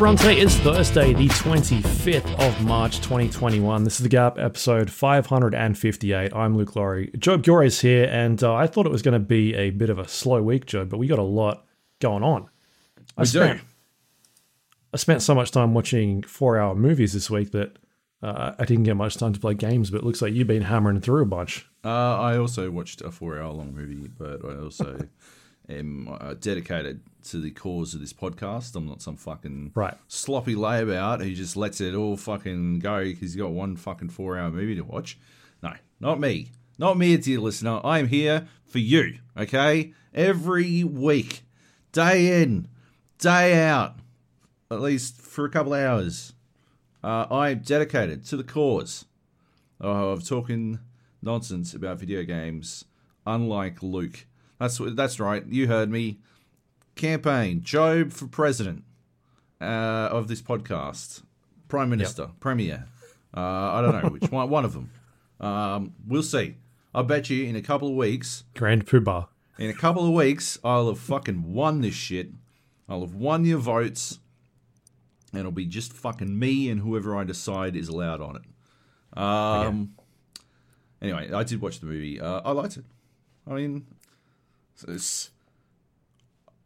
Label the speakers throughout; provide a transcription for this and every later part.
Speaker 1: Everyone, today is Thursday, the 25th of March 2021. This is The Gap, episode 558. I'm Luke Lawrie. Gure is here, and uh, I thought it was going to be a bit of a slow week, Joab, but we got a lot going on. I
Speaker 2: We
Speaker 1: spent,
Speaker 2: do.
Speaker 1: I spent so much time watching four hour movies this week that uh, I didn't get much time to play games, but it looks like you've been hammering through a bunch.
Speaker 2: Uh, I also watched a four-hour-long movie, but I also am uh, dedicated to the cause of this podcast. I'm not some fucking
Speaker 1: Right.
Speaker 2: sloppy layabout who just lets it all fucking go because he's got one fucking four-hour movie to watch. No, not me. Not me, dear listener. I am here for you. Okay, every week, day in, day out, at least for a couple hours. Uh, I'm dedicated to the cause of talking nonsense about video games, unlike Luke. That's that's right. You heard me. Campaign Joab for president uh, of this podcast, prime minister, premier. Uh, I don't know which one. One of them. Um, we'll see. I bet you in a couple of weeks.
Speaker 1: Grand Poobah.
Speaker 2: In a couple of weeks, I'll have fucking won this shit. I'll have won your votes, and it'll be just fucking me and whoever I decide is allowed on it. Um. Anyway, I did watch the movie. Uh, I liked it. I mean, it's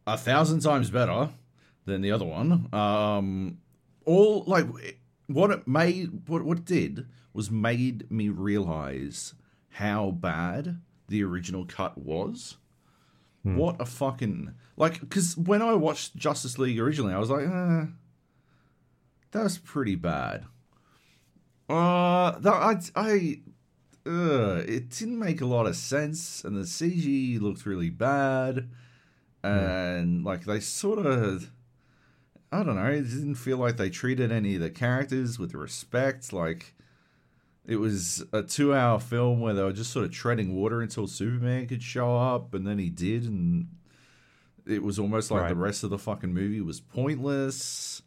Speaker 2: a thousand times better than the other one. Um, all like what it made, what what it did was made me realize how bad the original cut was. What a fucking like because when I watched Justice League originally, I was like, eh, that was pretty bad. Uh, that I I uh, it didn't make a lot of sense, and the CG looked really bad, and like they sort of. I don't know. It didn't feel like they treated any of the characters with respect. Like, it was a two-hour film where they were just sort of treading water until Superman could show up, and then he did, and it was almost like
Speaker 1: Right.
Speaker 2: the rest of the fucking movie was pointless.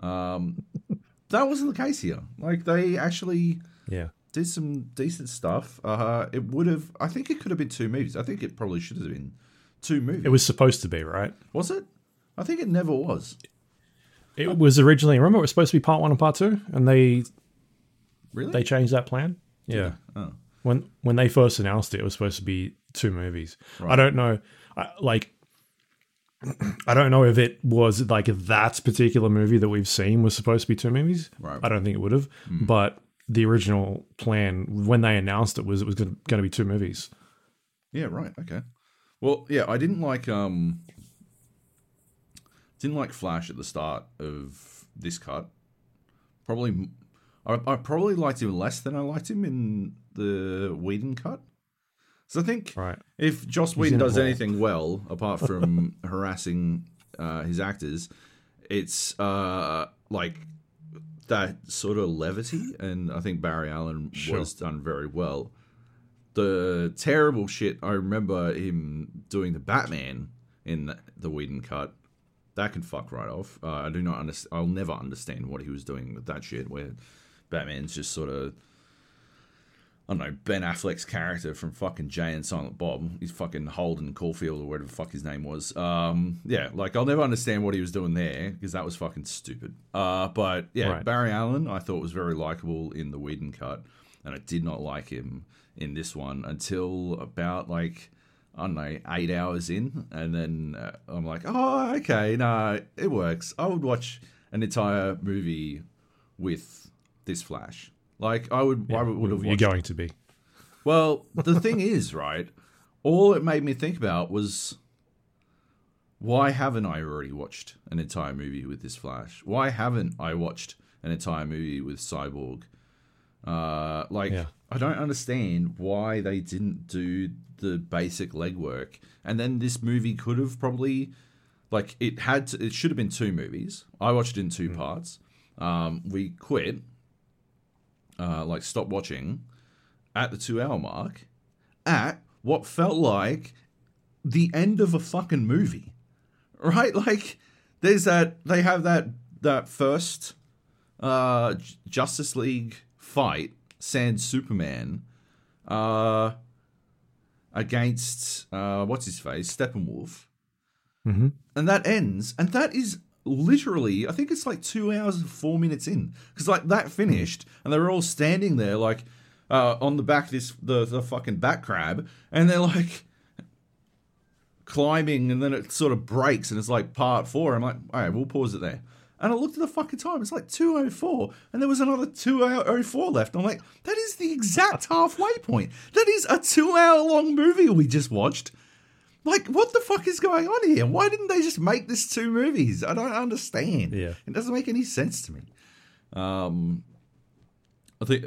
Speaker 2: Um, that wasn't the case here. Like, they actually
Speaker 1: Yeah.
Speaker 2: Did some decent stuff. Uh, it would have. I think it could have been two movies. I think it probably should have been two movies.
Speaker 1: It was supposed to be, right?
Speaker 2: Was it? I think it never was.
Speaker 1: It was originally, remember, it was supposed to be part one and part two, and they
Speaker 2: Really?
Speaker 1: they changed that plan. Yeah.
Speaker 2: Oh.
Speaker 1: When when they first announced it, it was supposed to be two movies. I don't know, I, like, I don't know if it was like that particular movie that we've seen was supposed to be two movies.
Speaker 2: Right.
Speaker 1: I don't think it would have, but the original plan when they announced it was it was going to be two movies.
Speaker 2: Yeah. Right. Okay. Well, yeah. I didn't like. Um. Didn't like Flash at the start of this cut. Probably. I, I probably liked him less than I liked him in the Whedon cut. So I think
Speaker 1: Right.
Speaker 2: If Joss Whedon does anything well, apart from harassing uh, his actors, it's uh, like that sort of levity, and I think Barry Allen
Speaker 1: Sure.
Speaker 2: was done very well. The terrible shit I remember him doing the Batman in the, Whedon cut. That can fuck right off. Uh, I do not understand. I'll never understand what he was doing with that shit. Where Batman's just sort of I don't know, Ben Affleck's character from fucking Jay and Silent Bob. He's fucking Holden Caulfield or whatever the fuck his name was. Um, yeah, like I'll never understand what he was doing there because that was fucking stupid. Uh, but yeah,
Speaker 1: Right.
Speaker 2: Barry Allen I thought was very likable in the Whedon cut, and I did not like him in this one until about like I don't know eight hours in, and then uh, I'm like, oh, okay, no, it works. I would watch an entire movie with this Flash. Like I would, I would have
Speaker 1: You're going to be.
Speaker 2: well, the thing is, right? All it made me think about was why haven't I already watched an entire movie with this Flash? Why haven't I watched an entire movie with Cyborg? Uh, like,
Speaker 1: Yeah.
Speaker 2: I don't understand why they didn't do the basic legwork. And then this movie could have probably, like, it had to, it should have been two movies. I watched it in two parts. Um, we quit, uh, like, stop watching at the two hour mark at what felt like the end of a fucking movie. Right? Like there's that they have that that first uh Justice League fight, sans Superman, uh against uh what's his face? Steppenwolf.
Speaker 1: Mhm.
Speaker 2: And that ends and that is literally, I think it's like two hours and four minutes in because like that finished, and they were all standing there like uh, on the back of this the the fucking bat crab, and they're like climbing, and then it sort of breaks, and it's like part four. I'm like, all right, we'll pause it there. And I looked at the fucking time. It's like 2.04. And there was another 2.04 left. I'm like, that is the exact halfway point. That is a two hour long movie we just watched. Like, what the fuck is going on here? Why didn't they just make this two movies? I don't understand.
Speaker 1: Yeah.
Speaker 2: It doesn't make any sense to me. Um, I think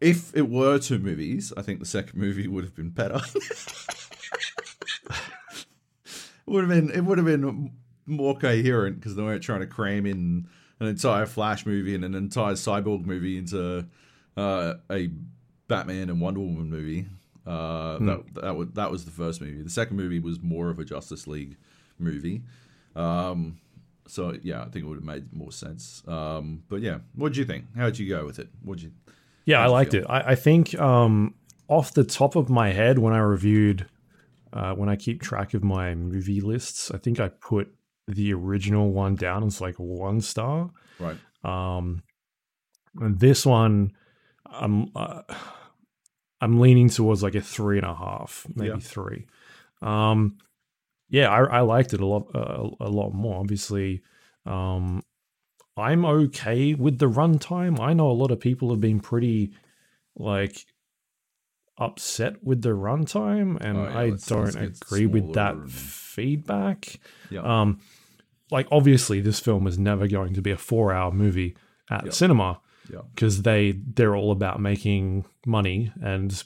Speaker 2: if it were two movies, I think the second movie would have been better. would have been it would have been more coherent because they weren't trying to cram in an entire Flash movie and an entire Cyborg movie into uh, a Batman and Wonder Woman movie. Uh, That that was that was the first movie. The second movie was more of a Justice League movie. Um, so yeah, I think it would have made more sense. Um, but yeah, what did you think? How did you go with it? What did you?
Speaker 1: Yeah, I liked
Speaker 2: feel?
Speaker 1: it. I, I think um, off the top of my head, when I reviewed, uh, when I keep track of my movie lists, I think I put the original one down as like one star.
Speaker 2: Right.
Speaker 1: Um, and this one, I'm uh, I'm leaning towards like a three and a half, maybe
Speaker 2: Yeah.
Speaker 1: three. Um, yeah, I, I liked it a lot uh, a lot more. Obviously, um, I'm okay with the runtime. I know a lot of people have been pretty like upset with the runtime, and
Speaker 2: Oh, yeah,
Speaker 1: I don't agree with that
Speaker 2: and-
Speaker 1: feedback.
Speaker 2: Yeah.
Speaker 1: Um, like obviously, this film is never going to be a four-hour movie at
Speaker 2: Yeah.
Speaker 1: cinema
Speaker 2: Yeah.
Speaker 1: because they they're all about making money, and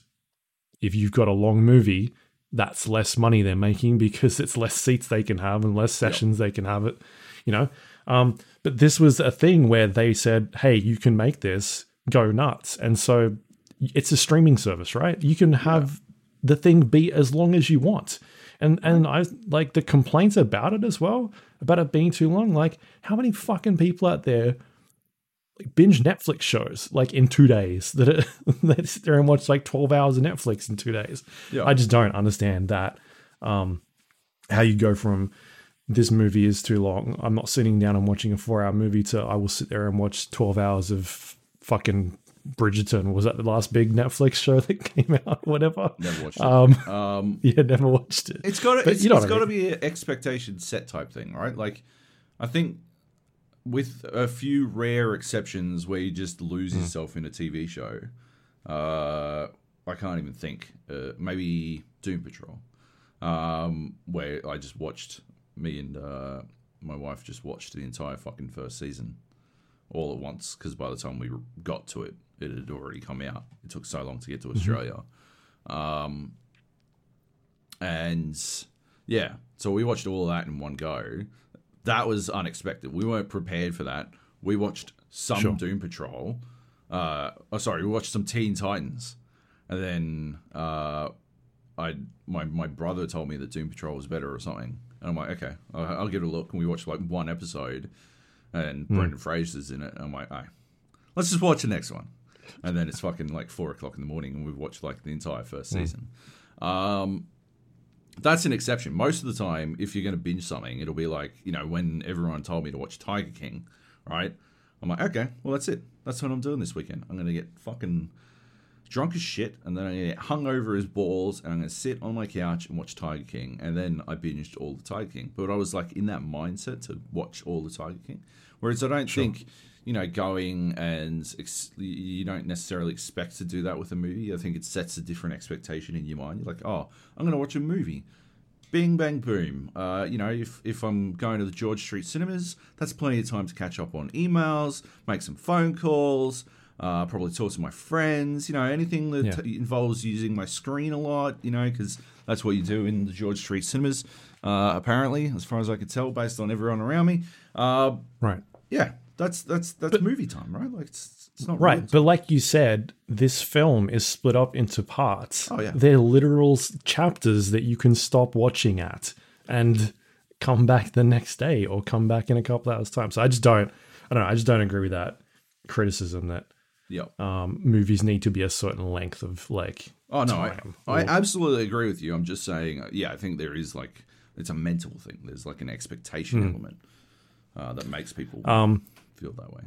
Speaker 1: if you've got a long movie, that's less money they're making because it's less seats they can have and less sessions they can have it. You know, um, but this was a thing where they said, "Hey, you can make this go nuts," and so it's a streaming service, right? You can have the thing be as long as you want. And and I like the complaints about it as well, about it being too long. Like, how many fucking people out there like, binge Netflix shows like in two days that it, they sit there and watch like twelve hours of Netflix in two days?
Speaker 2: Yeah.
Speaker 1: I just don't understand that. Um, how you go from this movie is too long. I'm not sitting down and watching a four hour movie to I will sit there and watch 12 hours of fucking Bridgerton. Was that the last big Netflix show that came out? Whatever.
Speaker 2: Never watched it.
Speaker 1: Um,
Speaker 2: Um,
Speaker 1: yeah, never watched it.
Speaker 2: It's got to. It's,
Speaker 1: you know
Speaker 2: it's
Speaker 1: I
Speaker 2: got to
Speaker 1: mean.
Speaker 2: be an expectation set type thing, right? Like, I think with a few rare exceptions where you just lose
Speaker 1: Hmm.
Speaker 2: yourself in a TV show, uh, I can't even think. Uh, maybe Doom Patrol, um, where I just watched me and uh, my wife just watched the entire fucking first season all at once because by the time we got to it, it had already come out. It took so long to get to Australia. Um, and yeah, so we watched all of that in one go. That was unexpected. We weren't prepared for that. We watched some
Speaker 1: Sure.
Speaker 2: Doom Patrol. Uh, oh, sorry, we watched some Teen Titans, and then uh, I my my brother told me that Doom Patrol was better or something, and I'm like, okay, I'll, I'll give it a look. And we watched like one episode, and Brendan Fraser's in it. And I'm like, all right, let's just watch the next one. And then it's fucking like four o'clock in the morning, and we've watched like the entire first season. Um, that's an exception. Most of the time, if you're going to binge something, it'll be like, you know, when everyone told me to watch Tiger King, right? I'm like, okay, well, that's it. That's what I'm doing this weekend. I'm going to get fucking drunk as shit, and then I'm going to get hung over as balls, and I'm going to sit on my couch and watch Tiger King. And then I binged all the Tiger King. But I was like in that mindset to watch all the Tiger King. Whereas I don't think, you know, going and ex- you don't necessarily expect to do that with a movie. I think it sets a different expectation in your mind. You're like, oh, I'm going to watch a movie. Bing bang boom. Uh, you know, if if I'm going to the George Street cinemas, that's plenty of time to catch up on emails, make some phone calls, uh, probably talk to my friends. You know, anything that
Speaker 1: Yeah.
Speaker 2: t- involves using my screen a lot. You know, because that's what you do in the George Street cinemas. Uh, apparently, as far as I could tell, based on everyone around me. Uh,
Speaker 1: Right.
Speaker 2: yeah, that's that's that's movie time, right? Like it's, it's not
Speaker 1: Right. But like you said, this film is split up into parts.
Speaker 2: Oh, yeah.
Speaker 1: They're literal chapters that you can stop watching at and come back the next day or come back in a couple hours' time. So I just don't, I don't know, I just don't agree with that criticism that
Speaker 2: yeah.
Speaker 1: um, movies need to be a certain length of like.
Speaker 2: Oh no, I. I
Speaker 1: Or-
Speaker 2: absolutely agree with you. I'm just saying, uh, yeah, I think there is like it's a mental thing. There's like an expectation
Speaker 1: Hmm.
Speaker 2: element. uh, that makes people
Speaker 1: Um,
Speaker 2: feel that way.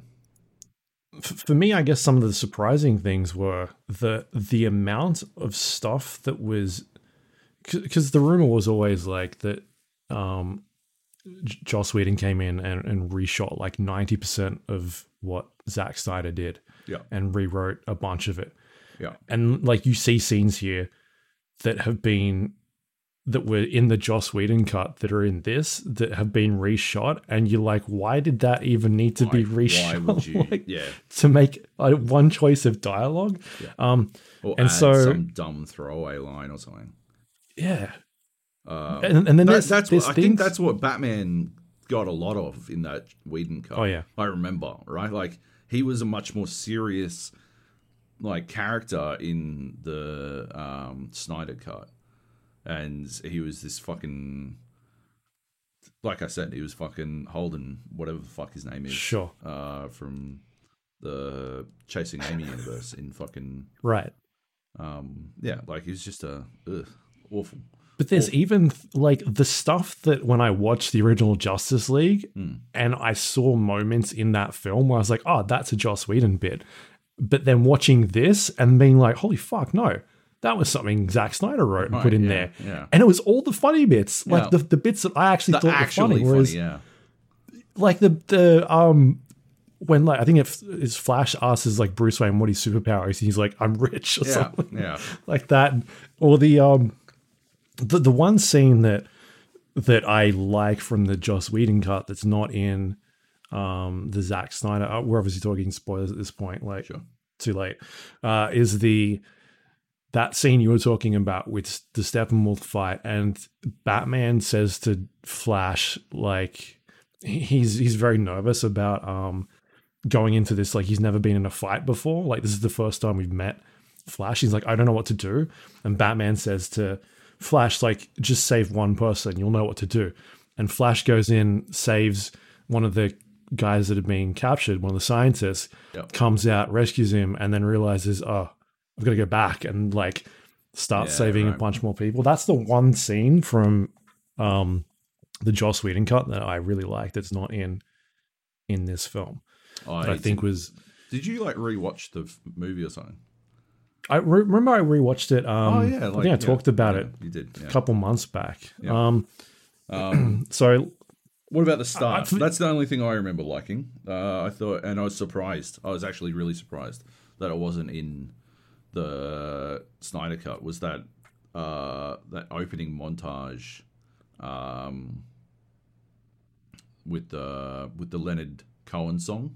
Speaker 1: for me, I guess some of the surprising things were the the amount of stuff that was because the rumor was always like that um, Joss Whedon came in and, and reshot like ninety percent of what Zack Snyder did
Speaker 2: Yeah,
Speaker 1: and rewrote a bunch of it.
Speaker 2: yeah,
Speaker 1: and like you see scenes here that have been that were in the Joss Whedon cut that are in this that have been reshot, and you're like, why did that even need to be reshot?
Speaker 2: Why would you?
Speaker 1: Like,
Speaker 2: yeah,
Speaker 1: to make uh, one choice of dialogue.
Speaker 2: Yeah.
Speaker 1: Um,
Speaker 2: or
Speaker 1: and so-
Speaker 2: some dumb throwaway line or something.
Speaker 1: yeah,
Speaker 2: Uh,
Speaker 1: and, and then
Speaker 2: that-
Speaker 1: there's,
Speaker 2: that's
Speaker 1: there's
Speaker 2: what I think. That's what Batman got a lot of in that Whedon cut.
Speaker 1: Oh, yeah.
Speaker 2: I remember. Right, like he was a much more serious like character in the um, Snyder cut, and he was this fucking. Like I said, he was fucking Holden, whatever the fuck his name is.
Speaker 1: sure,
Speaker 2: uh, from the Chasing Amy universe in fucking
Speaker 1: right.
Speaker 2: um, yeah, like he was just a ugh, awful.
Speaker 1: But there's even like the stuff that when I watched the original Justice League
Speaker 2: Mm.
Speaker 1: and I saw moments in that film where I was like, oh, that's a Joss Whedon bit. But then watching this and being like, holy fuck, no, that was something Zack Snyder wrote and
Speaker 2: Right,
Speaker 1: put in
Speaker 2: yeah,
Speaker 1: there.
Speaker 2: yeah.
Speaker 1: And it was all the funny bits, like
Speaker 2: Yeah.
Speaker 1: the, the bits that I actually
Speaker 2: The
Speaker 1: thought were
Speaker 2: actually
Speaker 1: funny.
Speaker 2: funny,
Speaker 1: Whereas,
Speaker 2: yeah,
Speaker 1: like the the um, when like I think if is Flash asks like Bruce Wayne what his superpower is, he's like, I'm rich or
Speaker 2: yeah,
Speaker 1: something
Speaker 2: yeah.
Speaker 1: like that or the um the, the one scene that that I like from the Joss Whedon cut that's not in um the Zack Snyder uh, we're obviously talking spoilers at this point like
Speaker 2: Sure.
Speaker 1: too late uh is the that scene you were talking about with the Steppenwolf fight and Batman says to Flash like he's he's very nervous about um going into this like he's never been in a fight before. Like this is the first time we've met Flash. He's like I don't know what to do. And Batman says to Flash like just save one person. You'll know what to do. And Flash goes in saves one of the guys that have been captured one of the scientists
Speaker 2: Yep.
Speaker 1: comes out rescues him and then realizes oh I've got to go back and like start
Speaker 2: Yeah,
Speaker 1: saving a bunch more people that's the one scene from um the Joss Whedon cut that I really liked that's not in in this film that I think was
Speaker 2: Did you like rewatch the movie or something?
Speaker 1: I re- remember I rewatched it. Um,
Speaker 2: oh yeah,
Speaker 1: I think I
Speaker 2: yeah,
Speaker 1: talked about
Speaker 2: yeah,
Speaker 1: it
Speaker 2: You did.
Speaker 1: A couple months back. Um,
Speaker 2: Um,
Speaker 1: so
Speaker 2: what about the start?
Speaker 1: I-
Speaker 2: That's the only thing I remember liking. Uh, I thought, and I was surprised. I was actually really surprised that it wasn't in the Snyder cut. Was that uh, that opening montage um, with the with the Leonard Cohen song?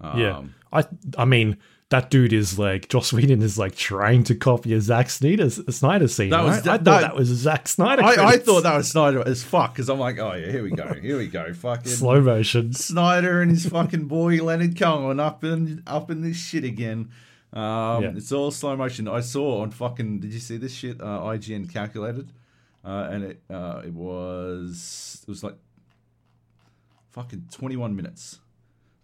Speaker 2: Um,
Speaker 1: yeah, I I mean that dude is like Joss Whedon is like trying to copy a Zack Snyder Snyder scene.
Speaker 2: That was-
Speaker 1: right? I thought
Speaker 2: that-
Speaker 1: that was a Zack Snyder.
Speaker 2: I, I thought that was Snyder as fuck because I'm like, oh yeah, here we go, here we go, fucking
Speaker 1: slow motion.
Speaker 2: Snyder and his fucking boy Leonard Cohen up in up in this shit again. Um,
Speaker 1: Yeah.
Speaker 2: It's all slow motion. I saw on fucking. Did you see this shit? Uh, IGN calculated, uh, and it uh, it was it was like fucking 21 minutes.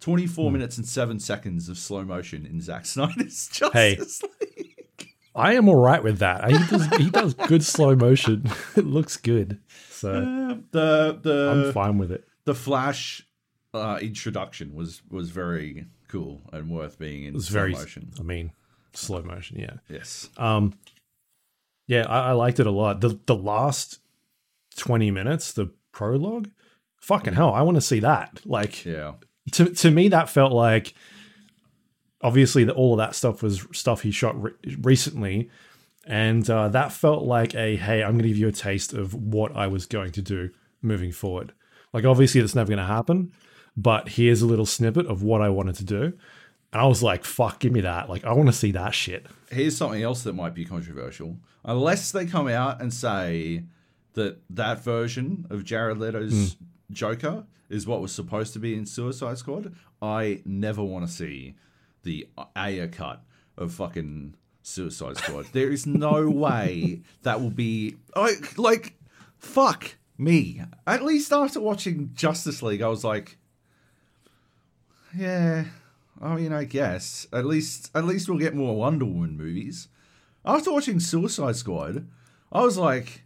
Speaker 2: 24
Speaker 1: Hmm.
Speaker 2: minutes and 7 seconds of slow motion in Zack Snyder's Justice
Speaker 1: Hey.
Speaker 2: League.
Speaker 1: I am all right with that. He does he does good slow motion. it looks good, so
Speaker 2: Uh, the the
Speaker 1: I'm fine with it.
Speaker 2: the Flash uh, introduction was was very cool and worth being in
Speaker 1: It was
Speaker 2: slow
Speaker 1: very.
Speaker 2: motion.
Speaker 1: I mean, slow motion. Yeah.
Speaker 2: Yes.
Speaker 1: Um, yeah, I, I liked it a lot. The the last twenty minutes, the prologue, fucking hell, I want to see that. Like
Speaker 2: Yeah.
Speaker 1: to to me, that felt like obviously that all of that stuff was stuff he shot re- recently, and uh, that felt like a hey, I'm going to give you a taste of what I was going to do moving forward. Like obviously, that's never going to happen, but here's a little snippet of what I wanted to do. And I was like, fuck, give me that. Like, I want to see that shit.
Speaker 2: Here's something else that might be controversial. Unless they come out and say that that version of Jared Leto's hmm. Joker is what was supposed to be in Suicide Squad, I never want to see the Ayer cut of fucking Suicide Squad. there is no way that will be like, like fuck me. At least after watching Justice League, I was like, yeah. I mean, I guess at least at least we'll get more Wonder Woman movies. After watching Suicide Squad, I was like,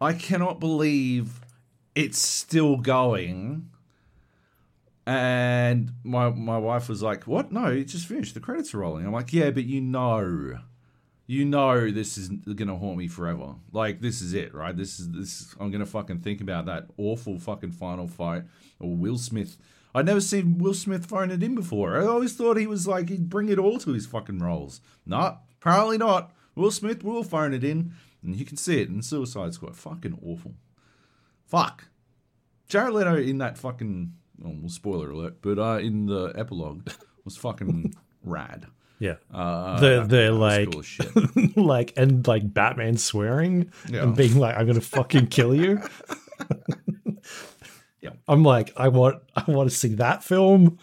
Speaker 2: I cannot believe it's still going And my my wife was like, "What? No, it just finished. The credits are rolling." I'm like, "Yeah, but you know, you know, this is gonna haunt me forever. Like this is it, right? This is this. I'm gonna fucking think about that awful fucking final fight or Will Smith. I'd never seen Will Smith phone it in before. I always thought he was like he'd bring it all to his fucking roles. No, apparently not. Will Smith will phone it in, and you can see it in Suicide Squad. Fucking awful. Fuck. Jared Leto in that fucking oh, well, spoiler alert, but uh, in the epilogue was fucking rad.
Speaker 1: Yeah.
Speaker 2: Uh,
Speaker 1: the
Speaker 2: that-
Speaker 1: the
Speaker 2: that was
Speaker 1: like like and like Batman swearing
Speaker 2: Yeah.
Speaker 1: and being like, I'm gonna fucking kill you.
Speaker 2: Yeah.
Speaker 1: I'm like, I want I want to see that film,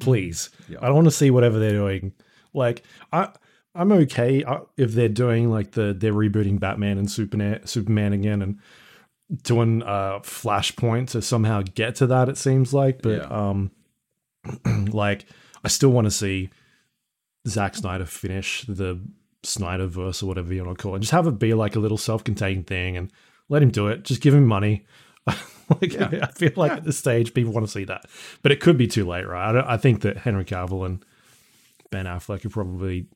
Speaker 1: please.
Speaker 2: Mm. Yeah.
Speaker 1: I don't want to see whatever they're doing. Like I I'm okay uh, if they're doing like the they're rebooting Batman and Superman Superman again and doing uh Flashpoint to somehow get to that. It seems like, but
Speaker 2: Yeah.
Speaker 1: um, like I still want to see Zack Snyder finish the Snyderverse or whatever you want to call it. Just have it be like a little self-contained thing and let him do it. Just give him money. like
Speaker 2: Yeah.
Speaker 1: I feel like
Speaker 2: Yeah.
Speaker 1: at this stage people want to see that, but it could be too late, right? I, don't, I think that Henry Cavill and Ben Affleck are probably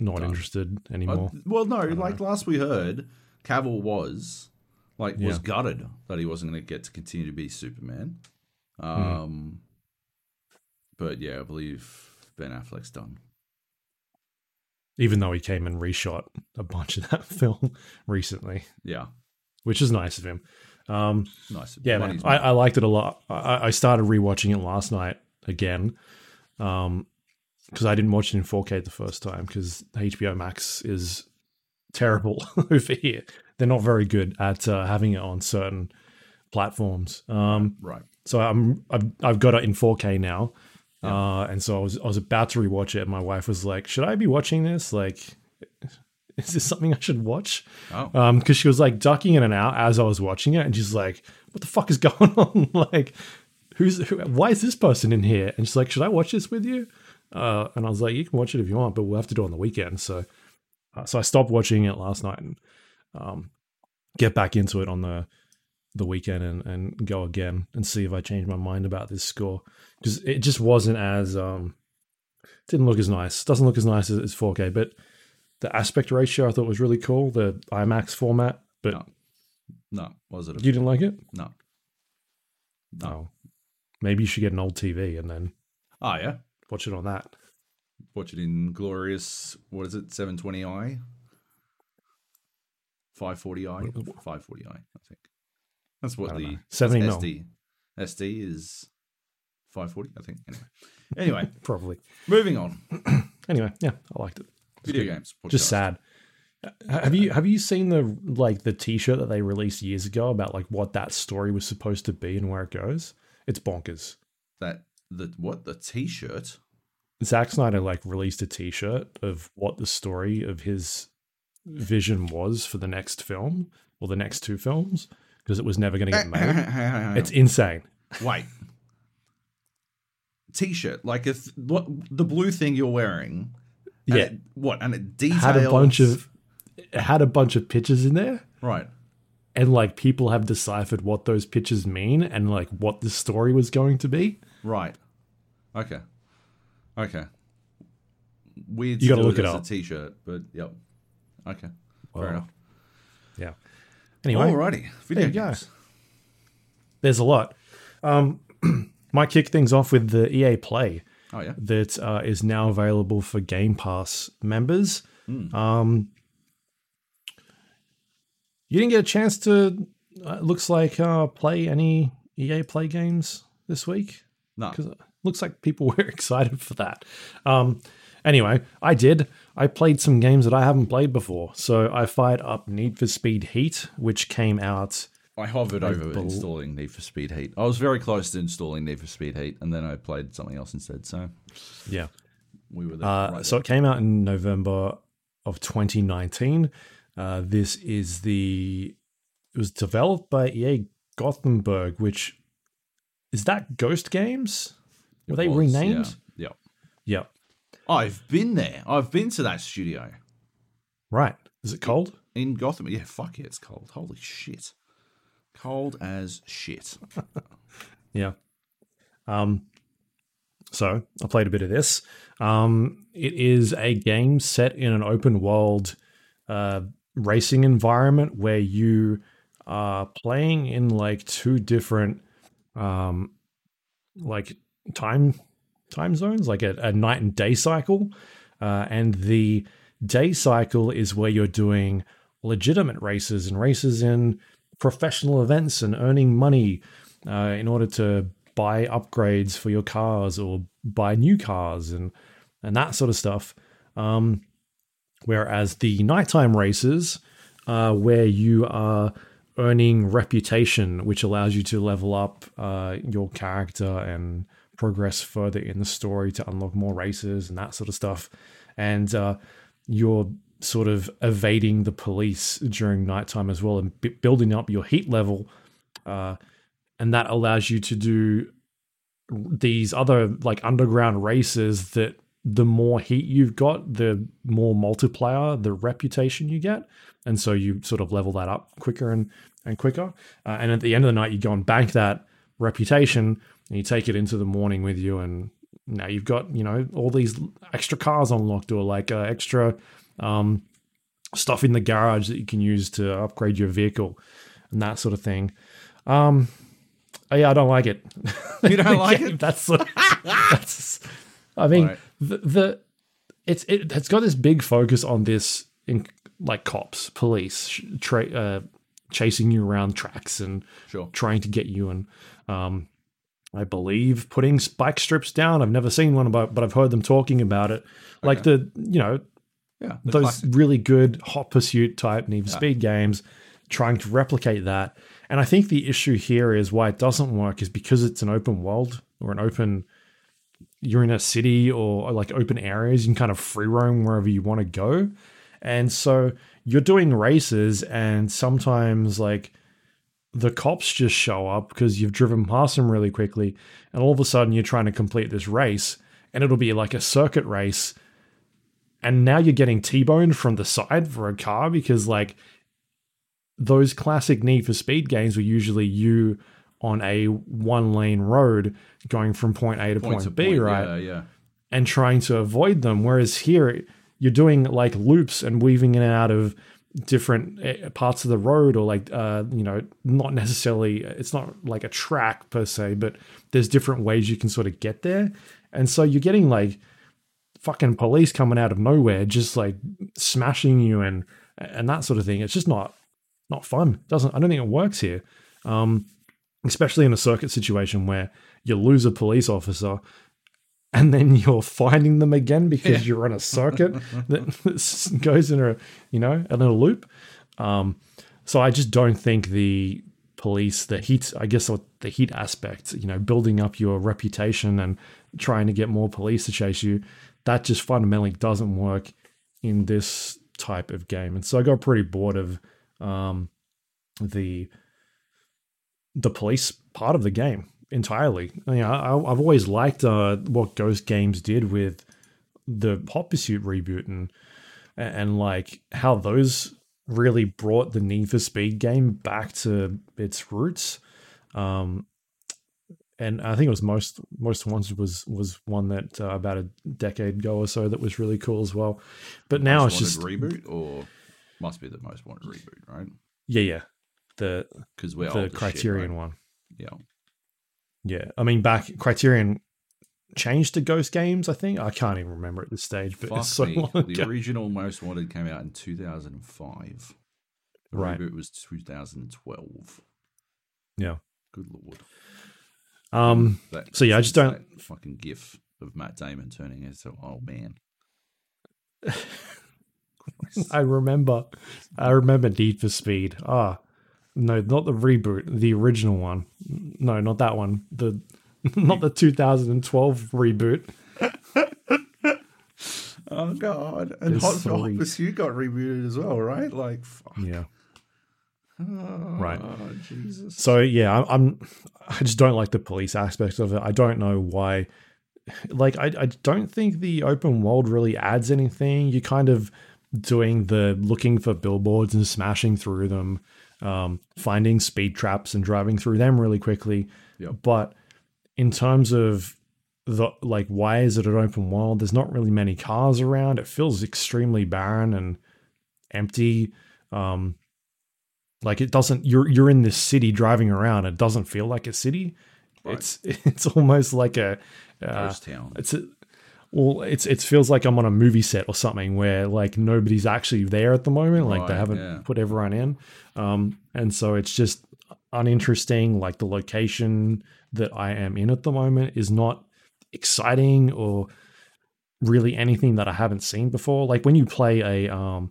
Speaker 1: not
Speaker 2: Done.
Speaker 1: interested
Speaker 2: Uh,
Speaker 1: anymore.
Speaker 2: well, no, like last we heard, Cavill was like was
Speaker 1: Yeah.
Speaker 2: gutted that he wasn't going to get to continue to be Superman. Um, but yeah, I believe Ben Affleck's done.
Speaker 1: Even though he came and reshot a bunch of that film recently,
Speaker 2: Yeah,
Speaker 1: which is nice of him. Um,
Speaker 2: nice.
Speaker 1: Yeah, man, I, I liked it a lot. I, I started rewatching it last night again, um, because I didn't watch it in 4K the first time because HBO Max is terrible over here. They're not very good at uh, having it on certain platforms. Um,
Speaker 2: right.
Speaker 1: so I'm I've, I've got it in 4K now, uh, and so I was I was about to rewatch it, and my wife was like, "Should I be watching this? Like, is this something I should watch?"
Speaker 2: Oh,
Speaker 1: um because she was like ducking in and out as I was watching it, and she's like, "What the fuck is going on? like, who's who, why is this person in here?" And she's like, "Should I watch this with you?" Uh, and I was like, "You can watch it if you want, but we'll have to do it on the weekend." So, uh, so I stopped watching it last night and um, get back into it on the the weekend and, and go again and see if I change my mind about this score because it just wasn't as um didn't look as nice. Doesn't look as nice as, as 4K, but the aspect ratio I thought was really cool. The IMAX format, but
Speaker 2: No. no, was it?
Speaker 1: You didn't like it?
Speaker 2: no, no.
Speaker 1: Oh, maybe you should get an old TV and then
Speaker 2: Oh yeah,
Speaker 1: watch it on that.
Speaker 2: watch it in glorious. What is it? 720i, 540i, 540i. I think that's what the
Speaker 1: know. 70 mil.
Speaker 2: SD SD is 540. I think. Anyway, anyway,
Speaker 1: Probably.
Speaker 2: moving on.
Speaker 1: Anyway, yeah, I liked it.
Speaker 2: Video games.
Speaker 1: Just sad. Have you have you seen the like the T-shirt that they released years ago about like what that story was supposed to be and where it goes? It's bonkers.
Speaker 2: that the what the T-shirt.
Speaker 1: Zack Snyder like released a T-shirt of what the story of his vision was for the next film or the next two films because it was never going to get made. It's insane.
Speaker 2: Wait. T-shirt, like if what the blue thing you're wearing. And
Speaker 1: Yeah.
Speaker 2: it- what and it details
Speaker 1: Had a bunch of it had a bunch of pictures in there
Speaker 2: right.
Speaker 1: and like people have deciphered what those pictures mean and like what the story was going to be.
Speaker 2: Right. Okay. Okay. Weird.
Speaker 1: You gotta look it up.
Speaker 2: A t-shirt, but yep. Okay.
Speaker 1: Well,
Speaker 2: Fair enough.
Speaker 1: Yeah. Anyway,
Speaker 2: Alrighty. Video
Speaker 1: there you go.
Speaker 2: games.
Speaker 1: there's a lot. Um, might kick things off with the EA Play
Speaker 2: Oh yeah.
Speaker 1: that uh, is now available for Game Pass members.
Speaker 2: Hmm.
Speaker 1: Um, you didn't get a chance to, uh, it looks like, uh, play any EA Play games this week
Speaker 2: No.
Speaker 1: because it looks like people were excited for that. Um, anyway, I did. I played some games that I haven't played before. So I fired up Need for Speed Heat, which came out.
Speaker 2: I hovered over installing Need for Speed Heat. I was very close to installing Need for Speed Heat, and then I played something else instead. So
Speaker 1: Yeah.
Speaker 2: we were there.
Speaker 1: Uh,
Speaker 2: right
Speaker 1: so it came out in November of 2019. Uh, this is the it was developed by EA Gothenburg, which is that Ghost Games? Were they
Speaker 2: Was,
Speaker 1: renamed?
Speaker 2: Yeah.
Speaker 1: Yep.
Speaker 2: yeah. I've been there. I've been to that studio
Speaker 1: Right. Is it cold?
Speaker 2: in Gotham. Yeah, fuck yeah, it's cold. Holy shit. Cold as shit.
Speaker 1: Yeah. Um, so I played a bit of this. Um, it is a game set in an open world uh, racing environment where you are playing in like two different um, like time time zones, like a, a night and day cycle. Uh, and the day cycle is where you're doing legitimate races and races in professional events and earning money uh, in order to buy upgrades for your cars or buy new cars and and that sort of stuff. Um, whereas the nighttime races, uh, where you are earning reputation, which allows you to level up uh, your character and progress further in the story to unlock more races and that sort of stuff. And uh, you're sort of evading the police during nighttime as well and b- building up your heat level. Uh, and that allows you to do these other like underground races that the more heat you've got, the more multiplier, the reputation you get. And so you sort of level that up quicker and, and quicker. Uh, and at the end of the night, you go and bank that reputation and you take it into the morning with you. And now you've got, you know, all these extra cars unlocked or like uh, extra um, stuff in the garage that you can use to upgrade your vehicle and that sort of thing. Um, oh, yeah, I don't like it.
Speaker 2: You don't like it?
Speaker 1: That's, that's I mean,
Speaker 2: Right.
Speaker 1: the, the it's it, it's got this big focus on this in like cops, police, tra- uh, chasing you around tracks and
Speaker 2: Sure.
Speaker 1: trying to get you and um, I believe putting spike strips down. I've never seen one about, but I've heard them talking about it. Like the you know
Speaker 2: Yeah.
Speaker 1: those
Speaker 2: classic.
Speaker 1: really good hot pursuit type Need for Speed games, trying to replicate that. And I think the issue here is why it doesn't work is because it's an open world or an open. You're in a city or like open areas. You can kind of free roam wherever you want to go, and so you're doing races, and sometimes like the cops just show up because you've driven past them really quickly, and all of a sudden you're trying to complete this race, and it'll be like a circuit race and now you're getting T-boned from the side for a car because like those classic Need for Speed games were usually you on a one lane road going from point A to point,
Speaker 2: Point to
Speaker 1: B,
Speaker 2: point,
Speaker 1: right?
Speaker 2: Yeah, yeah.
Speaker 1: And trying to avoid them. Whereas here you're doing like loops and weaving in and out of different eh, parts of the road or like uh you know not necessarily it's not like a track per se but there's different ways you can sort of get there and so you're getting like fucking police coming out of nowhere just like smashing you and and that sort of thing. It's just not not fun. Doesn't i don't think it works here. Um especially in a circuit situation where you lose a police officer and then you're finding them again because you're on a circuit that goes in a you know in a loop. Um so i just don't think the police the heat i guess the heat aspect you know building up your reputation and trying to get more police to chase you that just fundamentally doesn't work in this type of game and so i got pretty bored of um the the police part of the game entirely. You know, I, I've always liked uh, what Ghost Games did with the Hot Pursuit reboot and and like how those really brought the Need for Speed game back to its roots. Um, and I think it was most most ones was was one that uh, about a decade ago or so that was really cool as well. But now
Speaker 2: Most
Speaker 1: it's just
Speaker 2: reboot or must be the most wanted reboot, right?
Speaker 1: yeah yeah the
Speaker 2: Because we're
Speaker 1: the
Speaker 2: as shit,
Speaker 1: Criterion
Speaker 2: right?
Speaker 1: one.
Speaker 2: Yeah.
Speaker 1: Yeah, I mean, back Criterion changed to Ghost Games. I think I can't even remember at this stage, but
Speaker 2: Fuck
Speaker 1: it's so
Speaker 2: me. The
Speaker 1: ago.
Speaker 2: original Most Wanted came out in 2005. The
Speaker 1: Right.
Speaker 2: reboot was 2012.
Speaker 1: Yeah.
Speaker 2: Good lord.
Speaker 1: Um,
Speaker 2: That,
Speaker 1: So, yeah, I just don't-
Speaker 2: that fucking gif of Matt Damon turning into an old man.
Speaker 1: I remember, I remember Need for Speed. Ah, no, not the reboot, the original one. No, not that one. The not the 2012 reboot.
Speaker 2: Oh god!
Speaker 1: And There's Hot- Hot.
Speaker 2: Pursuit got rebooted as well, right? Like, fuck.
Speaker 1: Yeah. Right.
Speaker 2: Oh, Jesus.
Speaker 1: So yeah, I'm, I'm. I just don't like the police aspect of it. I don't know why. Like, I, I don't think the open world really adds anything. You're kind of doing the looking for billboards and smashing through them, um, finding speed traps and driving through them really quickly.
Speaker 2: Yep.
Speaker 1: But in terms of the like why is it an open world? There's not really many cars around. It feels extremely barren and empty. Um, like it doesn't. You're you're in this city driving around. It doesn't feel like a city.
Speaker 2: Right.
Speaker 1: It's it's almost like a uh,
Speaker 2: Ghost town.
Speaker 1: it's a, well, it's it feels like I'm on a movie set or something where like nobody's actually there at the moment. Like they haven't
Speaker 2: yeah.
Speaker 1: put everyone in, um, and so it's just uninteresting. Like the location that I am in at the moment is not exciting or really anything that I haven't seen before. Like when you play a um,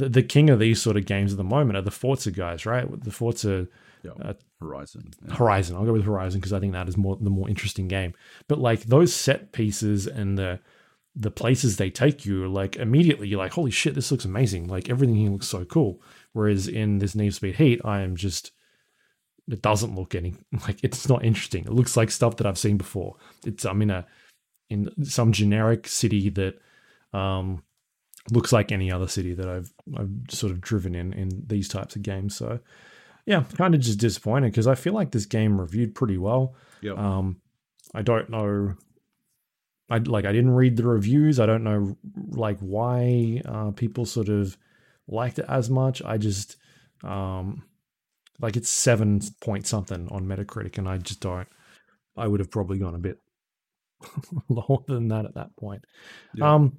Speaker 1: the, the king of these sort of games at the moment are the Forza guys, right? The Forza
Speaker 2: Yeah.
Speaker 1: uh,
Speaker 2: Horizon. Yeah.
Speaker 1: Horizon. I'll go with Horizon because I think that is more the more interesting game. But like those set pieces and the the places they take you, like immediately you're like, holy shit, this looks amazing. Like everything here looks so cool. Whereas in this Need Speed Heat, I am just it doesn't look any like it's not interesting. It looks like stuff that I've seen before. It's I'm in a in some generic city that um looks like any other city that I've I've sort of driven in in these types of games. So yeah, kind of just disappointed because I feel like this game reviewed pretty well.
Speaker 2: Yep.
Speaker 1: Um, I don't know. I like I didn't read the reviews. I don't know like why uh, people sort of liked it as much. I just um, like it's seven point something on Metacritic, and I just don't. I would have probably gone a bit lower than that at that point.
Speaker 2: Yeah.
Speaker 1: Um.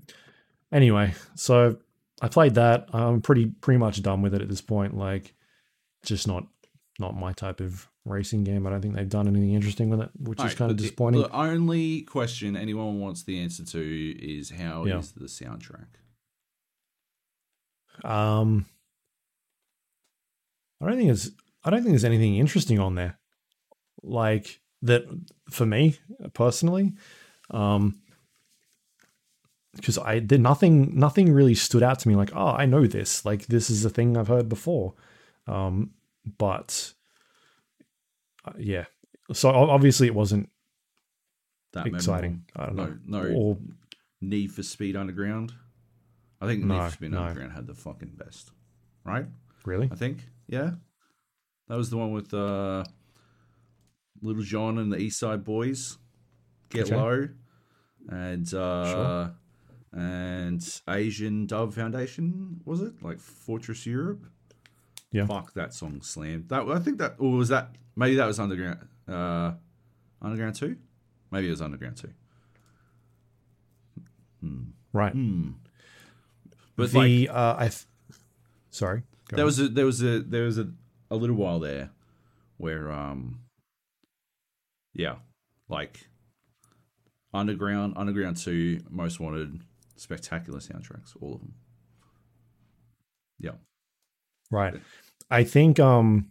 Speaker 1: Anyway, so I played that. I'm pretty pretty much done with it at this point. Like, just not not my type of racing game. I don't think they've done anything interesting with it, which is kind of
Speaker 2: the-
Speaker 1: disappointing.
Speaker 2: The only question anyone wants the answer to is how is
Speaker 1: Yeah.
Speaker 2: the soundtrack?
Speaker 1: Um, I don't think there's I don't think there's anything interesting on there, like that for me personally. Um, because I did nothing nothing really stood out to me like oh I know this like this is a thing I've heard before, um, but uh, yeah. So obviously it wasn't
Speaker 2: That
Speaker 1: exciting. I don't
Speaker 2: memorable?
Speaker 1: know.
Speaker 2: No, no
Speaker 1: Or
Speaker 2: Need for Speed Underground. I think Need
Speaker 1: No,
Speaker 2: for Speed
Speaker 1: no.
Speaker 2: Underground had the fucking best, right?
Speaker 1: really?
Speaker 2: I think, yeah. That was the one with uh, Lil Jon and the East Side Boyz. Get
Speaker 1: Okay.
Speaker 2: Low, and uh,
Speaker 1: Sure.
Speaker 2: And Asian Dub Foundation was it like Fortress Europe?
Speaker 1: Yeah.
Speaker 2: Fuck that song slammed. That I think that or was that maybe that was Underground uh, Underground two? Maybe it was Underground two.
Speaker 1: Right.
Speaker 2: Hmm. But like
Speaker 1: uh, I. Th- Sorry.
Speaker 2: there
Speaker 1: on.
Speaker 2: was a there was a there was a, a little while there where um yeah like underground underground 2 most wanted spectacular soundtracks all of them yeah
Speaker 1: Right. I think um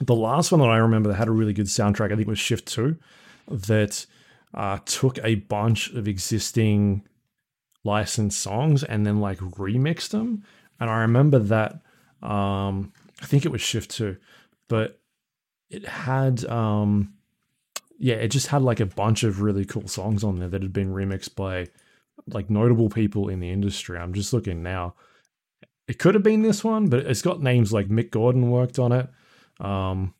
Speaker 1: the last one that I remember that had a really good soundtrack, I think was Shift 2, that uh took a bunch of existing licensed songs and then like remixed them. And I remember that um I think it was Shift 2, but it had um yeah, it just had like a bunch of really cool songs on there that had been remixed by like notable people in the industry. I'm just looking now it could have been this one, but it's got names like Mick Gordon worked on it. Um,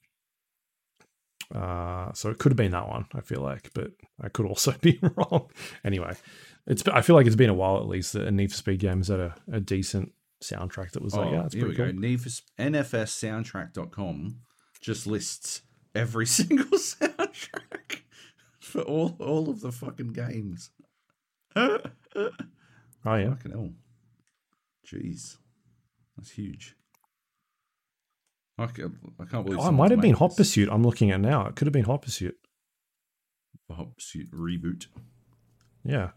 Speaker 1: uh, so it could have been that one. I feel like, but I could also be wrong. Anyway, it's I feel like it's been a while at least that a Need for Speed game has had a, a decent soundtrack that was like, yeah, it's
Speaker 2: Oh, here we
Speaker 1: pretty
Speaker 2: go
Speaker 1: cool.
Speaker 2: Need for nfssoundtrack.com just lists every single soundtrack for all all of the fucking games
Speaker 1: Oh yeah,
Speaker 2: fucking hell jeez that's huge I can't, I can't believe
Speaker 1: oh, it might have been Hot. Pursuit. I'm looking at now. It could have been Hot Pursuit.
Speaker 2: The Hot Pursuit reboot.
Speaker 1: Yeah.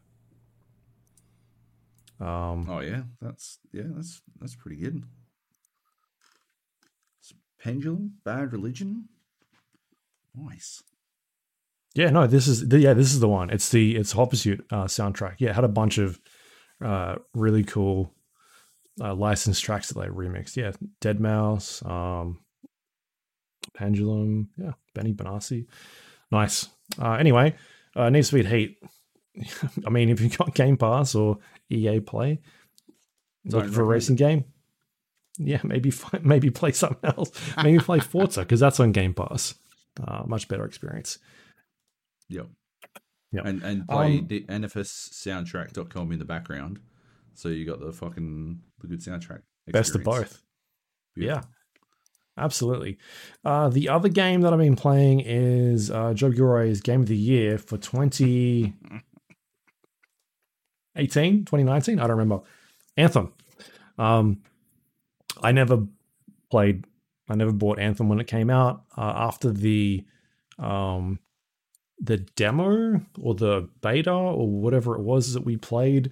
Speaker 1: Um,
Speaker 2: Oh yeah, that's yeah, that's that's pretty good. It's Pendulum, Bad Religion, nice.
Speaker 1: Yeah, no, this is the, yeah, this is the one. It's the it's Hot Pursuit uh, soundtrack. Yeah, it had a bunch of uh, really cool uh, licensed tracks that they remixed. Yeah, Deadmau5, um, Pendulum, yeah, Benny Benassi, nice. Uh, anyway, uh, Need for Speed Heat. I mean, if you've got Game Pass or EA Play, looking for a racing game, yeah, maybe maybe play something else. Maybe play Forza because that's on Game Pass. Uh, much better experience.
Speaker 2: Yep.
Speaker 1: Yep.
Speaker 2: And and play
Speaker 1: Um,
Speaker 2: the nfssoundtrack.com in the background. So you got the fucking the good soundtrack.
Speaker 1: Best of both.
Speaker 2: Beautiful.
Speaker 1: Yeah. Absolutely. Uh, the other game that I've been playing is uh, Joab Gilroy's Game of the Year for 2018, 2019? I don't remember. Anthem. Um, I never played, I never bought Anthem when it came out. Uh, after the um, the demo or the beta or whatever it was that we played,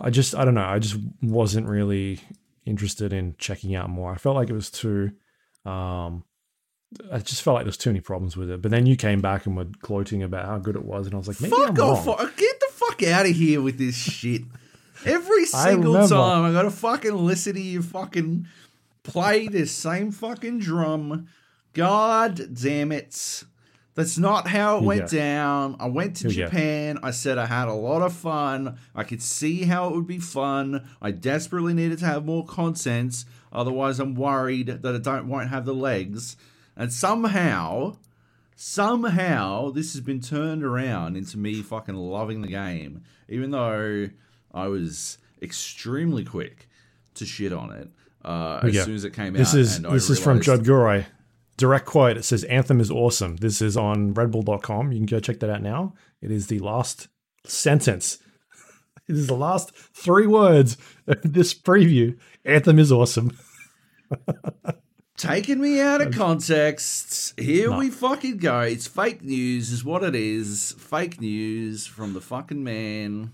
Speaker 1: I just, I don't know. I just wasn't really interested in checking out more. I felt like it was too. Um, I just felt like there's too many problems with it. But then you came back and were gloating about how good it was, and I was like, maybe
Speaker 2: Fuck
Speaker 1: I'm
Speaker 2: off!
Speaker 1: wrong.
Speaker 2: Get the fuck out of here with this shit. Every single
Speaker 1: remember.
Speaker 2: time I gotta fucking listen to you fucking play this same fucking drum. God damn it. That's not how it went
Speaker 1: go.
Speaker 2: down. I went to
Speaker 1: go.
Speaker 2: Japan. I said I had a lot of fun. I could see how it would be fun. I desperately needed to have more content. Otherwise, I'm worried that I don't won't have the legs. And somehow, somehow, this has been turned around into me fucking loving the game, even though I was extremely quick to shit on it uh, as
Speaker 1: Yeah.
Speaker 2: soon as it came
Speaker 1: This
Speaker 2: out.
Speaker 1: is
Speaker 2: and I
Speaker 1: this is from Joab Gilroy. Direct quote. It says Anthem is awesome. This is on redbull.com. You can go check that out now. It is the last sentence. It is the last three words of this preview. Anthem is awesome.
Speaker 2: Taking me out of context. Here
Speaker 1: No.
Speaker 2: we fucking go. It's fake news, is what it is. Fake news from the fucking man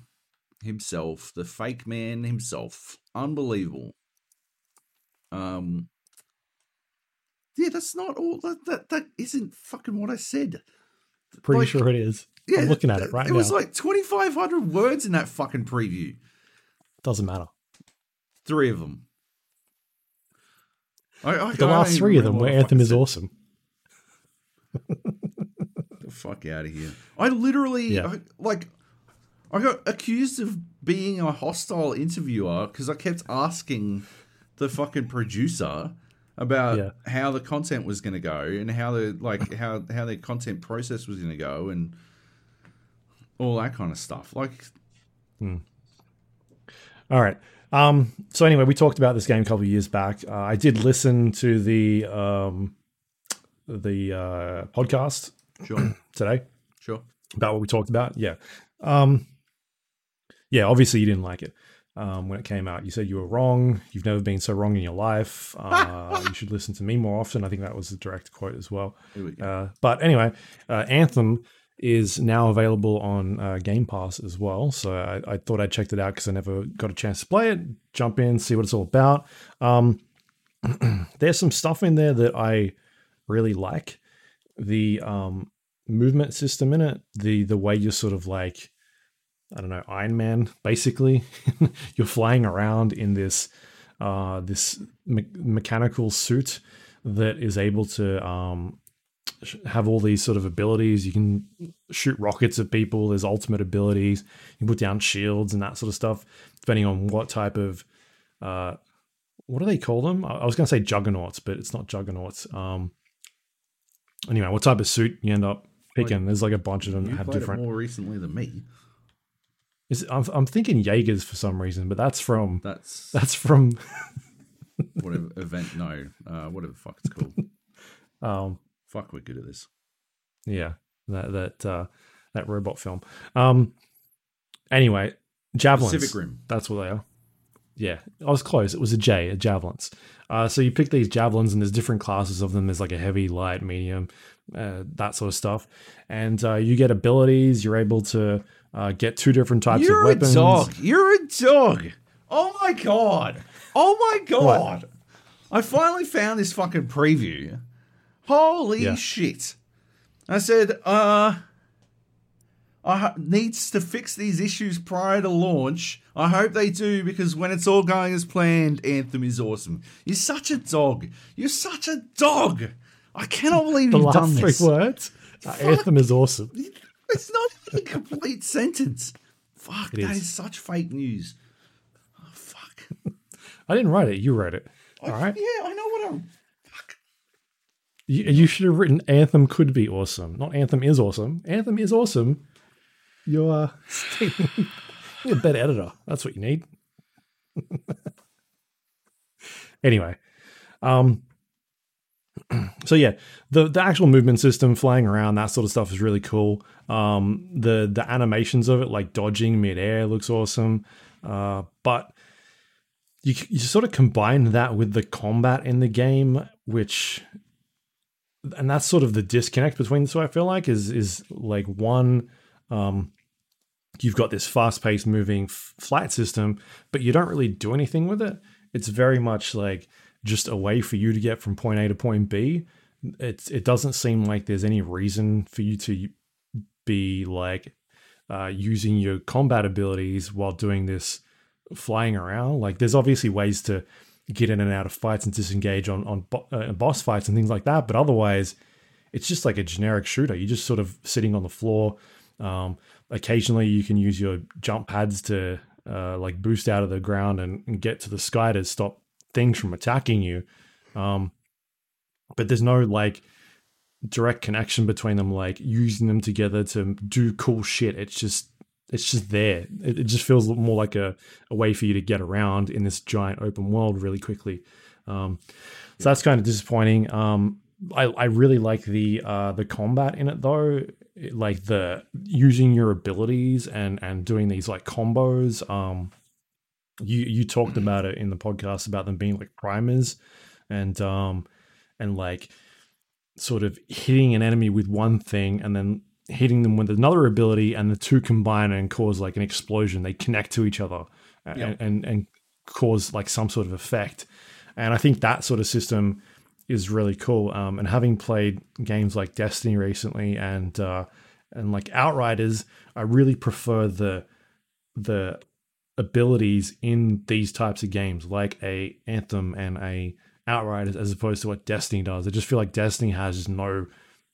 Speaker 2: himself. The fake man himself. Unbelievable. Um. Yeah, that's not all. That that, that isn't fucking what I said.
Speaker 1: Pretty
Speaker 2: Like,
Speaker 1: sure it is.
Speaker 2: Yeah,
Speaker 1: I'm looking at it right
Speaker 2: It
Speaker 1: now.
Speaker 2: It was like twenty five hundred words in that fucking preview.
Speaker 1: Doesn't matter.
Speaker 2: Three of them. I, I,
Speaker 1: The
Speaker 2: I
Speaker 1: last three of them where Anthem is
Speaker 2: said.
Speaker 1: awesome.
Speaker 2: the fuck out of here. I literally,
Speaker 1: Yeah.
Speaker 2: I, like, I got accused of being a hostile interviewer because I kept asking the fucking producer about
Speaker 1: Yeah.
Speaker 2: how the content was going to go and how the like how how their content process was going to go and all that kind of stuff. Like,
Speaker 1: All right. Um, so anyway, we talked about this game a couple of years back. Uh, I did listen to the um, the uh, podcast
Speaker 2: sure,
Speaker 1: today
Speaker 2: sure.
Speaker 1: about what we talked about. Yeah. Um, yeah, obviously you didn't like it um, when it came out. You said you were wrong. You've never been so wrong in your life. Uh, you should listen to me more often. I think that was a direct quote as well.
Speaker 2: We.
Speaker 1: Uh, but anyway, uh, Anthem is now available on uh, Game Pass as well. So I, I thought I checked it out because I never got a chance to play it. Jump in, see what it's all about. Um, there's some stuff in there that I really like. The um, movement system in it, the the way you're sort of like, I don't know, Iron Man. Basically, you're flying around in this uh, this me- mechanical suit that is able to um, sh- have all these sort of abilities. You can shoot rockets at people. There's ultimate abilities. You can put down shields and that sort of stuff, depending on what type of uh, what do they call them? I was going to say juggernauts, but it's not juggernauts. Um, anyway, what type of suit you end up picking? There's like a bunch of them that have different.
Speaker 2: more recently than me.
Speaker 1: Is I'm, I'm thinking Jaegers for some reason, but that's from
Speaker 2: That's
Speaker 1: that's from
Speaker 2: whatever event. No, uh, whatever the fuck it's called.
Speaker 1: um,
Speaker 2: fuck, we're good at this.
Speaker 1: yeah that that uh, that robot film. Um, anyway, javelins.
Speaker 2: Pacific Rim.
Speaker 1: That's what they are. Yeah, I was close. It was a J, a javelins. Uh, so you pick these javelins, and there's different classes of them. There's like a heavy, light, medium, uh, that sort of stuff. And uh, you get abilities. You're able to uh, get two different types
Speaker 2: You're
Speaker 1: of weapons.
Speaker 2: You're a dog. You're a dog. Oh my god. Oh my god. I finally found this fucking preview. Holy
Speaker 1: Yeah.
Speaker 2: shit. I said, uh I needs to fix these issues prior to launch. I hope they do because when it's all going as planned, Anthem is awesome. You're such a dog. You're such a dog. I cannot believe
Speaker 1: The
Speaker 2: you've
Speaker 1: last
Speaker 2: done
Speaker 1: three words. Uh, Anthem is awesome.
Speaker 2: It's not even a complete sentence. Fuck,
Speaker 1: It
Speaker 2: that
Speaker 1: is.
Speaker 2: is such fake news. Oh, fuck.
Speaker 1: I didn't write it. You wrote it. All right.
Speaker 2: Yeah, I know what I'm. Fuck.
Speaker 1: You, you should have written Anthem could be awesome. Not Anthem is awesome. Anthem is awesome. You're, uh, you're a better editor. That's what you need. anyway, um, so yeah, the the actual movement system, flying around, that sort of stuff is really cool. Um, the the animations of it, like dodging midair, looks awesome. Uh, but you you sort of combine that with the combat in the game, which and that's sort of the disconnect between the two. I feel like is is like one, um, you've got this fast paced moving f- flight system, but you don't really do anything with it. It's very much like just a way for you to get from point A to point B. It's it doesn't seem like there's any reason for you to be like uh, using your combat abilities while doing this flying around. Like there's obviously ways to get in and out of fights and disengage on on bo- uh, boss fights and things like that, but otherwise it's just like a generic shooter. You're just sort of sitting on the floor. Um, occasionally you can use your jump pads to uh, like boost out of the ground and, and, get to the sky to stop things from attacking you. Um, but there's no like direct connection between them, like using them together to do cool shit. It's just it's just there. It, it just feels more like a, a way for you to get around in this giant open world really quickly. Um, so that's kind of disappointing. Um, I, I really like the uh, the combat in it though, like the using your abilities and and doing these like combos. Um, you you talked about it in the podcast about them being like primers and um and like sort of hitting an enemy with one thing and then hitting them with another ability and the two combine and cause like an explosion they connect to each other and, yep. and and cause like some sort of effect and i think that sort of system is really cool um and having played games like destiny recently and uh and like outriders i really prefer the the abilities in these types of games, like a Anthem and a Outriders, as opposed to what Destiny does. I just feel like Destiny has just no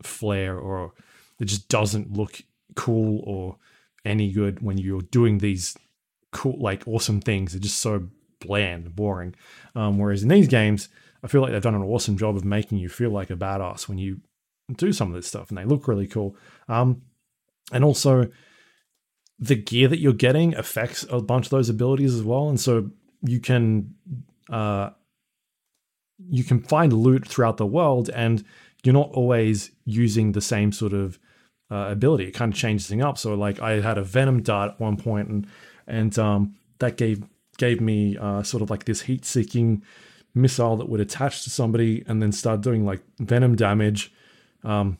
Speaker 1: flair, or it just doesn't look cool or any good when you're doing these cool, like awesome things. They're just so bland, boring. Um, whereas in these games, I feel like they've done an awesome job of making you feel like a badass when you do some of this stuff, and they look really cool. Um, and also, the gear that you're getting affects a bunch of those abilities as well, and so you can uh, you can find loot throughout the world, and you're not always using the same sort of uh, ability. It kind of changes things up. So, like, I had a venom dart at one point, and and um, that gave gave me uh, sort of like this heat seeking missile that would attach to somebody and then start doing like venom damage. Um,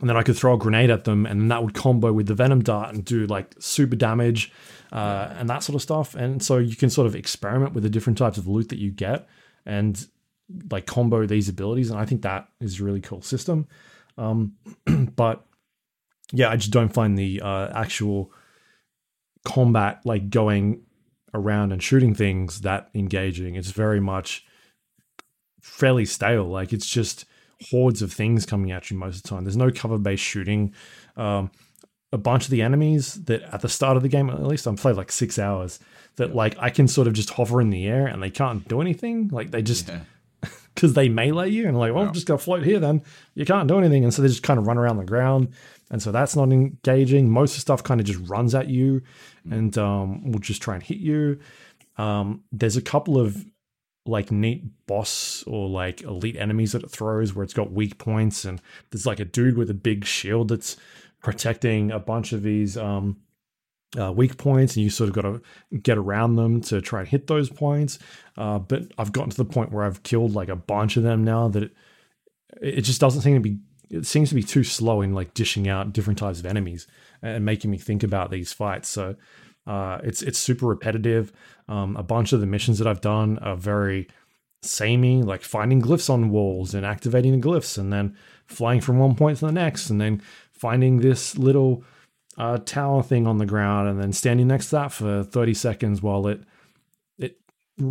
Speaker 1: and then I could throw a grenade at them, and that would combo with the venom dart and do like super damage uh, and that sort of stuff. And so you can sort of experiment with the different types of loot that you get and like combo these abilities. And I think that is a really cool system. Um, but yeah, I just don't find the uh, actual combat like going around and shooting things that engaging. It's very much fairly stale. Like it's just hordes of things coming at you most of the time. There's no cover based shooting. Um, a bunch of the enemies that at the start of the game, at least I'm played like six hours, that like I can sort of just hover in the air and they can't do anything. Like they just because yeah. they melee you and like, well, yeah. just go float here then. You can't do anything. And so they just kind of run around the ground. And so that's not engaging. Most of the stuff kind of just runs at you mm. and um, will just try and hit you. Um, there's a couple of like neat boss or like elite enemies that it throws where it's got weak points and there's like a dude with a big shield that's protecting a bunch of these um, uh, weak points and you sort of got to get around them to try and hit those points. Uh, but i've gotten to the point where i've killed like a bunch of them now that it, it just doesn't seem to be it seems to be too slow in like dishing out different types of enemies and making me think about these fights. So uh, it's it's super repetitive. Um, a bunch of the missions that I've done are very samey, like finding glyphs on walls and activating the glyphs, and then flying from one point to the next, and then finding this little uh, tower thing on the ground, and then standing next to that for thirty seconds while it it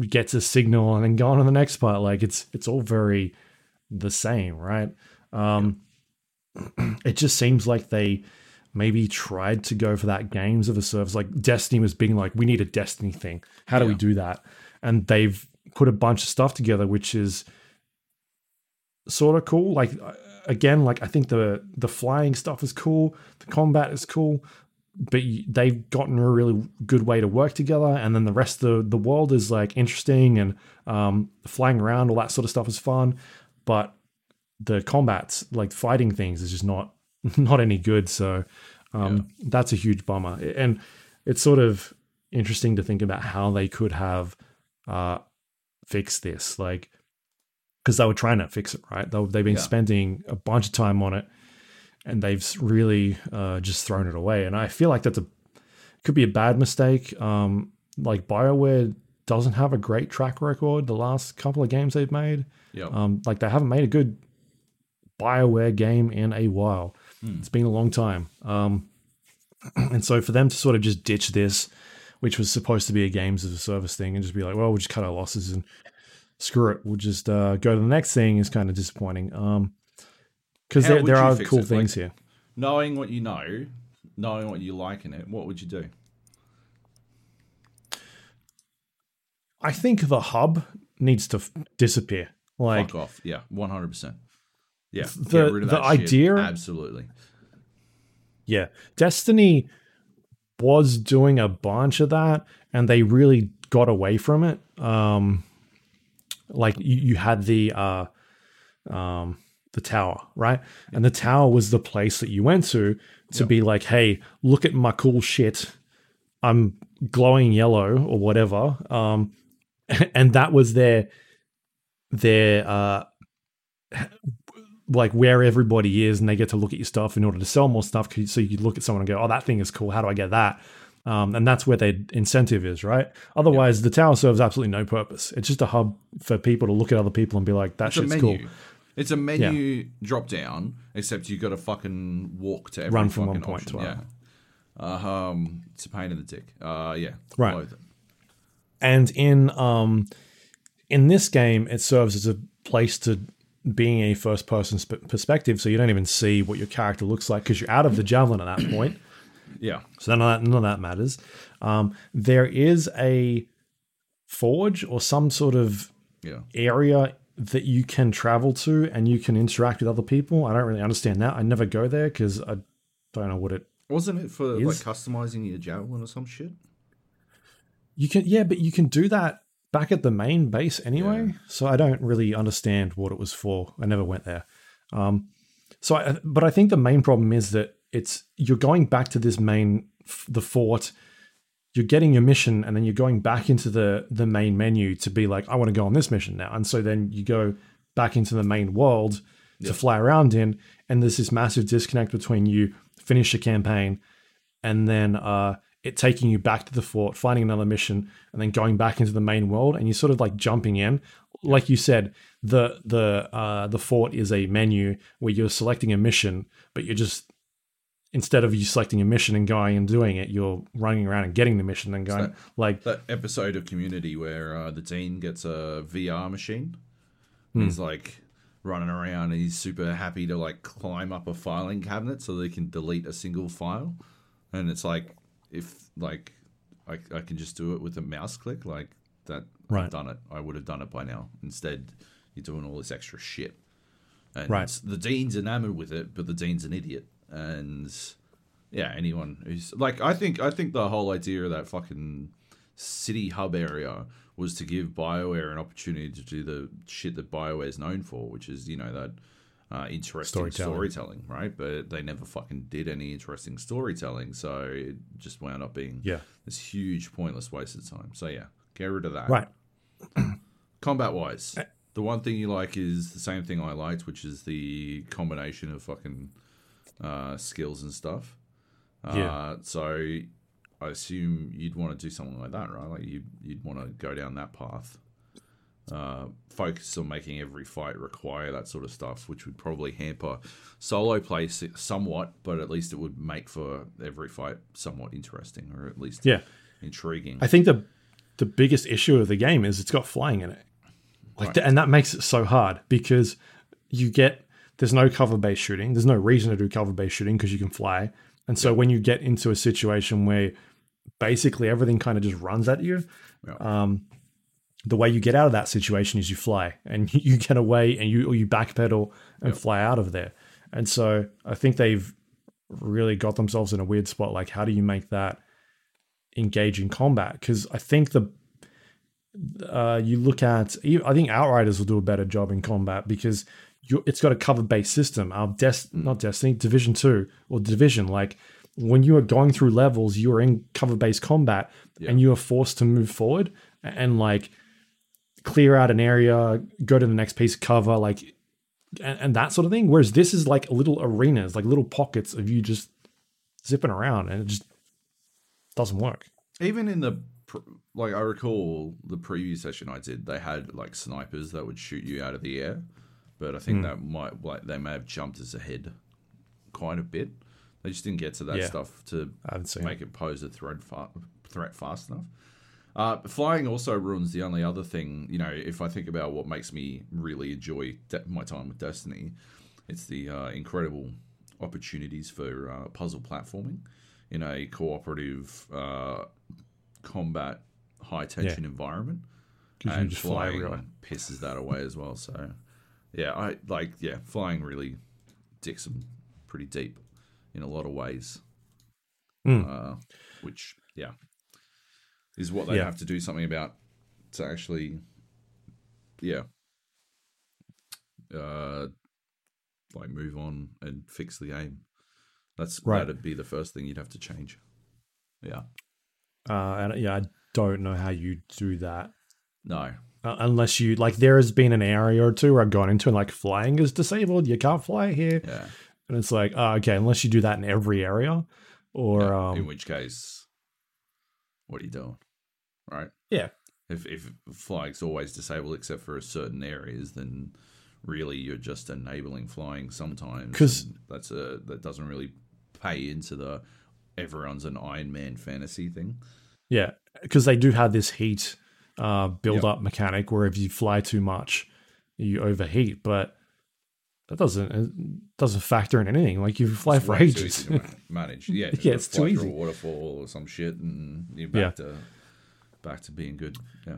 Speaker 1: gets a signal, and then going to the next part. Like it's it's all very the same, right? Um, it just seems like they maybe tried to go for that games of a service. Like Destiny was being like, we need a Destiny thing. How do yeah. we do that? And they've put a bunch of stuff together, which is sort of cool. Like uh, again, like I think the the flying stuff is cool, the combat is cool, but they've gotten a really good way to work together. And then the rest of the, the world is like interesting and um, flying around, all that sort of stuff is fun. But the combats, like fighting things, is just not not any good. So um, that's a huge bummer. And it's sort of interesting to think about how they could have uh, fixed this, like because they were trying to fix it, right? They, they've been
Speaker 2: Yeah.
Speaker 1: spending a bunch of time on it, and they've really uh, just thrown it away. And I feel like that's a could be a bad mistake. Um, like Bioware doesn't have a great track record. The last couple of games they've made,
Speaker 2: Yeah.
Speaker 1: um, like they haven't made a good Bioware game in a while. It's been a long time. Um, and so for them to sort of just ditch this, which was supposed to be a games as a service thing, and just be like, well, we'll just cut our losses and screw it, we'll just uh, go to the next thing is kind of disappointing. Um, because
Speaker 2: How
Speaker 1: there, there are cool
Speaker 2: it?
Speaker 1: things
Speaker 2: Like-
Speaker 1: here.
Speaker 2: knowing what you know, knowing what you like in it, what would you do?
Speaker 1: I think the hub needs to f- disappear. Like
Speaker 2: Fuck off. Yeah, one hundred percent. Yeah,
Speaker 1: The-
Speaker 2: get rid of
Speaker 1: the
Speaker 2: that shit.
Speaker 1: idea-
Speaker 2: Absolutely.
Speaker 1: Yeah. Destiny was doing a bunch of that and they really got away from it. Um like you, you had the uh um the tower, right? And the tower was the place that you went to to be like, "Hey, look at my cool shit. I'm glowing yellow or whatever." Um and that was their their uh like where everybody is and they get to look at your stuff in order to sell more stuff so you look at someone and go oh that thing is cool how do i get that um, and that's where their incentive is right otherwise the tower serves absolutely no purpose it's just a hub for people to look at other people and be like that
Speaker 2: It's
Speaker 1: shit's cool
Speaker 2: It's a menu drop down, except you've got to fucking walk to every
Speaker 1: Run from
Speaker 2: fucking
Speaker 1: one point
Speaker 2: option.
Speaker 1: to
Speaker 2: Yeah. Uh, um, it's a pain in the dick. Uh, yeah.
Speaker 1: Right. And in um in this game it serves as a place to being a first person sp- perspective so you don't even see what your character looks like because you're out of the javelin at that point
Speaker 2: Yeah.
Speaker 1: So none of that, none of that matters. Um, there is a forge or some sort of
Speaker 2: Yeah.
Speaker 1: area that you can travel to and you can interact with other people. I don't really understand that. I never go there because I don't know what it.
Speaker 2: Wasn't it for
Speaker 1: Is-
Speaker 2: like customizing your javelin or some shit?
Speaker 1: You can yeah, but you can do that back at the main base anyway.
Speaker 2: Yeah.
Speaker 1: So I don't really understand what it was for. I never went there. Um, so, I, but I think the main problem is that it's you're going back to this main the fort. You're getting your mission, and then you're going back into the the main menu to be like, I want to go on this mission now. And so then you go back into the main world to fly around in, and there's this massive disconnect between you finish a campaign and then uh, it taking you back to the fort, finding another mission, and then going back into the main world, and you're sort of like jumping in. Like you said, the the uh, the fort is a menu where you're selecting a mission, but you're just instead of you selecting a mission and going and doing it, you're running around and getting the mission and going
Speaker 2: that-
Speaker 1: like
Speaker 2: That episode of Community where uh, the dean gets a VR machine.
Speaker 1: Hmm.
Speaker 2: He's like running around and he's super happy to like climb up a filing cabinet so they can delete a single file. And it's like, if like I, I can just do it with a mouse click, like that,
Speaker 1: Right.
Speaker 2: I've done it. I would have done it by now. Instead, you're doing all this extra shit. And
Speaker 1: Right.
Speaker 2: the dean's enamored with it, but the dean's an idiot. And yeah, anyone who's like, I think, I think the whole idea of that fucking city hub area was to give Bioware an opportunity to do the shit that Bioware is known for, which is you know that uh, interesting
Speaker 1: Storytelling.
Speaker 2: storytelling. right? But they never fucking did any interesting storytelling, so it just wound up being
Speaker 1: yeah,
Speaker 2: this huge pointless waste of time. So yeah, get rid of that.
Speaker 1: right,
Speaker 2: Combat wise, the one thing you like is the same thing I liked, which is the combination of fucking uh, skills and stuff. Uh,
Speaker 1: Yeah.
Speaker 2: So I assume you'd want to do something like that, right? Like you, you'd want to go down that path. Uh, focus on making every fight require that sort of stuff, which would probably hamper solo play somewhat, but at least it would make for every fight somewhat interesting, or at least
Speaker 1: yeah.
Speaker 2: intriguing.
Speaker 1: I think the the biggest issue of the game is it's got flying in it, like,
Speaker 2: Right.
Speaker 1: th- and that makes it so hard because you get there's no cover based shooting. There's no reason to do cover based shooting because you can fly, and so when you get into a situation where basically everything kind of just runs at you,
Speaker 2: Yeah.
Speaker 1: um, the way you get out of that situation is you fly and you get away and you or you backpedal and
Speaker 2: Yep.
Speaker 1: fly out of there. And so I think they've really got themselves in a weird spot. Like, how do you make that engaging combat? Because I think the uh, you look at, I think Outriders will do a better job in combat because you, it's got a cover based system. Our Des- not Destiny, Division Two or Division, like when you are going through levels, you are in cover based combat
Speaker 2: Yeah.
Speaker 1: and you are forced to move forward and like clear out an area, go to the next piece of cover, like and, and that sort of thing. Whereas this is like little arenas, like little pockets of you just zipping around, and it just doesn't work.
Speaker 2: even in the like I recall the preview session I did, they had like snipers that would shoot you out of the air, but I think
Speaker 1: Hmm.
Speaker 2: that might like they may have jumped us ahead quite a bit. They just didn't get to that
Speaker 1: Yeah.
Speaker 2: stuff to make it pose a threat fa- threat fast enough. Uh, flying also ruins the only other thing. You know, if I think about what makes me really enjoy de- my time with Destiny, it's the uh, incredible opportunities for uh, puzzle platforming in a cooperative uh, combat high tension environment.
Speaker 1: 'Cause you
Speaker 2: And
Speaker 1: just fly
Speaker 2: flying
Speaker 1: everywhere.
Speaker 2: pisses that away as well. So, yeah, I like yeah, flying really dicks them pretty deep in a lot of ways.
Speaker 1: Mm.
Speaker 2: Uh, which yeah, is what they
Speaker 1: Yeah.
Speaker 2: have to do something about to actually, yeah, uh, like move on and fix the game. That's
Speaker 1: Right.
Speaker 2: that'd be the first thing you'd have to change. Yeah.
Speaker 1: Uh, and yeah, I don't know how you do that
Speaker 2: No.
Speaker 1: uh, unless you like. There has been an area or two where I've gone into and like flying is disabled. You can't fly here,
Speaker 2: Yeah.
Speaker 1: and it's like, oh, okay, unless you do that in every area, or
Speaker 2: Yeah, in
Speaker 1: um,
Speaker 2: which case, what are you doing? Right.
Speaker 1: yeah,
Speaker 2: If if flying's always disabled except for certain areas, then really you're just enabling flying sometimes. Because that's a that doesn't really pay into the everyone's an Iron Man fantasy thing.
Speaker 1: yeah, because they do have this heat uh, build up mechanic where if you fly too much, you overheat, but. That doesn't doesn't factor in anything. Like you fly
Speaker 2: It's
Speaker 1: for ages.
Speaker 2: to manage. Yeah,
Speaker 1: Yeah, it's too easy.
Speaker 2: A waterfall or some shit, and you're back to back to being good. Yeah.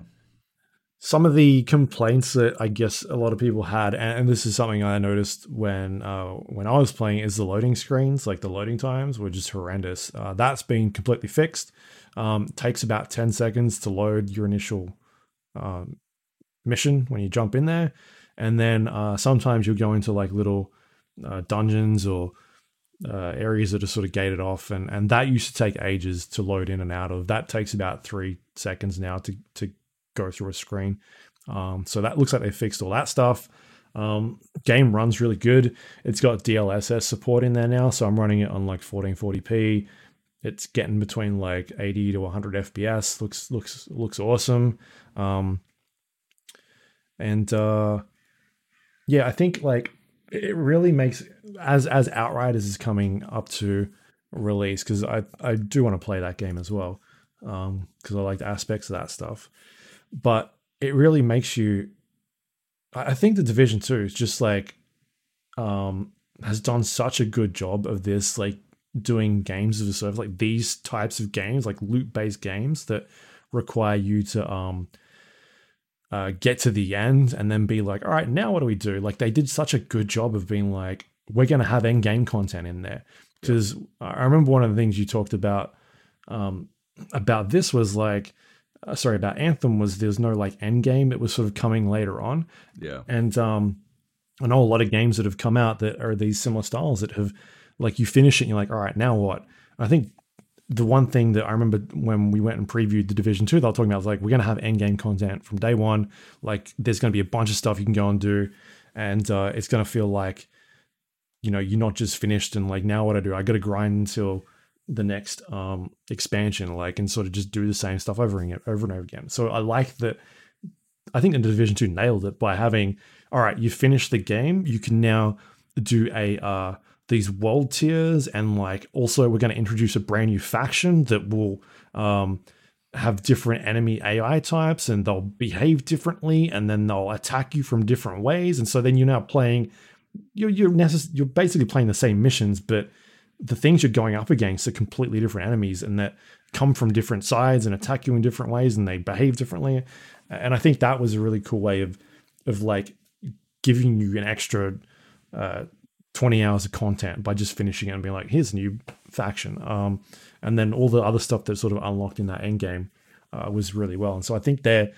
Speaker 1: some of the complaints that I guess a lot of people had, and, and this is something I noticed when uh, when I was playing, is the loading screens, like the loading times, were just horrendous. Uh, that's been completely fixed. Um, takes about ten seconds to load your initial um, mission when you jump in there, and then uh, sometimes you'll go into like little uh, dungeons or uh, areas that are sort of gated off, and and that used to take ages to load in and out of. That takes about three seconds now to to go through a screen. Um, so that looks like they fixed all that stuff. Um, game runs really good. It's got DLSS support in there now, so I'm running it on like 1440p. It's getting between like 80 to 100 FPS. looks looks looks awesome. Um, and uh, yeah, I think like it really makes as as Outriders is coming up to release because I I do want to play that game as well because I like the aspects of that stuff. But it really makes you. I think the Division Two is just like um, has done such a good job of this, like doing games of a service, like these types of games, like loot based games that require you to um uh, get to the end and then be like, all right, now what do we do? Like they did such a good job of being like, we're going to have end game content in there. Because I remember one of the things you talked about um, about this was like, uh, sorry, about Anthem was there's no like end game. It was sort of coming later on.
Speaker 2: Yeah.
Speaker 1: And um, I know a lot of games that have come out that are these similar styles that have like you finish it and you're like, all right, now what? I think the one thing that I remember when we went and previewed the Division Two, they were talking about was like we're going to have end game content from day one. Like there's going to be a bunch of stuff you can go and do, and uh, it's going to feel like you know you're not just finished and like now what I do? I got to grind until the next um, expansion, like and sort of just do the same stuff over and over and over again. So I like that. I think the Division Two nailed it by having all right, you finished the game, you can now do a uh, these world tiers and like also we're going to introduce a brand new faction that will um, have different enemy AI types and they'll behave differently and then they'll attack you from different ways and so then you're now playing you're you're, necess- you're basically playing the same missions but the things you're going up against are completely different enemies and that come from different sides and attack you in different ways and they behave differently. And I think that was a really cool way of of like giving you an extra uh, 20 hours of content by just finishing it and being like, here's a new faction. Um, and then all the other stuff that's sort of unlocked in that end game uh, was really well. And so I think they're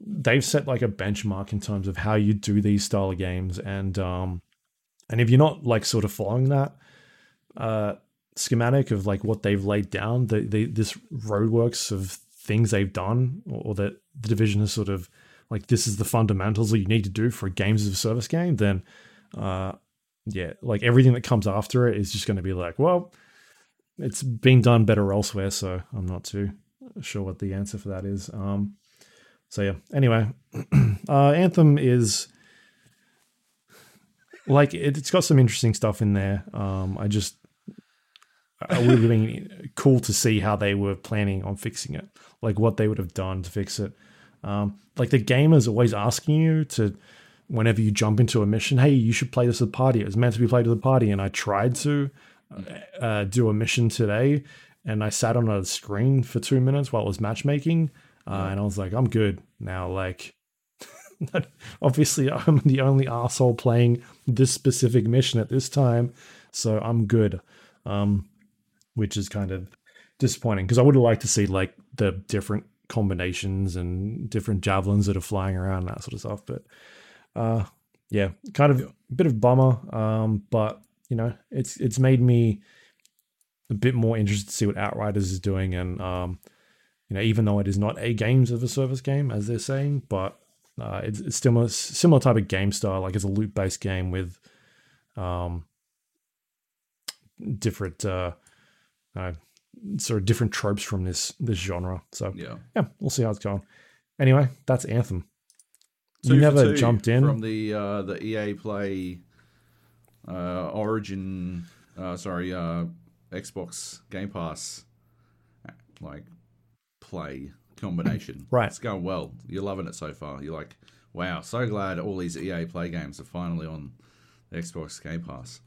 Speaker 1: they've set like a benchmark in terms of how you do these style of games. And um, and if you're not like sort of following that uh, schematic of like what they've laid down, the, the this roadworks of things they've done, or, or that the division is sort of like this is the fundamentals that you need to do for a games of service game, then uh, yeah, like everything that comes after it is just going to be like, well, it's been done better elsewhere, so I'm not too sure what the answer for that is. Um, so yeah. Anyway, uh, Anthem is like it, has got some interesting stuff in there. Um, I just it would have been cool to see how they were planning on fixing it, like what they would have done to fix it. Um, like the game is always asking you to, whenever you jump into a mission, hey, you should play this with the party. It was meant to be played with the party, and I tried to uh, do a mission today, and I sat on a screen for two minutes while it was matchmaking, uh, and I was like, I'm good now. Like, obviously, I'm the only asshole playing this specific mission at this time, so I'm good. Um, which is kind of disappointing because I would have liked to see like the different combinations and different javelins that are flying around and that sort of stuff. But uh, yeah, kind of a bit of bummer. Um, but you know, it's it's made me a bit more interested to see what Outriders is doing, and um, you know, even though it is not a games of a service game as they're saying, but uh, it's, it's similar similar type of game style. Like it's a loot based game with um, different uh, uh, sort of different tropes from this this genre. So
Speaker 2: Yeah.
Speaker 1: yeah, we'll see how it's going. Anyway, that's Anthem.
Speaker 2: Two
Speaker 1: you never jumped in.
Speaker 2: from the uh, the EA Play uh, Origin. Uh, sorry, uh, Xbox Game Pass like play combination.
Speaker 1: Right.
Speaker 2: it's going well. You're loving it so far. You're like, wow, so glad all these EA Play games are finally on the Xbox Game Pass.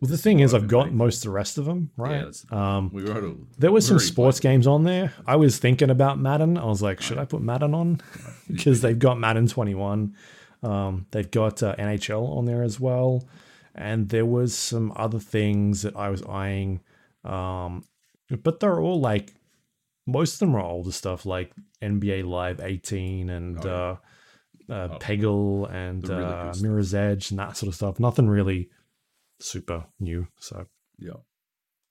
Speaker 1: Well, the thing is, I've got most of the rest of them. Right.
Speaker 2: it's-
Speaker 1: um,
Speaker 2: We wrote a,
Speaker 1: there was some sports
Speaker 2: played
Speaker 1: games on there. I was thinking about Madden. I was like, should I put Madden on? Because they've got Madden 21. Um, they've got uh, NHL on there as well. And there was some other things that I was eyeing. Um, but they're all like, most of them are older stuff like NBA Live 18 and
Speaker 2: Oh,
Speaker 1: uh, uh,
Speaker 2: Oh.
Speaker 1: Peggle and
Speaker 2: really
Speaker 1: uh. Mirror's Edge and that sort of stuff. Nothing really super new. So.
Speaker 2: Yeah.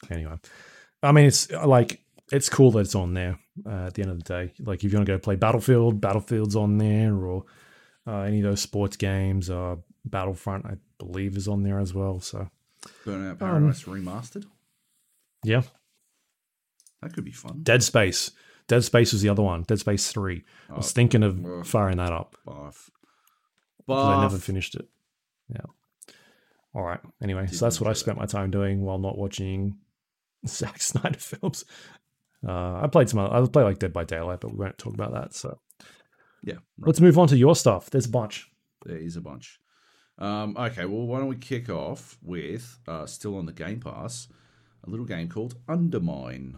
Speaker 1: anyway. I mean it's like it's cool that it's on there uh, at the end of the day. Like if you want to go play battlefield battlefield's on there or uh, any of those sports games uh, battlefront i believe is on there as well so.
Speaker 2: Burnout
Speaker 1: Um,
Speaker 2: Paradise remastered.
Speaker 1: yeah.
Speaker 2: That could be fun.
Speaker 1: dead space. Dead space was the other one. Dead space 3 i was
Speaker 2: Oh,
Speaker 1: thinking of
Speaker 2: ugh.
Speaker 1: firing that up. I never finished it. Yeah all right anyway
Speaker 2: Didn't
Speaker 1: so that's what i spent my time doing while not watching Zack Snyder films. Uh, I played some. other- I played like Dead by Daylight, but we won't talk about that. So
Speaker 2: Yeah. right.
Speaker 1: let's move on to your stuff. There's a bunch.
Speaker 2: There is a bunch. Um, okay, well, why don't we kick off with uh, still on the Game Pass, a little game called Undermine.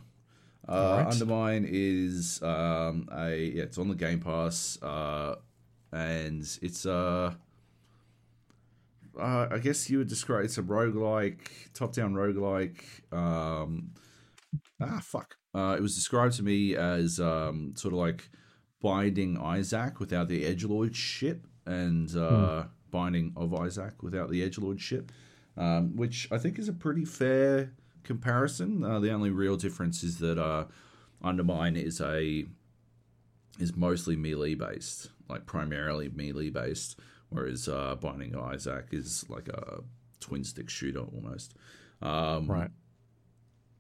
Speaker 2: Uh,
Speaker 1: Alright.
Speaker 2: Undermine is um, a yeah, it's on the Game Pass, uh, and it's uh, uh, I guess you would describe it's a roguelike, top-down roguelike. Um, ah, fuck. Uh, it was described to me as um, sort of like binding Isaac without the edge lord shit, and uh, binding of Isaac without the edge lord shit, um, which I think is a pretty fair comparison. Uh, the only real difference is that uh, Undermine is a is mostly melee based, like primarily melee based, whereas uh, Binding Isaac is like a twin stick shooter almost. Um,
Speaker 1: Right.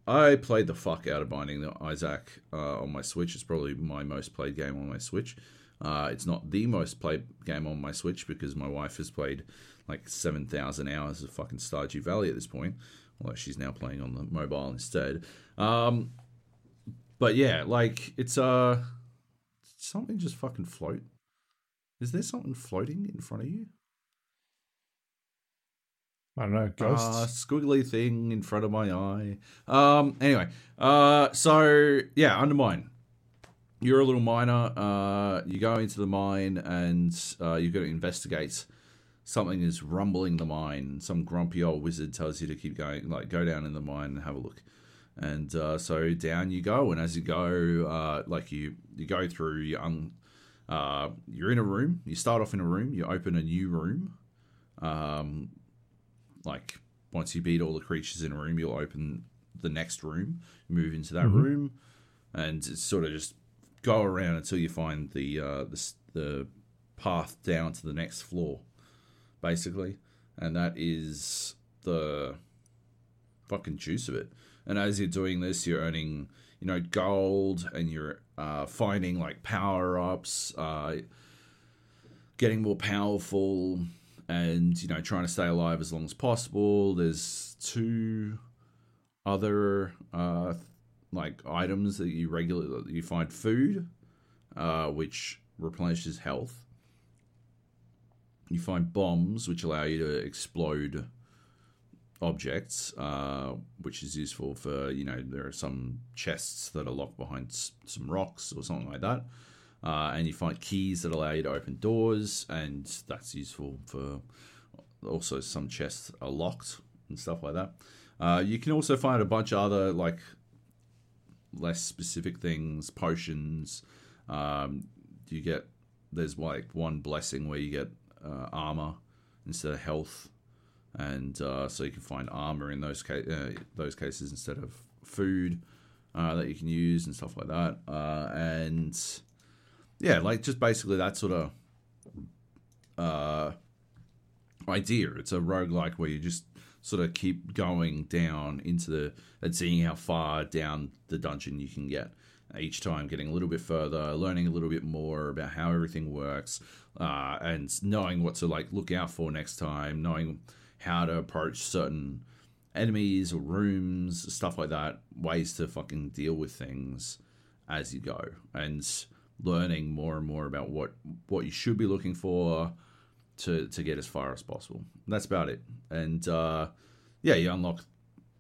Speaker 2: I played the fuck out of Binding the Isaac uh, on my Switch. It's probably my most played game on my Switch. Uh, it's not the most played game on my Switch because my wife has played like 7,000 hours of fucking Stardew Valley at this point, although she's now playing on the mobile instead. Um, but yeah, like it's uh, something just fucking float. Is there something floating in front of you?
Speaker 1: I don't know, ghosts.
Speaker 2: Uh, squiggly thing in front of my eye. Um. Anyway. Uh. So yeah, undermine. You're a little miner. Uh. You go into the mine and uh, you've got to investigate. Something is rumbling the mine. Some grumpy old wizard tells you to keep going. Like go down in the mine and have a look. And uh, so down you go. And as you go, uh, like you you go through. You un, uh, you're in a room. You start off in a room. You open a new room. Um, like once you beat all the creatures in a room, you'll open the next room, move into that
Speaker 1: Mhm.
Speaker 2: room, and it's sort of just go around until you find the uh, the the path down to the next floor, basically, and that is the fucking juice of it. And as you're doing this, you're earning you know gold, and you're uh, finding like power ups, uh, getting more powerful and you know trying to stay alive as long as possible. There's two other uh like items that you regularly you find food uh which replenishes health. You find bombs which allow you to explode objects uh which is useful for you know there are some chests that are locked behind s- some rocks or something like that uh, and you find keys that allow you to open doors, and that's useful for also some chests are locked and stuff like that. Uh, you can also find a bunch of other like less specific things, potions. Um, you get there's like one blessing where you get uh, armor instead of health, and uh, so you can find armor in those ca- uh, those cases instead of food uh, that you can use and stuff like that. Uh, and yeah, like just basically that sort of uh, idea. It's a roguelike where you just sort of keep going down into the and seeing how far down the dungeon you can get each time, getting a little bit further, learning a little bit more about how everything works, uh, and knowing what to like look out for next time, knowing how to approach certain enemies or rooms, stuff like that, ways to fucking deal with things as you go, and learning more and more about what what you should be looking for to to get as far as possible. That's about it. And uh, yeah, you unlock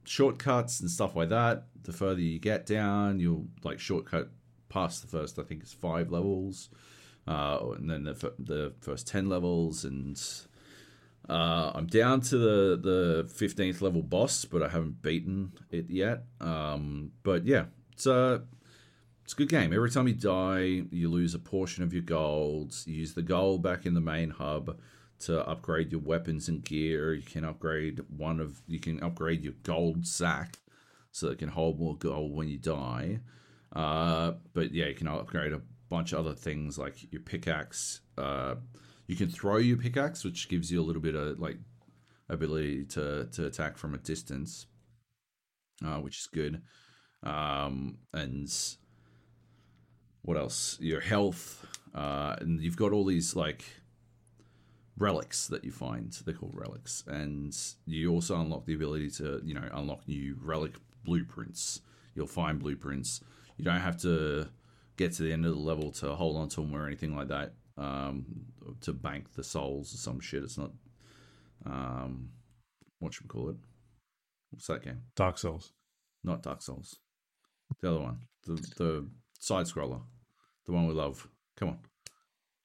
Speaker 2: shortcuts and stuff like that. The further you get down, you'll like shortcut past the first, I think it's five levels, uh, and then the the first ten levels, and uh, I'm down to the the fifteenth level boss, but I haven't beaten it yet. Um, but yeah, it's a it's a good game. Every time you die, you lose a portion of your gold. You use the gold back in the main hub to upgrade your weapons and gear. You can upgrade one of you can upgrade your gold sack so it can hold more gold when you die. Uh, but yeah, you can upgrade a bunch of other things like your pickaxe. Uh, you can throw your pickaxe, which gives you a little bit of like ability to to attack from a distance, uh, which is good. Um, and what else? Your health, uh, and you've got all these like relics that you find. They're called relics, and you also unlock the ability to you know unlock new relic blueprints. You'll find blueprints. You don't have to get to the end of the level to hold on to them or anything like that. Um, to bank the souls or some shit. It's not. Um, what should we call it? What's that game?
Speaker 1: Dark Souls.
Speaker 2: Not Dark Souls. The other one. The the side scroller. The one we love. Come on.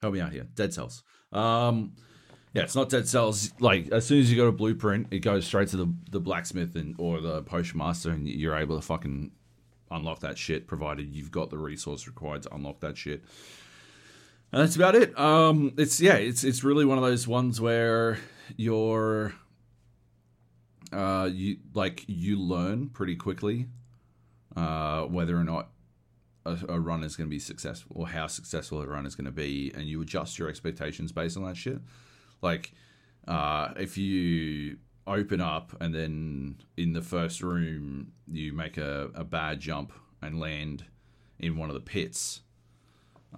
Speaker 2: Help me out here. Dead Cells. Um yeah, it's not Dead Cells. Like as soon as you got a blueprint, it goes straight to the the blacksmith and or the potion master and you're able to fucking unlock that shit provided you've got the resource required to unlock that shit. And that's about it. Um it's yeah, it's it's really one of those ones where you're uh you like you learn pretty quickly uh, whether or not a, a run is going to be successful or how successful a run is going to be, and you adjust your expectations based on that shit. Like, uh, if you open up and then in the first room you make a, a bad jump and land in one of the pits,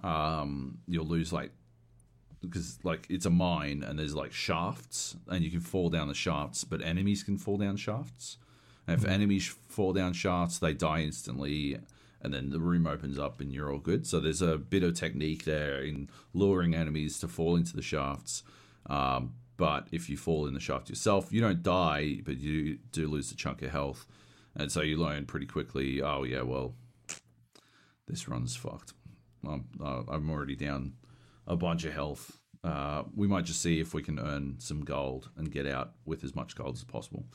Speaker 2: um, you'll lose like because like it's a mine and there's like shafts and you can fall down the shafts, but enemies can fall down shafts. And if enemies fall down shafts, they die instantly, and then the room opens up and you're all good. So there's a bit of technique there in luring enemies to fall into the shafts. Um, But if you fall in the shaft yourself, you don't die, but you do lose a chunk of health. And so you learn pretty quickly, oh, yeah, well, this run's fucked. I'm, uh, I'm already down a bunch of health. Uh, we might just see if we can earn some gold and get out with as much gold as possible.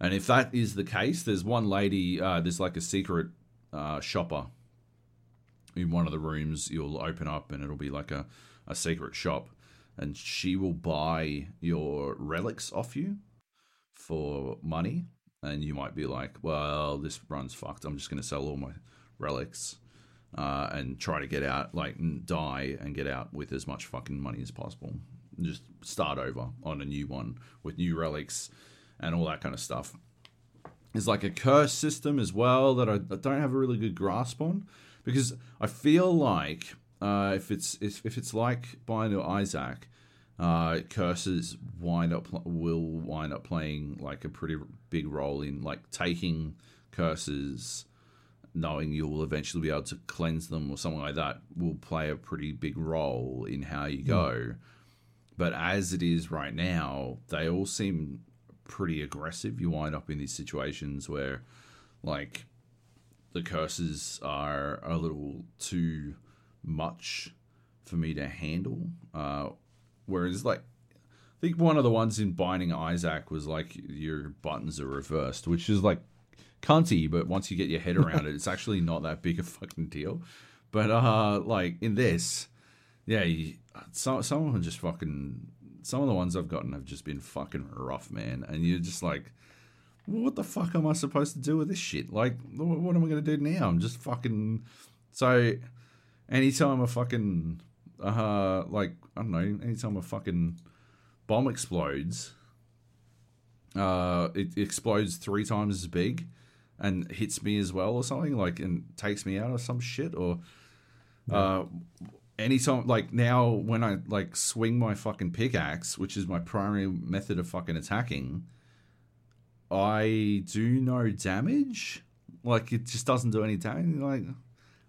Speaker 2: And if that is the case, there's one lady, uh, there's like a secret uh, shopper in one of the rooms you'll open up and it'll be like a, a secret shop and she will buy your relics off you for money and you might be like well this run's fucked i'm just going to sell all my relics uh, and try to get out like die and get out with as much fucking money as possible. Just start over on a new one with new relics and all that kind of stuff. There's like a curse system as well that I, I don't have a really good grasp on because I feel like uh, if it's if, if it's like Binding Isaac, uh, curses wind up will wind up playing like a pretty big role in like taking curses, knowing you will eventually be able to cleanse them or something like that will play a pretty big role in how you go. Mm. But as it is right now, they all seem pretty aggressive. You wind up in these situations where, like, the curses are a little too much for me to handle. Uh, whereas, like, I think one of the ones in Binding Isaac was like your buttons are reversed, which is like cunty, but once you get your head around it, it's actually not that big a fucking deal. But uh, like in this, yeah, you, some some of them just fucking. Some of the ones I've gotten have just been fucking rough, man. And you're just like, what the fuck am I supposed to do with this shit? Like, what am I going to do now? I'm just fucking. So, anytime a fucking. Uh, like, I don't know, anytime a fucking bomb explodes, uh, it explodes three times as big and hits me as well or something, like, and takes me out or some shit, or. Uh, anytime like now when I like swing my fucking pickaxe, which is my primary method of fucking attacking, I do no damage. Like it just doesn't do any damage. Like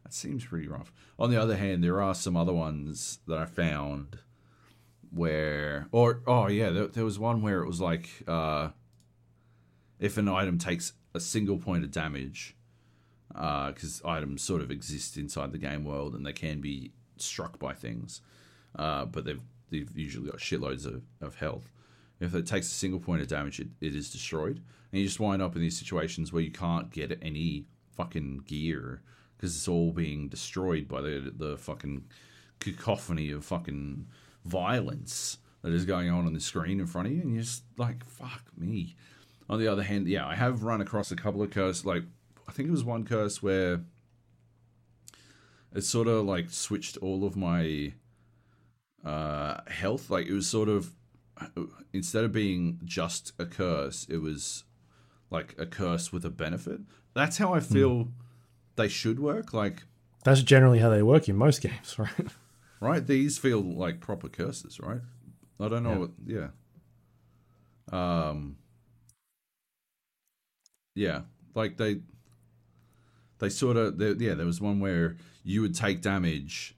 Speaker 2: that seems pretty rough. On the other hand, there are some other ones that I found where, or oh yeah, there, there was one where it was like uh, if an item takes a single point of damage, because uh, items sort of exist inside the game world and they can be struck by things, uh, but they've they've usually got shitloads of, of health. If it takes a single point of damage, it, it is destroyed. And you just wind up in these situations where you can't get any fucking gear because it's all being destroyed by the the fucking cacophony of fucking violence that is going on on the screen in front of you, and you're just like, fuck me. On the other hand, yeah, I have run across a couple of curses. Like, I think it was one curse where it sort of like switched all of my uh, health. Like, it was sort of instead of being just a curse, it was like a curse with a benefit. That's how I hmm. feel mm. they should work. Like
Speaker 1: that's generally how they work in most games, right?
Speaker 2: Right. These feel like proper curses, right? I don't know. Yeah. What, yeah. Um. Yeah, like they. They sort of, yeah. There was one where you would take damage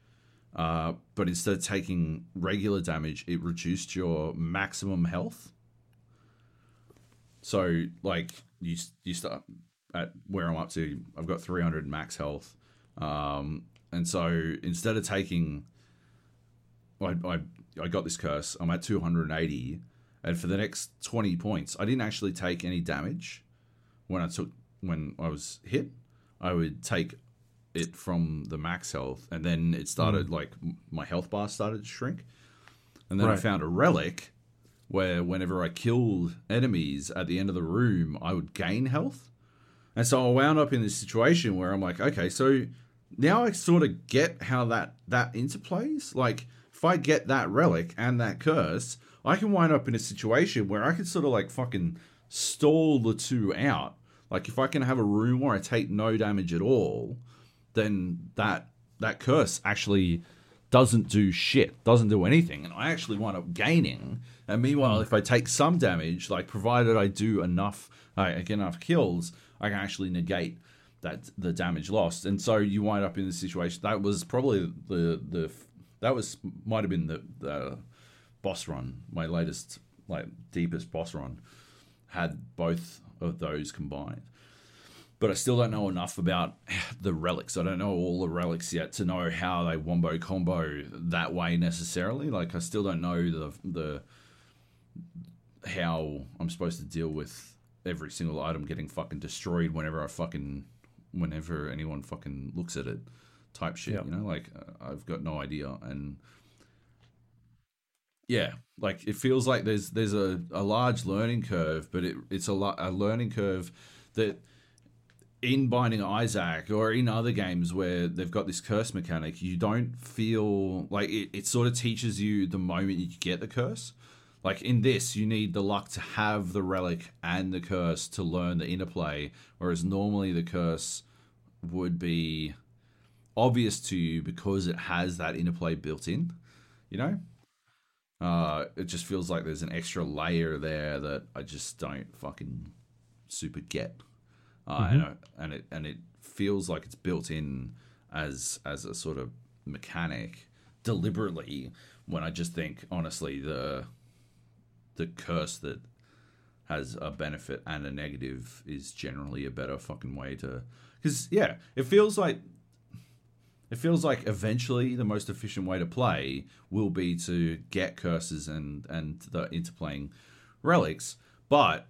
Speaker 2: uh, but instead of taking regular damage, it reduced your maximum health. So, like, you you start at where I'm up to. I've got 300 max health, um, and so instead of taking, I, I I got this curse. I'm at 280, and for the next 20 points, I didn't actually take any damage when I took when I was hit. I would take it from the max health, and then it started mm. like my health bar started to shrink, and then right. I found a relic where whenever I killed enemies at the end of the room, I would gain health, and so I wound up in this situation where I'm like, okay, so now I sort of get how that that interplays. Like if I get that relic and that curse, I can wind up in a situation where I can sort of like fucking stall the two out. Like if I can have a room where I take no damage at all, then that that curse actually doesn't do shit, doesn't do anything, and I actually wind up gaining. And meanwhile, if I take some damage, like provided I do enough, I get enough kills, I can actually negate that the damage lost. And so you wind up in the situation that was probably the the that was might have been the the boss run, my latest like deepest boss run, had both of those combined. But I still don't know enough about the relics. I don't know all the relics yet to know how they wombo combo that way necessarily. Like I still don't know the the how I'm supposed to deal with every single item getting fucking destroyed whenever I fucking whenever anyone fucking looks at it type shit
Speaker 1: Yep.
Speaker 2: you know like uh, I've got no idea and yeah like it feels like there's there's a, a large learning curve but it, it's a, a learning curve that in Binding Isaac or in other games where they've got this curse mechanic, you don't feel like it, it sort of teaches you the moment you get the curse. Like in this, you need the luck to have the relic and the curse to learn the interplay, whereas normally the curse would be obvious to you because it has that interplay built in, you know? Uh, it just feels like there's an extra layer there that I just don't fucking super get uh, and, I- and it and it feels like it's built in as as a sort of mechanic deliberately. When I just think honestly, the the curse that has a benefit and a negative is generally a better fucking way to because yeah, it feels like it feels like eventually the most efficient way to play will be to get curses and and the interplaying relics, but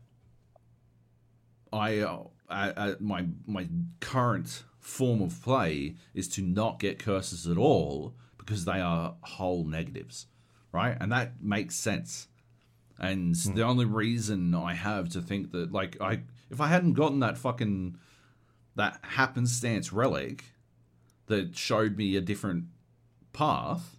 Speaker 2: I, uh, I, I my my current form of play is to not get curses at all because they are whole negatives, right? And that makes sense. And the only reason I have to think that, like, I if I hadn't gotten that fucking that happenstance relic that showed me a different path,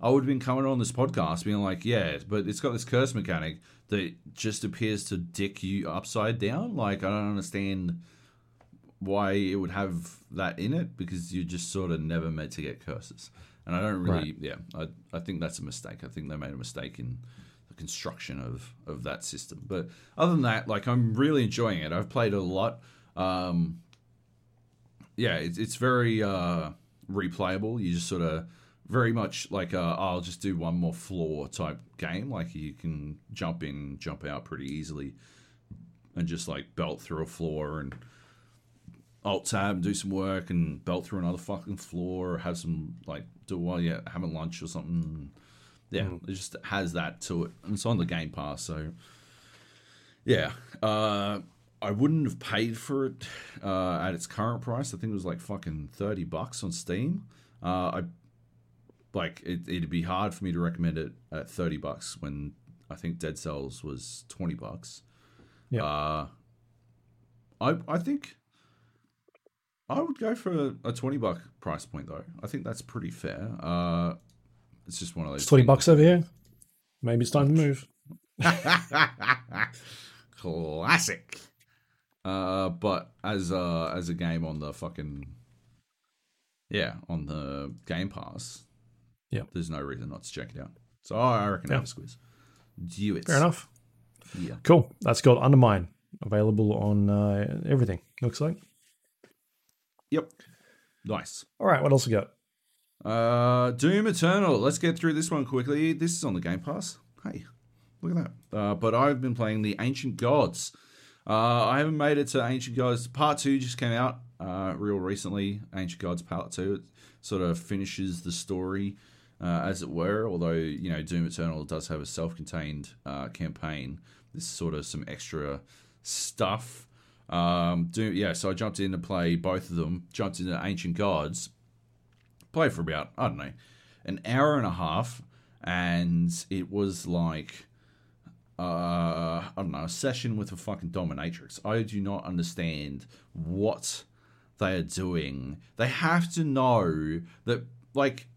Speaker 2: I would have been coming on this podcast being like, yeah, but it's got this curse mechanic that just appears to dick you upside down. Like, I don't understand why it would have that in it because you're just sort of never meant to get curses. And I don't really,
Speaker 1: Right.
Speaker 2: yeah, I, I think that's a mistake. I think they made a mistake in the construction of, of that system. But other than that, like, I'm really enjoying it. I've played a lot. Um, yeah, it's it's very uh, replayable. You just sort of very much like i I'll just do one more floor type game. Like you can jump in, jump out pretty easily, and just like belt through a floor and alt tab and do some work and belt through another fucking floor or have some like do while you're having lunch or something. Yeah, it just has that to it. And it's on the Game Pass, so yeah. Uh, I wouldn't have paid for it uh, at its current price. I think it was like fucking thirty bucks on Steam. Uh, I like it, it'd be hard for me to recommend it at thirty bucks when I think Dead Cells was twenty bucks.
Speaker 1: Yeah.
Speaker 2: Uh, I I think I would go for a, twenty buck price point though. I think that's pretty fair. Uh, it's just one of those.
Speaker 1: It's 20
Speaker 2: things-
Speaker 1: bucks over here. Maybe it's time to move.
Speaker 2: Classic. Uh, but as a as a game on the fucking yeah on the Game Pass,
Speaker 1: Yeah.
Speaker 2: there's no reason not to check it out. So I reckon
Speaker 1: Yeah.
Speaker 2: have a squeeze. Do it.
Speaker 1: Fair enough.
Speaker 2: Yeah.
Speaker 1: Cool. That's called Undermine. Available on uh, everything, looks like.
Speaker 2: Yep. Nice.
Speaker 1: All right, what else we got?
Speaker 2: Uh, Doom Eternal. Let's get through this one quickly. This is on the Game Pass. Hey, look at that. Uh, but I've been playing the Ancient Gods. Uh, I haven't made it to Ancient Gods. Part two just came out uh, real recently. Ancient Gods Part two. It sort of finishes the story, uh, as it were. Although you know Doom Eternal does have a self-contained uh, campaign. This sort of some extra stuff. Um, Doom, yeah. So I jumped in to play both of them. Jumped into Ancient Gods played for about I don't know an hour and a half, and it was like uh, I don't know a session with a fucking dominatrix. I do not understand what they are doing. They have to know that like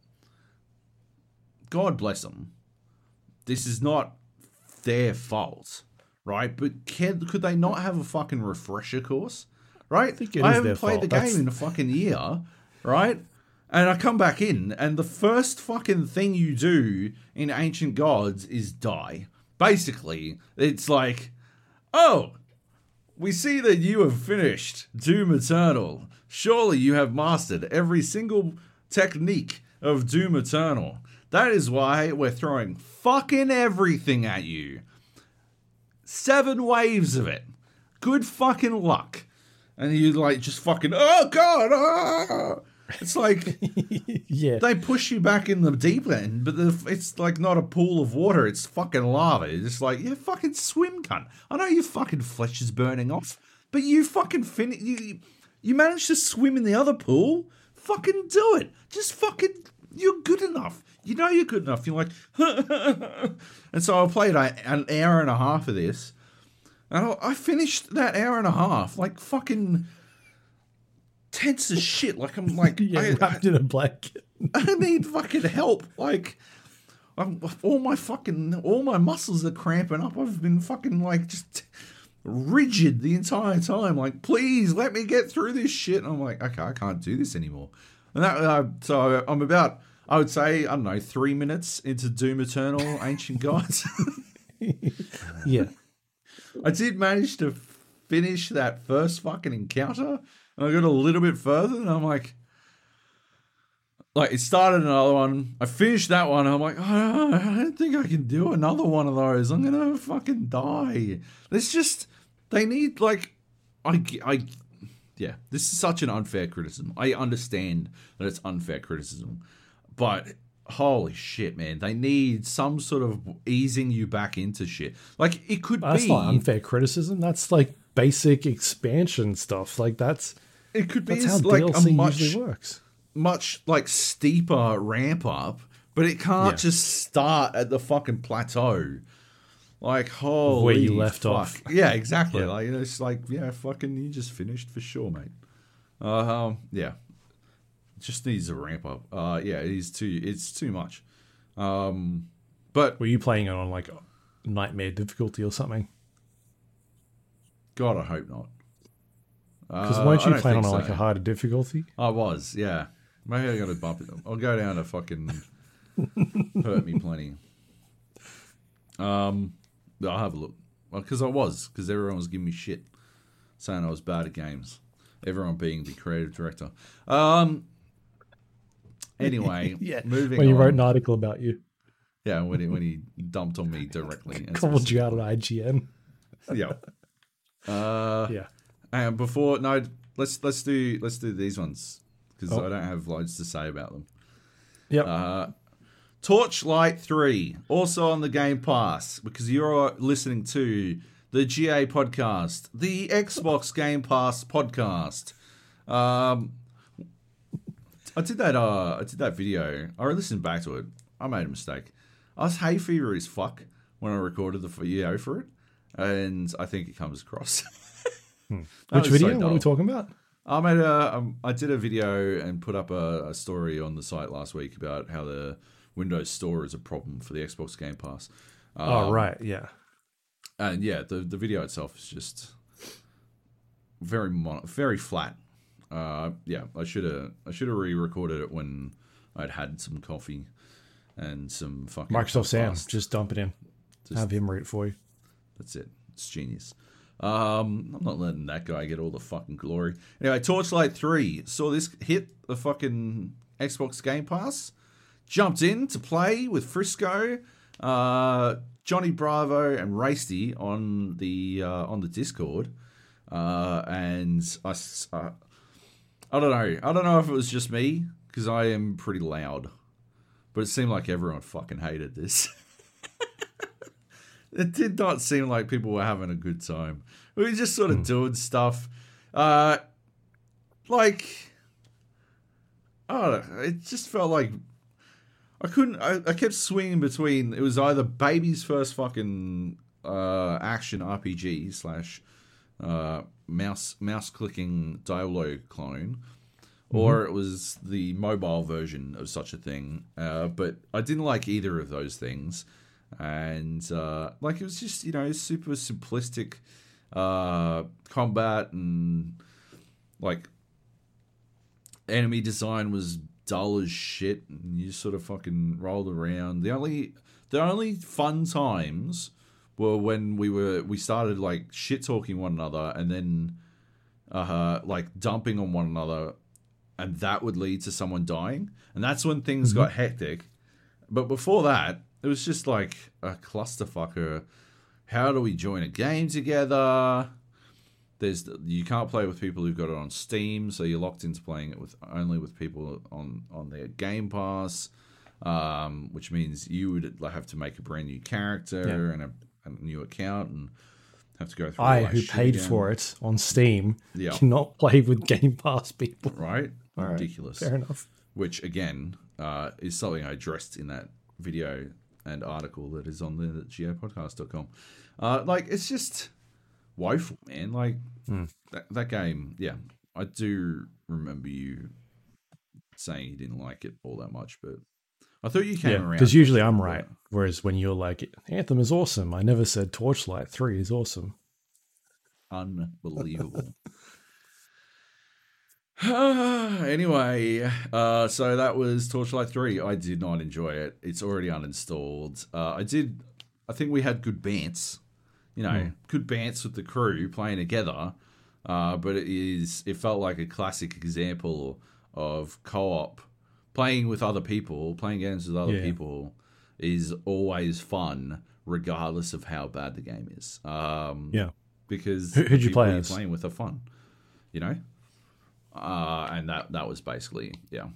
Speaker 2: God bless them. This is not their fault, right? But can, could they not have a fucking refresher course? Right? I,
Speaker 1: is
Speaker 2: haven't played
Speaker 1: fault.
Speaker 2: the game
Speaker 1: That's-
Speaker 2: in a fucking year, right? And I come back in, and the first fucking thing you do in Ancient Gods is die. Basically, it's like, oh, we see that you have finished Doom Eternal. Surely you have mastered every single technique of Doom Eternal. That is why we're throwing fucking everything at you. Seven waves of it. Good fucking luck. And you like just fucking, oh god, ah! It's like
Speaker 1: yeah.
Speaker 2: they push you back in the deep end, but the, it's like not a pool of water. It's fucking lava. It's just like yeah, fucking swim, cunt. I know your fucking flesh is burning off, but you fucking fin you you managed to swim in the other pool. Fucking do it. Just fucking you're good enough. You know you're good enough. You're like, and so I played an hour and a half of this, and I finished that hour and a half like fucking tense as shit. Like I'm like
Speaker 1: yeah,
Speaker 2: I,
Speaker 1: wrapped in a blanket.
Speaker 2: I need fucking help. Like, I'm, all my fucking all my muscles are cramping up. I've been fucking like just rigid the entire time. Like, please let me get through this shit. And I'm like, okay, I can't do this anymore. And that uh, so I'm about I would say I don't know three minutes into Doom Eternal Ancient Gods.
Speaker 1: yeah,
Speaker 2: I did manage to finish that first fucking encounter, and I got a little bit further, and I'm like, like it started another one. I finished that one. I'm like, oh, I don't think I can do another one of those. I'm gonna fucking die. It's just they need like, I, I, yeah. This is such an unfair criticism. I understand that it's unfair criticism, but holy shit, man, they need some sort of easing you back into shit. Like it could
Speaker 1: that's
Speaker 2: be
Speaker 1: not unfair criticism. That's like basic expansion stuff. Like that's
Speaker 2: it could be like
Speaker 1: DLC
Speaker 2: a much
Speaker 1: works.
Speaker 2: much like steeper ramp up, but it can't
Speaker 1: Yeah.
Speaker 2: just start at the fucking plateau. Like holy
Speaker 1: Where you left
Speaker 2: fuck.
Speaker 1: off.
Speaker 2: Yeah, exactly.
Speaker 1: Yeah.
Speaker 2: Like you know, it's like yeah, fucking you just finished for sure, mate. Uh, um, yeah, just needs a ramp up. Uh, yeah, it is too. It's too much. Um, but
Speaker 1: Were you playing it on like nightmare difficulty or something?
Speaker 2: God, I hope not.
Speaker 1: Because
Speaker 2: Uh,
Speaker 1: weren't you playing on
Speaker 2: think
Speaker 1: like a harder difficulty?
Speaker 2: I was, yeah. Maybe I got to bump it. I'll go down to fucking hurt me plenty. Um, I'll have a look because I was because everyone was giving me shit, saying I was bad at games. Everyone being the creative director. Um. Anyway,
Speaker 1: Yeah,
Speaker 2: moving
Speaker 1: When you
Speaker 2: on.
Speaker 1: wrote an article about you,
Speaker 2: yeah, when he when he dumped on me directly.
Speaker 1: called you out on IGN.
Speaker 2: yeah. Uh,
Speaker 1: Yeah.
Speaker 2: And before no, let's let's do let's do these ones because
Speaker 1: Oh.
Speaker 2: I don't have loads to say about them.
Speaker 1: Yep.
Speaker 2: Uh, Torchlight 3, also on the Game Pass, because you're listening to the GAP podcast, the Xbox Game Pass podcast. Um, I did that. Uh, I did that video. I listened back to it. I made a mistake. I was hay fever as fuck when I recorded the video for it, and I think it comes across. That
Speaker 1: Which
Speaker 2: was so
Speaker 1: video? what are we talking about?
Speaker 2: I made a, um, I did a video and put up a, a story on the site last week about how the Windows Store is a problem for the Xbox Game Pass. Um,
Speaker 1: oh, right. Yeah.
Speaker 2: And yeah, the the video itself is just very mon- very flat. Uh, yeah, I should have I should have re-recorded it when I'd had some coffee and some fucking
Speaker 1: Microsoft Sam. Just dump it in.
Speaker 2: Just-
Speaker 1: Have him read it for you.
Speaker 2: That's it. It's genius. Um, I'm not letting that guy get all the fucking glory. Anyway, Torchlight 3 saw this hit the fucking Xbox Game Pass. Jumped in to play with Frisco, uh, Johnny Bravo, and Rasty on the uh, on the Discord. Uh, and I, uh, I don't know. I don't know if it was just me because I am pretty loud, but it seemed like everyone fucking hated this. it did not seem like people were having a good time. We were just sort of doing stuff. Uh, like, I don't know. It just felt like I couldn't. I, I kept swinging between. It was either baby's first fucking uh, action RPG slash uh, mouse mouse clicking Diablo clone, or it was the mobile version of such a thing. Uh, but I didn't like either of those things, and uh, like it was just you know super simplistic uh, combat and like enemy design was dull as shit and you sort of fucking rolled around. The only the only fun times were when we were we started like shit talking one another and then uh like dumping on one another and that would lead to someone dying. And that's when things got hectic. But before that, it was just like a clusterfucker. How do we join a game together? There's you can't play with people who've got it on Steam, so you're locked into playing it with only with people on on their Game Pass, um, which means you would have to make a brand new character
Speaker 1: Yeah.
Speaker 2: and a, a new account and have to go through.
Speaker 1: I,
Speaker 2: all
Speaker 1: who paid
Speaker 2: again,
Speaker 1: for it on Steam,
Speaker 2: Yeah.
Speaker 1: cannot play with Game Pass people.
Speaker 2: right?
Speaker 1: right.
Speaker 2: Ridiculous.
Speaker 1: Fair enough.
Speaker 2: which again uh, is something I addressed in that video and article that is on the geopodcast.com. Uh, like, it's just woeful, man. Like, that, that game, yeah, I do remember you saying you didn't like it all that much, but I thought you came
Speaker 1: Yeah,
Speaker 2: around.
Speaker 1: because usually I'm right. Whereas when you're like, Anthem is awesome, I never said Torchlight 3 is awesome.
Speaker 2: Unbelievable. anyway, uh, so that was Torchlight 3. I did not enjoy it. It's already uninstalled. Uh, I did, I think we had good bants, you know, good bants with the crew playing together. Uh, but it is, it felt like a classic example of co op. Playing with other people, playing games with other
Speaker 1: Yeah.
Speaker 2: people is always fun, regardless of how bad the game is. Um,
Speaker 1: Yeah.
Speaker 2: because
Speaker 1: Who- who'd you play as?
Speaker 2: playing with are fun, you know. Uh, and that that was basically yeah,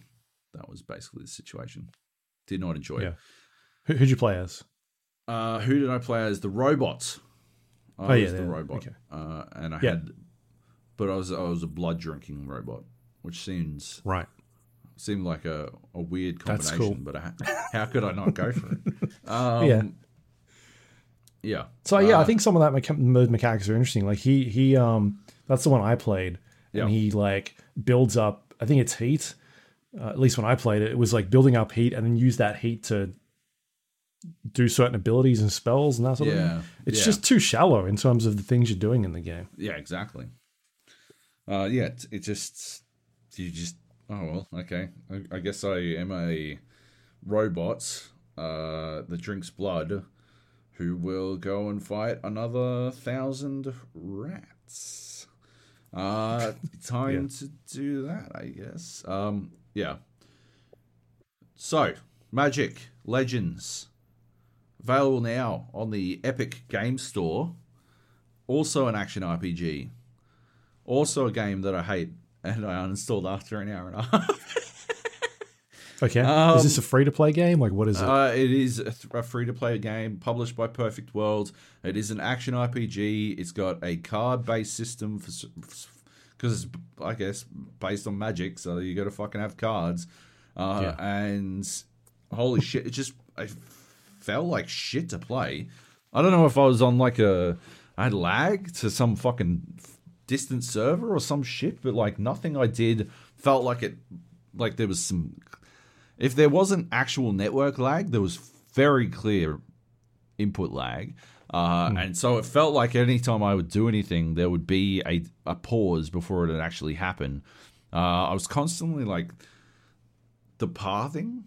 Speaker 2: that was basically the situation. Did not enjoy
Speaker 1: Yeah.
Speaker 2: it.
Speaker 1: Who, who'd you play as?
Speaker 2: Uh, who did I play as? The robots. I
Speaker 1: Oh, yeah,
Speaker 2: was the
Speaker 1: yeah,
Speaker 2: robot,
Speaker 1: okay.
Speaker 2: uh, and I
Speaker 1: Yeah.
Speaker 2: had, but I was I was a blood drinking robot, which seems
Speaker 1: Right.
Speaker 2: seemed like a, a weird
Speaker 1: That's
Speaker 2: combination.
Speaker 1: cool.
Speaker 2: But I, how could I not go for it? Um,
Speaker 1: Yeah.
Speaker 2: yeah.
Speaker 1: So yeah, I
Speaker 2: Uh,
Speaker 1: think some of that mecha- those mechanics are interesting. Like he he um that's the one I played,
Speaker 2: Yeah.
Speaker 1: and he like builds up. I think it's heat. Uh, at least when I played it, it was like building up heat and then use that heat to do certain abilities and spells and that sort of
Speaker 2: Yeah,
Speaker 1: thing. It's
Speaker 2: yeah.
Speaker 1: just too shallow in terms of the things you're doing in the game.
Speaker 2: Yeah, exactly. Uh, yeah, it, it just you just oh well, okay. I, I guess I am a robot uh, that drinks blood, who will go and fight another thousand rats. Uh, time to do that, I guess. Um, yeah. So, Magic Legends available now on the Epic Game Store. Also an action RPG. Also a game that I hate and I uninstalled after an hour and a half.
Speaker 1: Okay,
Speaker 2: Um,
Speaker 1: is this a free to play game? Like what is it?
Speaker 2: Uh, it is a, th- a free to play game published by Perfect World. It is an action RPG. It's got a card based system for because it's I guess based on magic, so you got to fucking have cards. Uh,
Speaker 1: Yeah.
Speaker 2: And holy shit, it just I felt like shit to play. I don't know if I was on like a I had lag to some fucking distant server or some shit, but like nothing I did felt like it like there was some if there wasn't actual network lag, there was very clear input lag. Uh, And so it felt like anytime I would do anything, there would be a, a pause before it would actually happen. Uh, I was constantly like, the pathing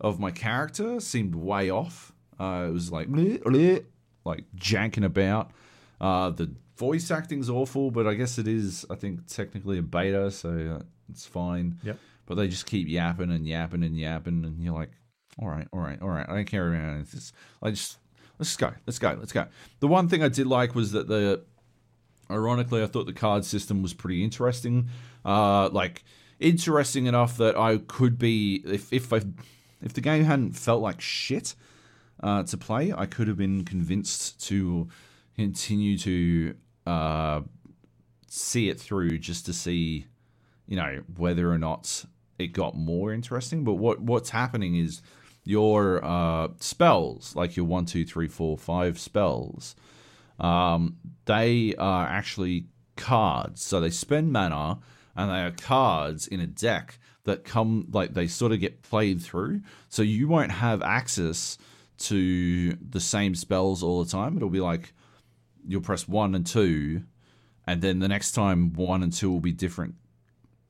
Speaker 2: of my character seemed way off. Uh, it was like, bleh, bleh, like janking about. Uh, the voice acting's awful, but I guess it is, I think, technically a beta, so uh, it's fine
Speaker 1: Yep.
Speaker 2: But they just keep yapping and yapping and yapping, and you're like, all right, all right, all right. I don't care about this. I just let's just go, let's go, let's go. The one thing I did like was that the, ironically, I thought the card system was pretty interesting. Uh, like interesting enough that I could be if if I if the game hadn't felt like shit uh, to play, I could have been convinced to continue to uh, see it through just to see you know whether or not it got more interesting. But what what's happening is your uh, spells, like your one, two, three, four, five spells, um, they are actually cards. So they spend mana, and they are cards in a deck that come like they sort of get played through. So you won't have access to the same spells all the time. It'll be like you'll press one and two, and then the next time one and two will be different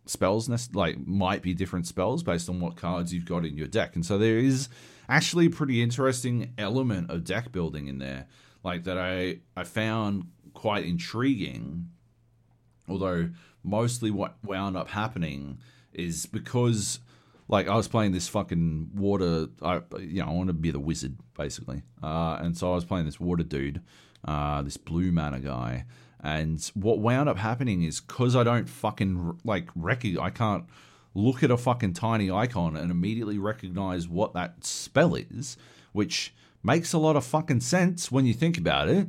Speaker 2: spells like might be different spells based on what cards you've got in your deck and so there is actually a pretty interesting element of deck building in there like that i i found quite intriguing although mostly what wound up happening is because like I was playing this fucking water. I you know I want to be the wizard basically, uh, and so I was playing this water dude, uh, this blue mana guy, and what wound up happening is because I don't fucking like recognize, I can't look at a fucking tiny icon and immediately recognize what that spell is, which makes a lot of fucking sense when you think about it.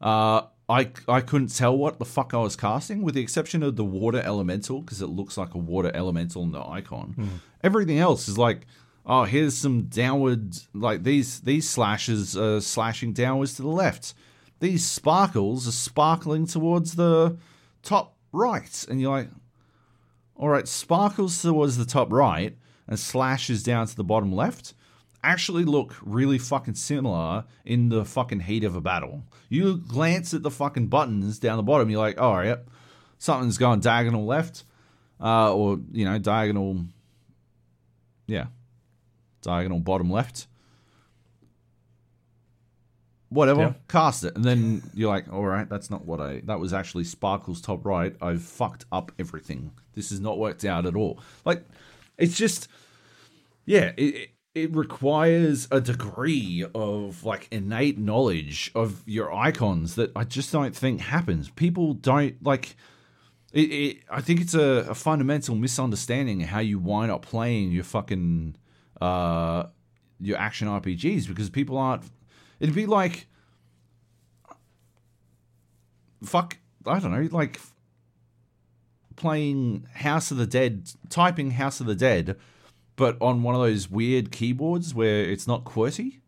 Speaker 2: Uh, I I couldn't tell what the fuck I was casting, with the exception of the water elemental because it looks like a water elemental in the icon.
Speaker 1: Hmm.
Speaker 2: Everything else is like, oh, here's some downward like these these slashes are slashing downwards to the left. These sparkles are sparkling towards the top right, and you're like, all right, sparkles towards the top right and slashes down to the bottom left actually look really fucking similar in the fucking heat of a battle. You glance at the fucking buttons down the bottom, you're like, oh, yep, something's going diagonal left, uh, or, you know, diagonal, yeah, diagonal bottom left. Whatever,
Speaker 1: Yeah.
Speaker 2: cast it. And then you're like, all right, that's not what I, that was actually Sparkle's top right. I've fucked up everything. This has not worked out at all. Like, it's just, yeah, it, it- requires a degree of like innate knowledge of your icons that I just don't think happens. People don't like it. it I think it's a, a fundamental misunderstanding how you wind up playing your fucking uh your action RPGs because people aren't. It'd be like fuck. I don't know, like playing House of the Dead, typing House of the Dead but on one of those weird keyboards where it's not QWERTY,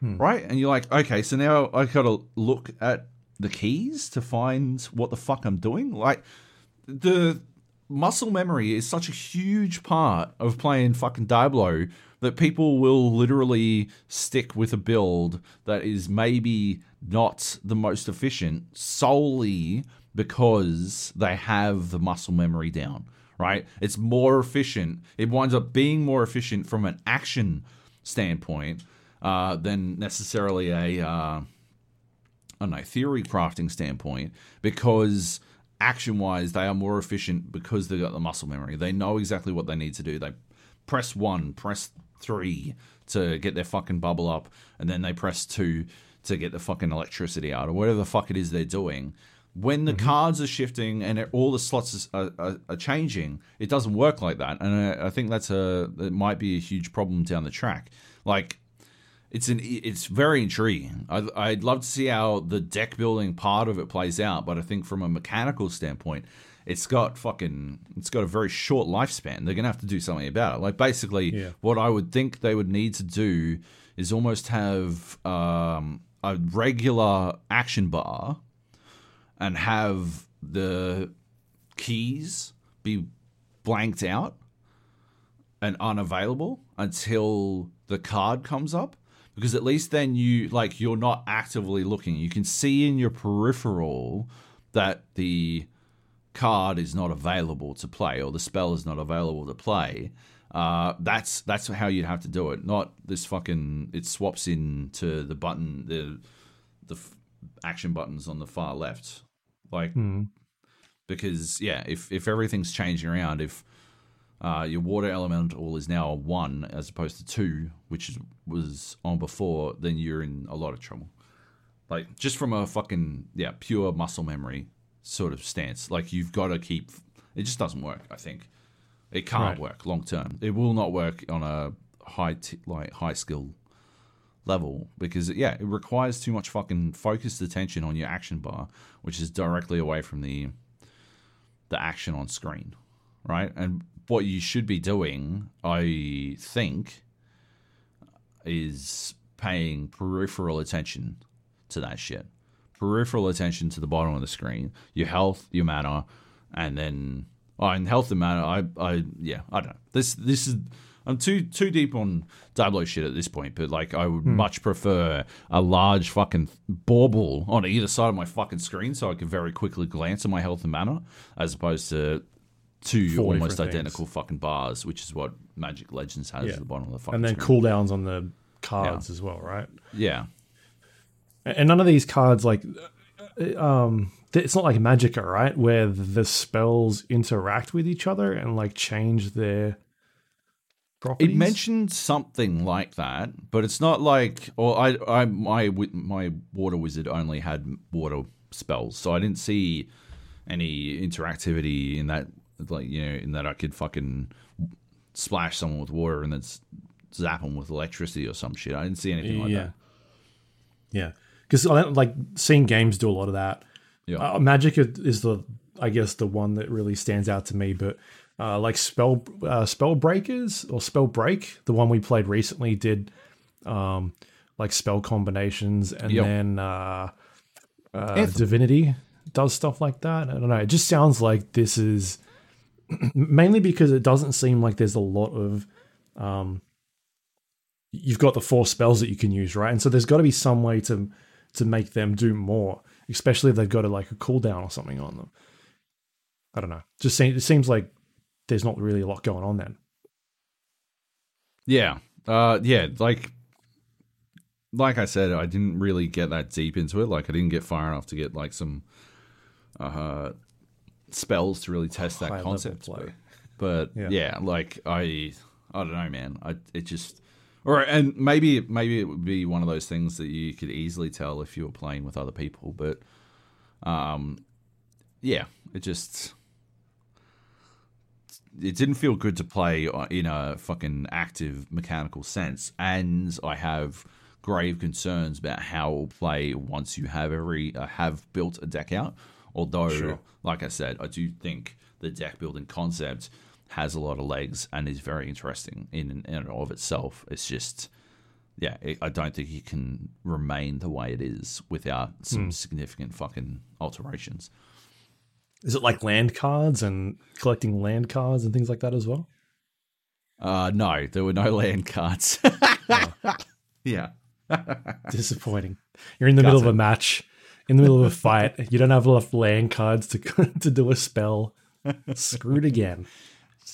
Speaker 2: hmm. right? And you're like, okay, so now I gotta look at the keys to find what the fuck I'm doing. Like the muscle memory is such a huge part of playing fucking Diablo that people will literally stick with a build that is maybe not the most efficient solely because they have the muscle memory down right? It's more efficient. It winds up being more efficient from an action standpoint uh, than necessarily a, uh, I know, theory crafting standpoint because action wise, they are more efficient because they've got the muscle memory. They know exactly what they need to do. They press one, press three to get their fucking bubble up, and then they press two to get the fucking electricity out, or whatever the fuck it is they're doing when the
Speaker 1: Mm-hmm.
Speaker 2: cards are shifting and it, all the slots are, are, are changing, it doesn't work like that, and I, I think that's a it might be a huge problem down the track. Like, it's an it's very intriguing. I'd, I'd love to see how the deck building part of it plays out, but I think from a mechanical standpoint, it's got fucking it's got a very short lifespan. They're gonna have to do something about it. Like basically,
Speaker 1: Yeah.
Speaker 2: what I would think they would need to do is almost have um, a regular action bar and have the keys be blanked out and unavailable until the card comes up because at least then you like you're not actively looking you can see in your peripheral that the card is not available to play or the spell is not available to play uh, that's that's how you'd have to do it. Not this fucking it swaps into the button the the f- action buttons on the far left. Like because yeah if if everything's changing around if uh, your water elemental is now a one as opposed to two which is, was on before then you're in a lot of trouble. Like just from a fucking yeah pure muscle memory sort of stance like you've got to keep it just doesn't work i think it can't
Speaker 1: Right.
Speaker 2: work long term it will not work on a high t- like high skill level because yeah, it requires too much fucking focused attention on your action bar, which is directly away from the the action on screen, right? And what you should be doing, I think, is paying peripheral attention to that shit. Peripheral attention to the bottom of the screen, your health, your mana, and then oh, and health and mana. I, I, yeah, I don't know. This, this is. I'm too too deep on Diablo shit at this point, but like I would hmm. much prefer a large fucking bauble on either side of my fucking screen, so I can very quickly glance at my health and mana, as opposed to two
Speaker 1: Four
Speaker 2: almost
Speaker 1: different things.
Speaker 2: identical fucking bars, which is what Magic Legends has
Speaker 1: Yeah.
Speaker 2: at the bottom of the fucking
Speaker 1: and then
Speaker 2: screen.
Speaker 1: cooldowns on the cards as well, right?
Speaker 2: Yeah,
Speaker 1: And none of these cards like um it's not like Magicka, right? Where the spells interact with each other and like change their properties.
Speaker 2: It mentioned something like that, but it's not like. Or I, I, my, my water wizard only had water spells, so I didn't see any interactivity in that. Like you know, in that I could fucking splash someone with water and then zap them with electricity or some shit. I didn't see anything like
Speaker 1: yeah.
Speaker 2: that.
Speaker 1: Yeah, because like seeing games do a lot of that.
Speaker 2: Yeah.
Speaker 1: Uh, Magic is the, I guess, the one that really stands out to me. But uh, like spell uh, spell breakers or Spellbreak, the one we played recently did um, like spell combinations, and
Speaker 2: Yep.
Speaker 1: then uh, uh, divinity does stuff like that. I don't know. It just sounds like this is mainly because it doesn't seem like there's a lot of um, you've got the four spells that you can use, right? And so there's got to be some way to to make them do more, especially if they've got a, like a cooldown or something on them. I don't know. Just seems, it seems like there's not really a lot going on then.
Speaker 2: Yeah. Uh yeah, like like I said, I didn't really get that deep into it. Like I didn't get far enough to get like some uh spells to really test that concept.
Speaker 1: play.
Speaker 2: But
Speaker 1: Yeah.
Speaker 2: yeah. like I I don't know, man. I it just or and maybe maybe it would be one of those things that you could easily tell if you were playing with other people, but um yeah, it just it didn't feel good to play in a fucking active mechanical sense, and I have grave concerns about how it will play once you have every uh, have built a deck out. Although,
Speaker 1: Sure.
Speaker 2: like I said, I do think the deck building concept has a lot of legs and is very interesting in, in and of itself. It's just, yeah, it, I don't think it can remain the way it is without some significant fucking alterations.
Speaker 1: Is it like land cards and collecting land cards and things like that as well?
Speaker 2: Uh, no, there were no land cards. yeah.
Speaker 1: Disappointing. You're in the middle of a match, in the middle of a fight. You don't have enough land cards to to do a spell. Screwed again.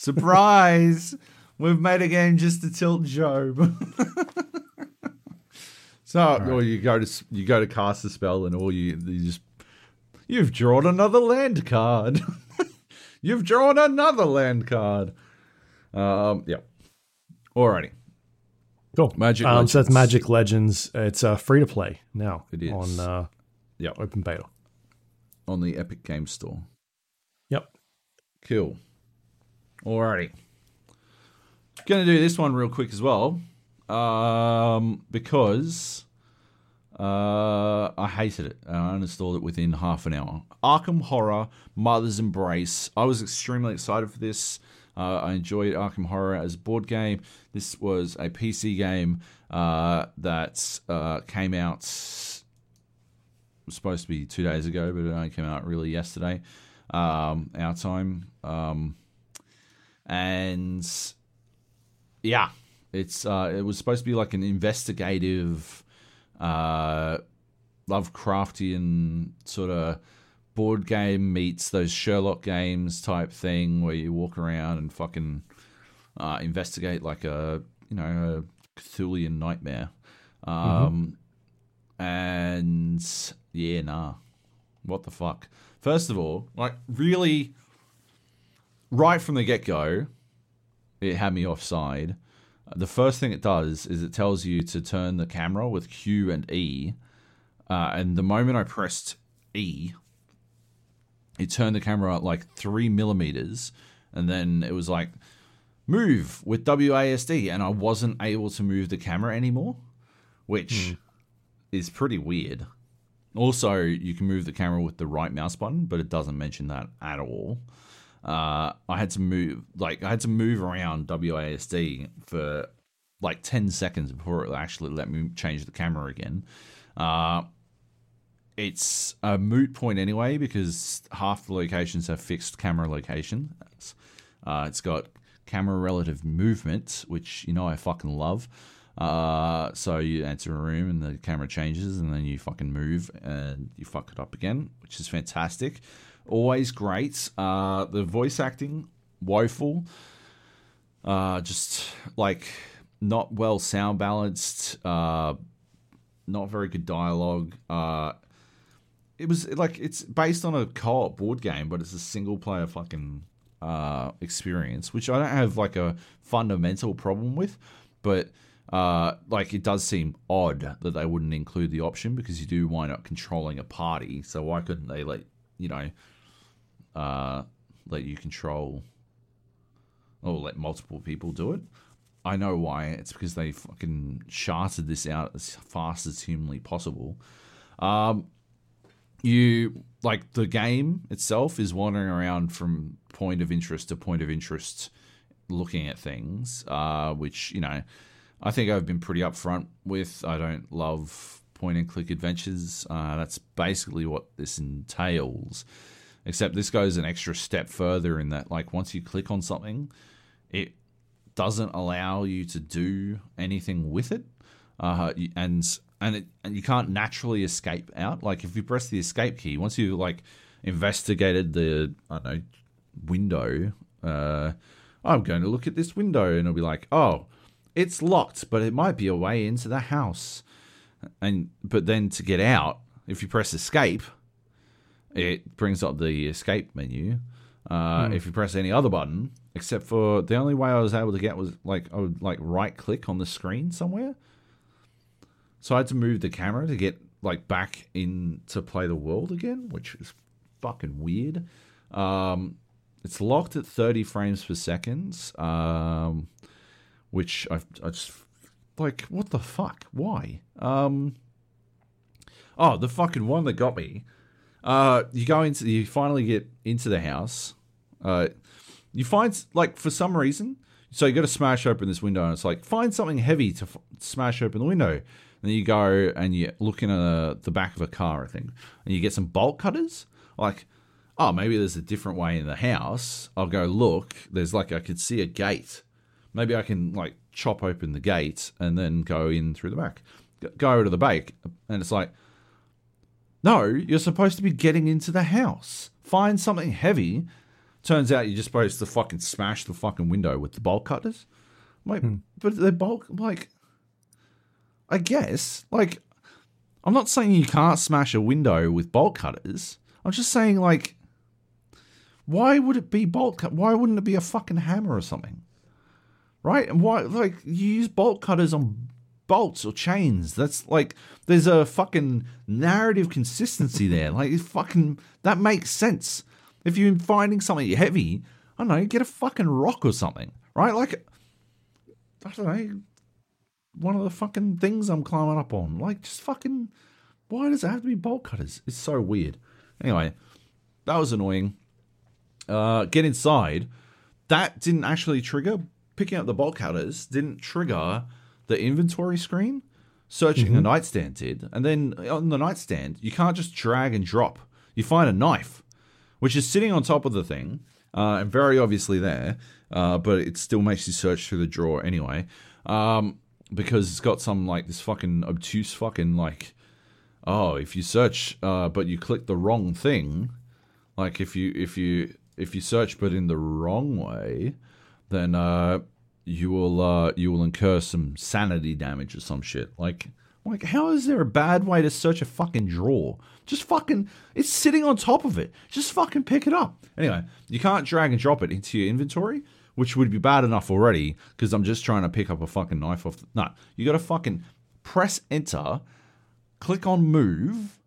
Speaker 2: Surprise! We've made a game just to tilt Joab. so, or you go to you go to cast a spell, and all you you just you've drawn another land card. you've drawn another land card. Um, yeah. Alrighty.
Speaker 1: Cool.
Speaker 2: Magic
Speaker 1: Um, so that's Magic Legends. It's uh, free to play now.
Speaker 2: It is.
Speaker 1: on uh,
Speaker 2: Yep.
Speaker 1: open beta.
Speaker 2: On the Epic Game Store.
Speaker 1: Yep.
Speaker 2: Cool. Alrighty. Gonna do this one real quick as well. Um, because uh, I hated it. I uninstalled it within half an hour. Arkham Horror Mother's Embrace. I was extremely excited for this. Uh, I enjoyed Arkham Horror as a board game. This was a PC game uh, that uh, came out was supposed to be two days ago, but it only came out really yesterday, um, our time. Um, and yeah, it's uh, it was supposed to be like an investigative, uh, Lovecraftian sort of board game meets those Sherlock games type thing where you walk around and fucking uh, investigate like a you know a Cthulian nightmare. Um, and yeah, nah. What the fuck? First of all, like really, right from the get go, it had me offside. The first thing it does is it tells you to turn the camera with Q and E, uh, and the moment I pressed E, it turned the camera like three millimeters, and then it was like move with WASD, and I wasn't able to move the camera anymore, which is pretty weird. Also, you can move the camera with the right mouse button, but it doesn't mention that at all. Uh, I had to move, like, I had to move around WASD for like 10 seconds before it actually let me change the camera again. Uh, it's a moot point anyway because half the locations have fixed camera location. Uh, it's got camera relative movement, which you know I fucking love. Uh, so you enter a room and the camera changes, and then you fucking move and you fuck it up again, which is fantastic. Always great. Uh, the voice acting woeful. Uh, just like not well sound balanced. Uh, not very good dialogue. Uh, it was like it's based on a co-op board game, but it's a single player fucking uh, experience, which I don't have like a fundamental problem with, but uh, like it does seem odd that they wouldn't include the option because you do wind up controlling a party. So why couldn't they let you know uh, let you control or let multiple people do it? I know why. It's because they fucking charted this out as fast as humanly possible. Um, you like the game itself is wandering around from point of interest to point of interest, looking at things, uh, which you know I think I've been pretty upfront with. I don't love point and click adventures. Uh, that's basically what this entails. Except this goes an extra step further in that, like, once you click on something, it doesn't allow you to do anything with it, uh, and and it, and you can't naturally escape out. Like, if you press the escape key, once you like investigated the I don't know window, uh, I'm going to look at this window, and it'll be like, oh it's locked, but it might be a way into the house. And but then to get out, if you press escape, it brings up the escape menu. Uh, hmm. If you press any other button, except for the only way I was able to get was like I would like right click on the screen somewhere. So I had to move the camera to get like back in to play the world again, which is fucking weird. Um, it's locked at 30 frames per second. Um, which I, I just like what the fuck? Why? Um. Oh, the fucking one that got me. Uh, you go into, you finally get into the house. Uh, you find like for some reason, so you got to smash open this window, and it's like find something heavy to f- smash open the window. And then you go and you look in a, the back of a car, I think, and you get some bolt cutters. Like, oh, maybe there's a different way in the house. I'll go look. There's like I could see a gate maybe I can like chop open the gate and then go in through the back. Go to the back, and it's like, no, you're supposed to be getting into the house. Find something heavy. Turns out you're just supposed to fucking smash the fucking window with the bolt cutters. Like, hmm. but they're bolt like. I guess like, I'm not saying you can't smash a window with bolt cutters. I'm just saying like, why would it be bolt cut? Why wouldn't it be a fucking hammer or something? right? And why, like, you use bolt cutters on bolts or chains. That's like, there's a fucking narrative consistency there. Like, fucking, that makes sense. If you're finding something heavy, I don't know, you get a fucking rock or something, right? Like, I don't know, one of the fucking things I'm climbing up on. Like, just fucking, why does it have to be bolt cutters? It's so weird. Anyway, that was annoying. Uh, get inside. That didn't actually trigger, picking up the bolt cutters didn't trigger the inventory screen. Searching mm-hmm. a nightstand did. And then on the nightstand, you can't just drag and drop. You find a knife, which is sitting on top of the thing, uh, and very obviously there, uh, but it still makes you search through the drawer anyway. Um, because it's got some like this fucking obtuse fucking like oh if you search uh, but you click the wrong thing like if you if you if you search but in the wrong way then uh, you will uh, you will incur some sanity damage or some shit. Like like how is there a bad way to search a fucking drawer? Just fucking it's sitting on top of it. Just fucking pick it up. Anyway, you can't drag and drop it into your inventory, which would be bad enough already because I'm just trying to pick up a fucking knife off. The, no, you got to fucking press enter, click on move,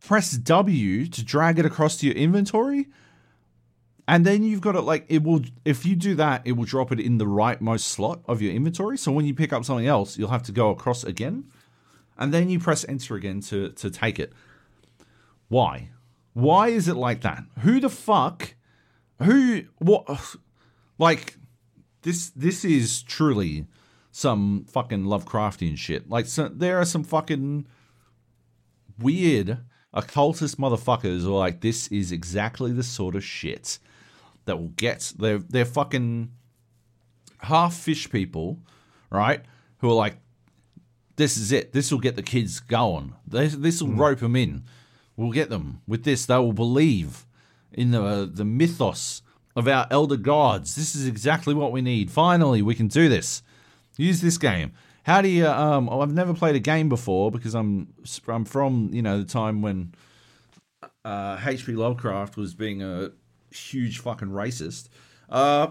Speaker 2: press W to drag it across to your inventory and then you've got it like it will if you do that it will drop it in the rightmost slot of your inventory. So when you pick up something else you'll have to go across again. And then you press enter again to to take it. Why? Why is it like that? Who the fuck who what like this this is truly some fucking lovecraftian shit. Like so, there are some fucking weird occultist motherfuckers who are like this is exactly the sort of shit that will get they're they're fucking half fish people, right? Who are like, this is it. This will get the kids going. This this will mm. rope them in. We'll get them with this. They will believe in the the mythos of our elder gods. This is exactly what we need. Finally, we can do this. Use this game. How do you? Um, oh, I've never played a game before because I'm I'm from you know the time when uh, H.P. Lovecraft was being a huge fucking racist. Uh,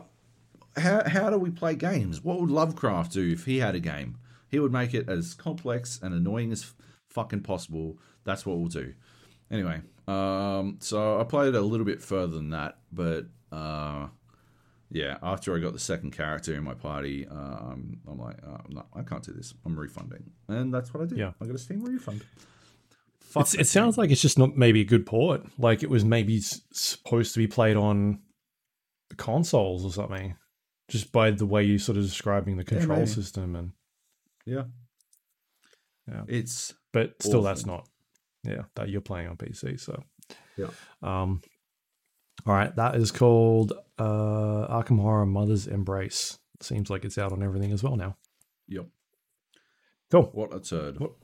Speaker 2: how how do we play games? What would Lovecraft do if he had a game? He would make it as complex and annoying as fucking possible. That's what we'll do. Anyway, um, so I played it a little bit further than that, but uh, yeah, after I got the second character in my party, um, I'm like, uh, no, I can't do this. I'm refunding, and that's what I did.
Speaker 1: Yeah.
Speaker 2: I got a Steam refund.
Speaker 1: It's, it sounds like it's just not maybe a good port. Like it was maybe s- supposed to be played on consoles or something. Just by the way you sort of describing the control
Speaker 2: maybe.
Speaker 1: system and
Speaker 2: Yeah,
Speaker 1: Yeah.
Speaker 2: It's
Speaker 1: but still that's not yeah that you're playing on pc so
Speaker 2: Yeah.
Speaker 1: um all right that is called uh arkham horror mother's embrace seems like it's out on everything as well now
Speaker 2: yep.
Speaker 1: cool
Speaker 2: What a turd.
Speaker 1: What-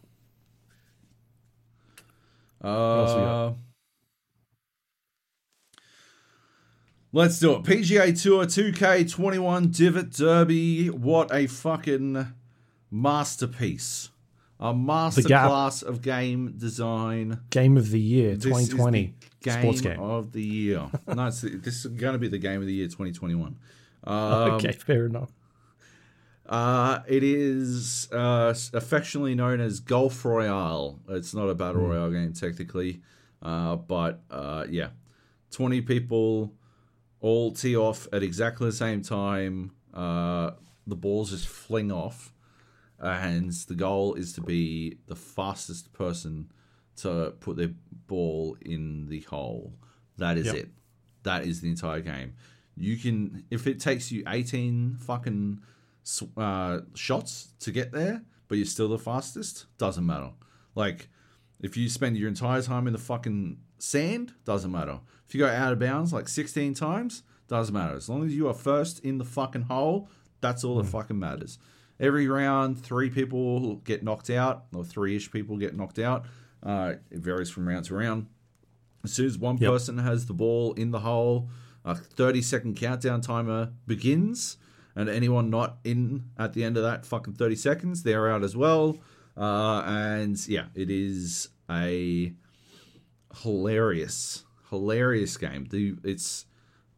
Speaker 2: Uh,
Speaker 1: else we got?
Speaker 2: let's do it. PGA Tour 2K21 Divot Derby. What a fucking masterpiece. A masterclass of game design.
Speaker 1: game of the year
Speaker 2: This is the
Speaker 1: 2020
Speaker 2: game
Speaker 1: sports game
Speaker 2: of the year. no, it's, this is going to be the game of the year 2021. Um,
Speaker 1: okay fair enough
Speaker 2: Uh, it is uh, affectionately known as Golf Royale. It's not a battle royale game technically, uh, but uh, yeah, twenty people all tee off at exactly the same time. Uh, the balls just fling off, and the goal is to be the fastest person to put their ball in the hole. That is
Speaker 1: Yep.
Speaker 2: it. That is the entire game. You can if it takes you eighteen fucking uh, shots to get there, but you're still the fastest, doesn't matter. Like, if you spend your entire time in the fucking sand, doesn't matter. If you go out of bounds like 16 times, doesn't matter. As long as you are first in the fucking hole, that's all that fucking matters. Every round, three people get knocked out, or three ish people get knocked out. Uh, it varies from round to round. As soon as one
Speaker 1: Yep.
Speaker 2: person has the ball in the hole, a 30 second countdown timer begins, and anyone not in at the end of that fucking 30 seconds, they're out as well. Uh, and yeah, it is a hilarious, hilarious game. The It's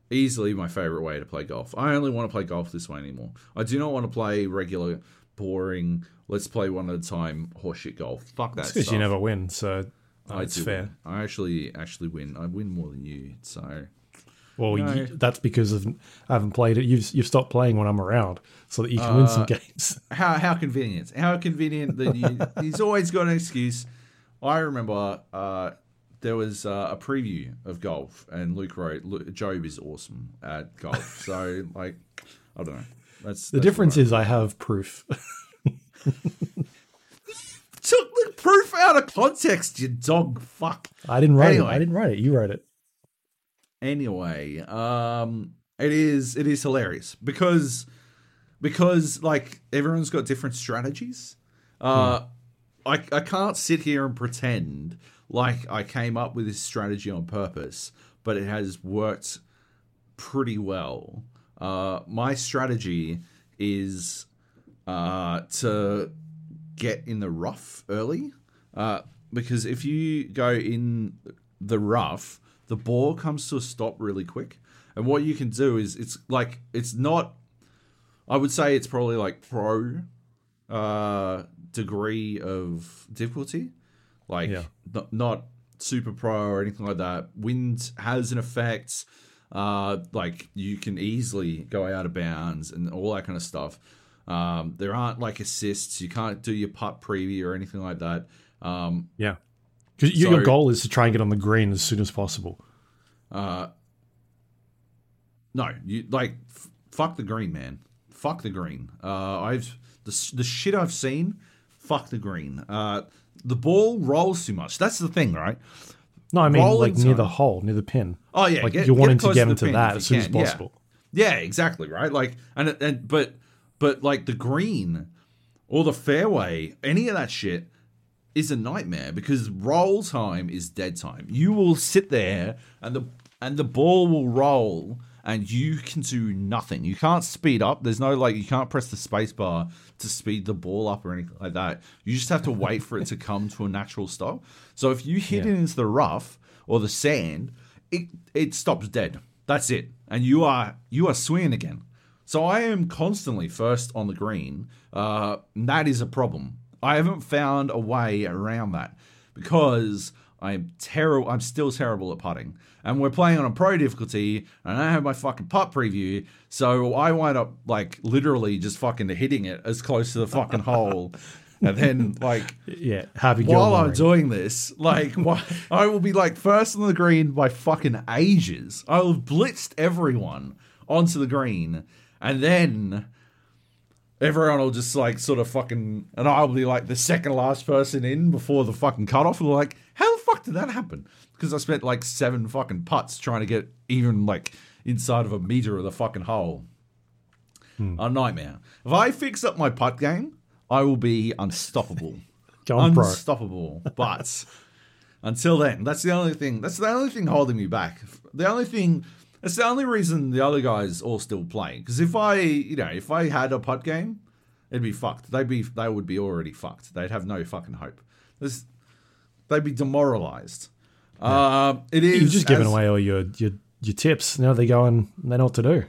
Speaker 2: easily my favorite way to play golf. I only want to play golf this way anymore. I do not want to play regular, boring, let's play one at a time horseshit golf. Fuck that
Speaker 1: because you never win so
Speaker 2: I
Speaker 1: it's fair
Speaker 2: win. I actually actually win. I win more than you. So
Speaker 1: well
Speaker 2: No.
Speaker 1: you, that's because of i haven't played it you've, you've stopped playing when i'm around so that you can win
Speaker 2: Uh,
Speaker 1: some games
Speaker 2: how how convenient? How convenient that you, he's always got an excuse. I remember uh, there was uh, a preview of golf, and Luke wrote, "Joab is awesome at golf." So like, I don't know. That's
Speaker 1: the difference is i have proof
Speaker 2: took the proof out of context. You dog fuck.
Speaker 1: i didn't write
Speaker 2: Anyway.
Speaker 1: it i didn't write it you wrote it
Speaker 2: anyway um it is it is hilarious because because like everyone's got different strategies. Uh I, I can't sit here and pretend like I came up with this strategy on purpose, but it has worked pretty well. Uh, my strategy is uh, to get in the rough early. Uh, because if you go in the rough, the ball comes to a stop really quick. And what you can do is it's like it's not. I would say it's probably like pro uh, degree of difficulty, like
Speaker 1: Yeah.
Speaker 2: not, not super pro or anything like that. Wind has an effect. Uh, like you can easily go out of bounds and all that kind of stuff. Um, there aren't like assists. You can't do your putt preview or anything like that. Um,
Speaker 1: Yeah. Because your, your goal is to try and get on the green as soon as possible.
Speaker 2: uh, no, you like f- fuck the green, man. Fuck the green. Uh, I've the the shit I've seen. Fuck the green. Uh, the ball rolls too much. That's the thing, right?
Speaker 1: No, I mean
Speaker 2: Rolling
Speaker 1: like near the hole, near the pin.
Speaker 2: Oh yeah,
Speaker 1: Like
Speaker 2: get-
Speaker 1: you're wanting to get into that as soon as
Speaker 2: can, yeah.
Speaker 1: possible.
Speaker 2: Yeah, exactly, right? Like and and but but like the green or the fairway, any of that shit is a nightmare because roll time is dead time. You will sit there and the and the ball will roll and you can do nothing. You can't speed up. There's no like you can't press the space bar to speed the ball up or anything like that. You just have to wait for it to come to a natural stop. So if you hit
Speaker 1: Yeah.
Speaker 2: it into the rough or the sand, it it stops dead. That's it. And you are you are swinging again. So I am constantly first on the green. Uh, that is a problem. I haven't found a way around that because I'm terrible. I'm still terrible at putting, and we're playing on a pro difficulty, and I have my fucking putt preview, so I wind up like literally just fucking hitting it as close to the fucking hole. And then, like,
Speaker 1: Yeah, happy
Speaker 2: while I'm doing this, like, I will be like first on the green by fucking ages. I will have blitzed everyone onto the green, and then everyone will just like sort of fucking, and I'll be like the second last person in before the fucking cutoff. And like, how the fuck did that happen? Because I spent like seven fucking putts trying to get even like inside of a meter of the fucking hole. Hmm. A nightmare. If I fix up my putt game, I will be unstoppable
Speaker 1: Go on,
Speaker 2: unstoppable. But until then, that's the only thing. That's the only thing holding me back. The only thing. That's the only reason the other guys all still playing. Because if I, you know, if I had a putt game, it'd be fucked. They'd be, they would be already fucked. They'd have no fucking hope. There's, they'd be demoralized. Uh, it is.
Speaker 1: You've just given away all your, your your tips. Now they go and they know what to do.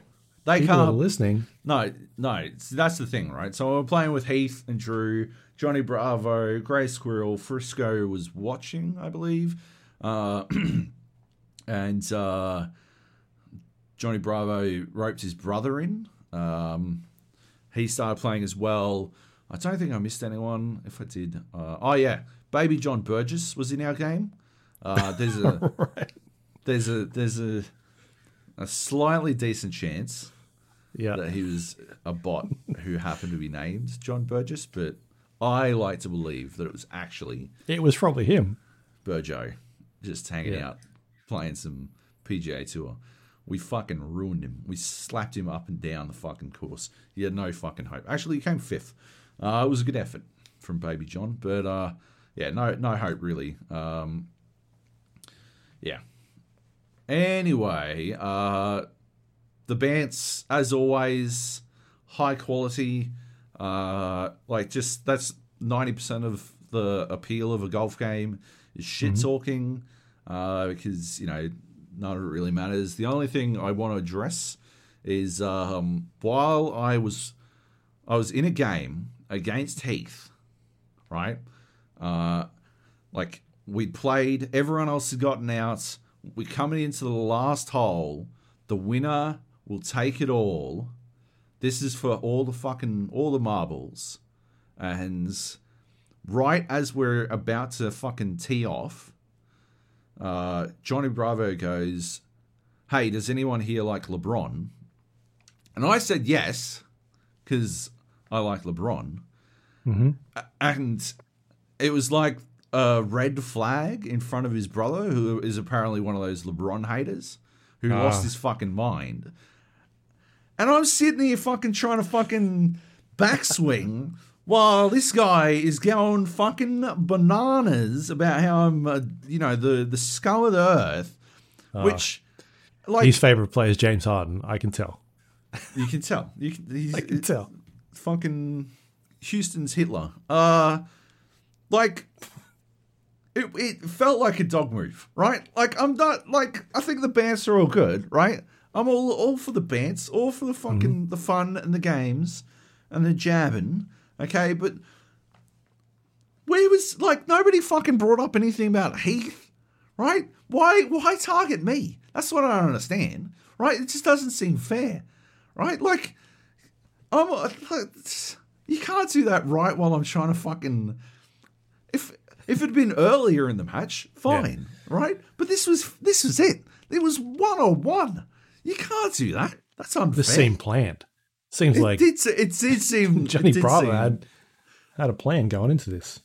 Speaker 2: They
Speaker 1: People are
Speaker 2: can't.
Speaker 1: listening.
Speaker 2: No, no, that's the thing, right? So we're playing with Heath and Drew, Johnny Bravo, Grey Squirrel, Frisco was watching, I believe, uh, and uh, Johnny Bravo roped his brother in. Um, he started playing as well. I don't think I missed anyone. If I did, uh, oh yeah, Baby John Burgess was in our game. Uh, there's a
Speaker 1: Right.
Speaker 2: there's a there's a a slightly decent chance
Speaker 1: Yeah.
Speaker 2: that he was a bot who happened to be named John Burgess, but I like to believe that it was actually
Speaker 1: It was probably him.
Speaker 2: Burjo just hanging
Speaker 1: Yeah.
Speaker 2: out, playing some PGA Tour. We fucking ruined him. We slapped him up and down the fucking course. He had no fucking hope. Actually, he came fifth. Uh, it was a good effort from Baby John, but uh, yeah, no, no hope really. Um, yeah. Anyway, uh, the Bants, as always, high quality. Uh, like just that's ninety percent of the appeal of a golf game is shit talking. Uh, because you know none of it really matters. The only thing I want to address is um, while I was I was in a game against Heath, right? Uh, like we'd played, everyone else had gotten out. We're coming into the last hole. The winner will take it all. This is for all the fucking all the marbles. And right as we're about to fucking tee off, uh, Johnny Bravo goes, "Hey, does anyone here like LeBron?" And I said yes, because I like LeBron. A- And it was like a red flag in front of his brother, who is apparently one of those LeBron haters, who lost his fucking mind. And I'm sitting here fucking trying to fucking backswing while this guy is going fucking bananas about how I'm, uh, you know, the, the scum of the earth, which, like,
Speaker 1: His favorite player is James Harden. I can tell.
Speaker 2: you can tell. You can, he's,
Speaker 1: I can tell.
Speaker 2: fucking Houston's Hitler. Uh like it, it felt like a dog move, right? Like I'm not like I think the bands are all good, right? I'm all all for the bands, all for the fucking the fun and the games and the jabbing, okay? But where was like nobody fucking brought up anything about Heath, right? Why why target me? That's what I don't understand, right? It just doesn't seem fair, right? Like I'm, uh, you can't do that right while I'm trying to fucking. If if it had been earlier in the match, fine, right? But this was this was it. It was one on one. You can't do that. That's unfair.
Speaker 1: The same planned. Seems
Speaker 2: it
Speaker 1: like
Speaker 2: did. It did seem.
Speaker 1: Johnny
Speaker 2: did
Speaker 1: Bravo
Speaker 2: seem-
Speaker 1: had had a plan going into this.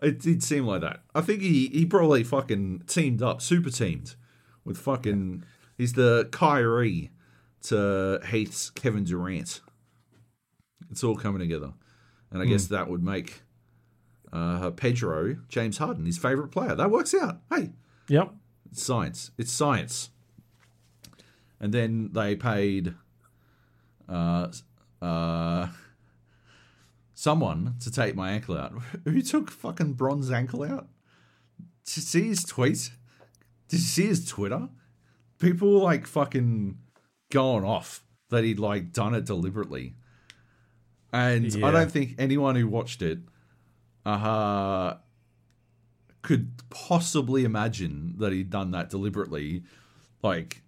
Speaker 2: It did seem like that. I think he he probably fucking teamed up, super teamed, with fucking. He's the Kyrie to Heath's Kevin Durant. It's all coming together, and I guess that would make uh, Pedro James Harden his favorite player. That works out. Hey,
Speaker 1: Yep.
Speaker 2: it's science. It's science. And then they paid uh, uh, someone to take my ankle out. Who took fucking Bron's ankle out? Did you see his tweet? Did you see his Twitter? people were like fucking going off that he'd like done it deliberately. And
Speaker 1: Yeah.
Speaker 2: I don't think anyone who watched it uh could possibly imagine that he'd done that deliberately. Like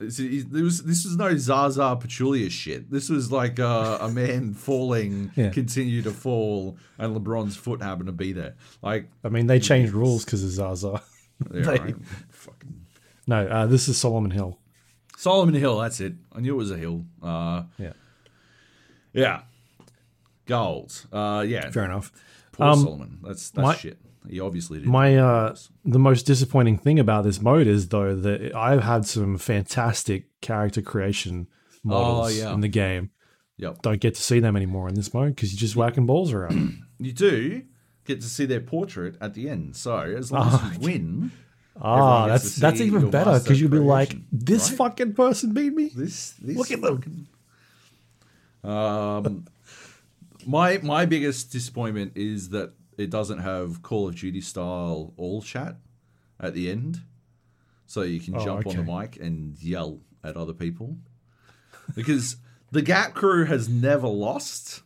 Speaker 2: this is, was this no Zaza Pachulia shit. This was like uh, a man falling,
Speaker 1: Yeah.
Speaker 2: continue to fall, and LeBron's foot happened to be there. Like,
Speaker 1: I mean, they changed rules because of Zaza.
Speaker 2: yeah,
Speaker 1: They-
Speaker 2: right. fucking
Speaker 1: No, uh, this is Solomon Hill.
Speaker 2: Solomon Hill. That's it. I knew it was a hill. Uh,
Speaker 1: Yeah,
Speaker 2: yeah, gold. Uh, yeah,
Speaker 1: fair enough.
Speaker 2: poor
Speaker 1: Um,
Speaker 2: Solomon. That's that's
Speaker 1: my-
Speaker 2: shit. He obviously didn't.
Speaker 1: My uh, the most disappointing thing about this mode is though that I've had some fantastic character creation models
Speaker 2: Oh, yeah.
Speaker 1: in the game.
Speaker 2: yep.
Speaker 1: Don't get to see them anymore in this mode because you're just whacking balls around.
Speaker 2: You do get to see their portrait at the end. So as long
Speaker 1: Oh,
Speaker 2: as you win,
Speaker 1: ah, that's that's even better because you'll be like, this
Speaker 2: right?
Speaker 1: fucking person beat me.
Speaker 2: this this
Speaker 1: Look at them.
Speaker 2: Um, my my biggest disappointment is that it doesn't have Call of Duty style all chat at the end, so you can
Speaker 1: Oh,
Speaker 2: jump on the mic and yell at other people. Because the Gap crew has never lost,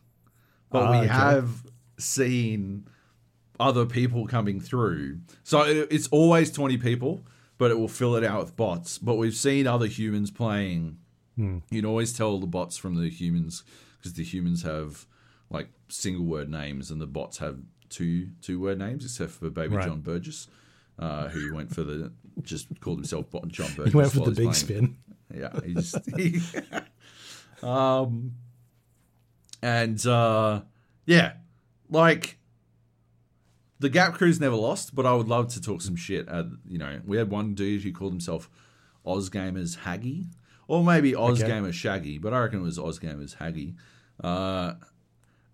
Speaker 2: but
Speaker 1: Ah,
Speaker 2: we
Speaker 1: okay.
Speaker 2: have seen other people coming through. So it, it's always 20 people, but it will fill it out with bots. But we've seen other humans playing.
Speaker 1: Hmm.
Speaker 2: You can always tell the bots from the humans because the humans have like single word names and the bots have two two word names, except for baby
Speaker 1: Right.
Speaker 2: John Burgess, uh, who went for the just called himself John Burgess.
Speaker 1: He went for the big
Speaker 2: playing.
Speaker 1: spin.
Speaker 2: Yeah, he just he, um and uh yeah, like the Gap Crew's never lost, but I would love to talk some shit. At, you know, we had one dude who called himself Ozgamers Haggy, or maybe Ozgamer Shaggy, but I reckon it was Ozgamers Haggy. Uh,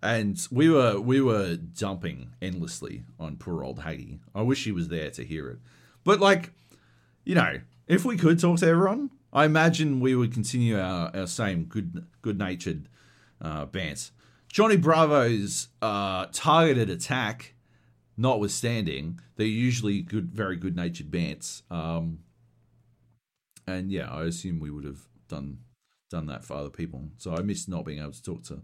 Speaker 2: and we were we were dumping endlessly on poor old Haggy. I wish he was there to hear it, but like, you know, if we could talk to everyone, I imagine we would continue our, our same good good natured uh, bants. Johnny Bravo's uh, targeted attack, notwithstanding, they're usually good, very good natured bants. Um, and yeah, I assume we would have done done that for other people. So I miss not being able to talk to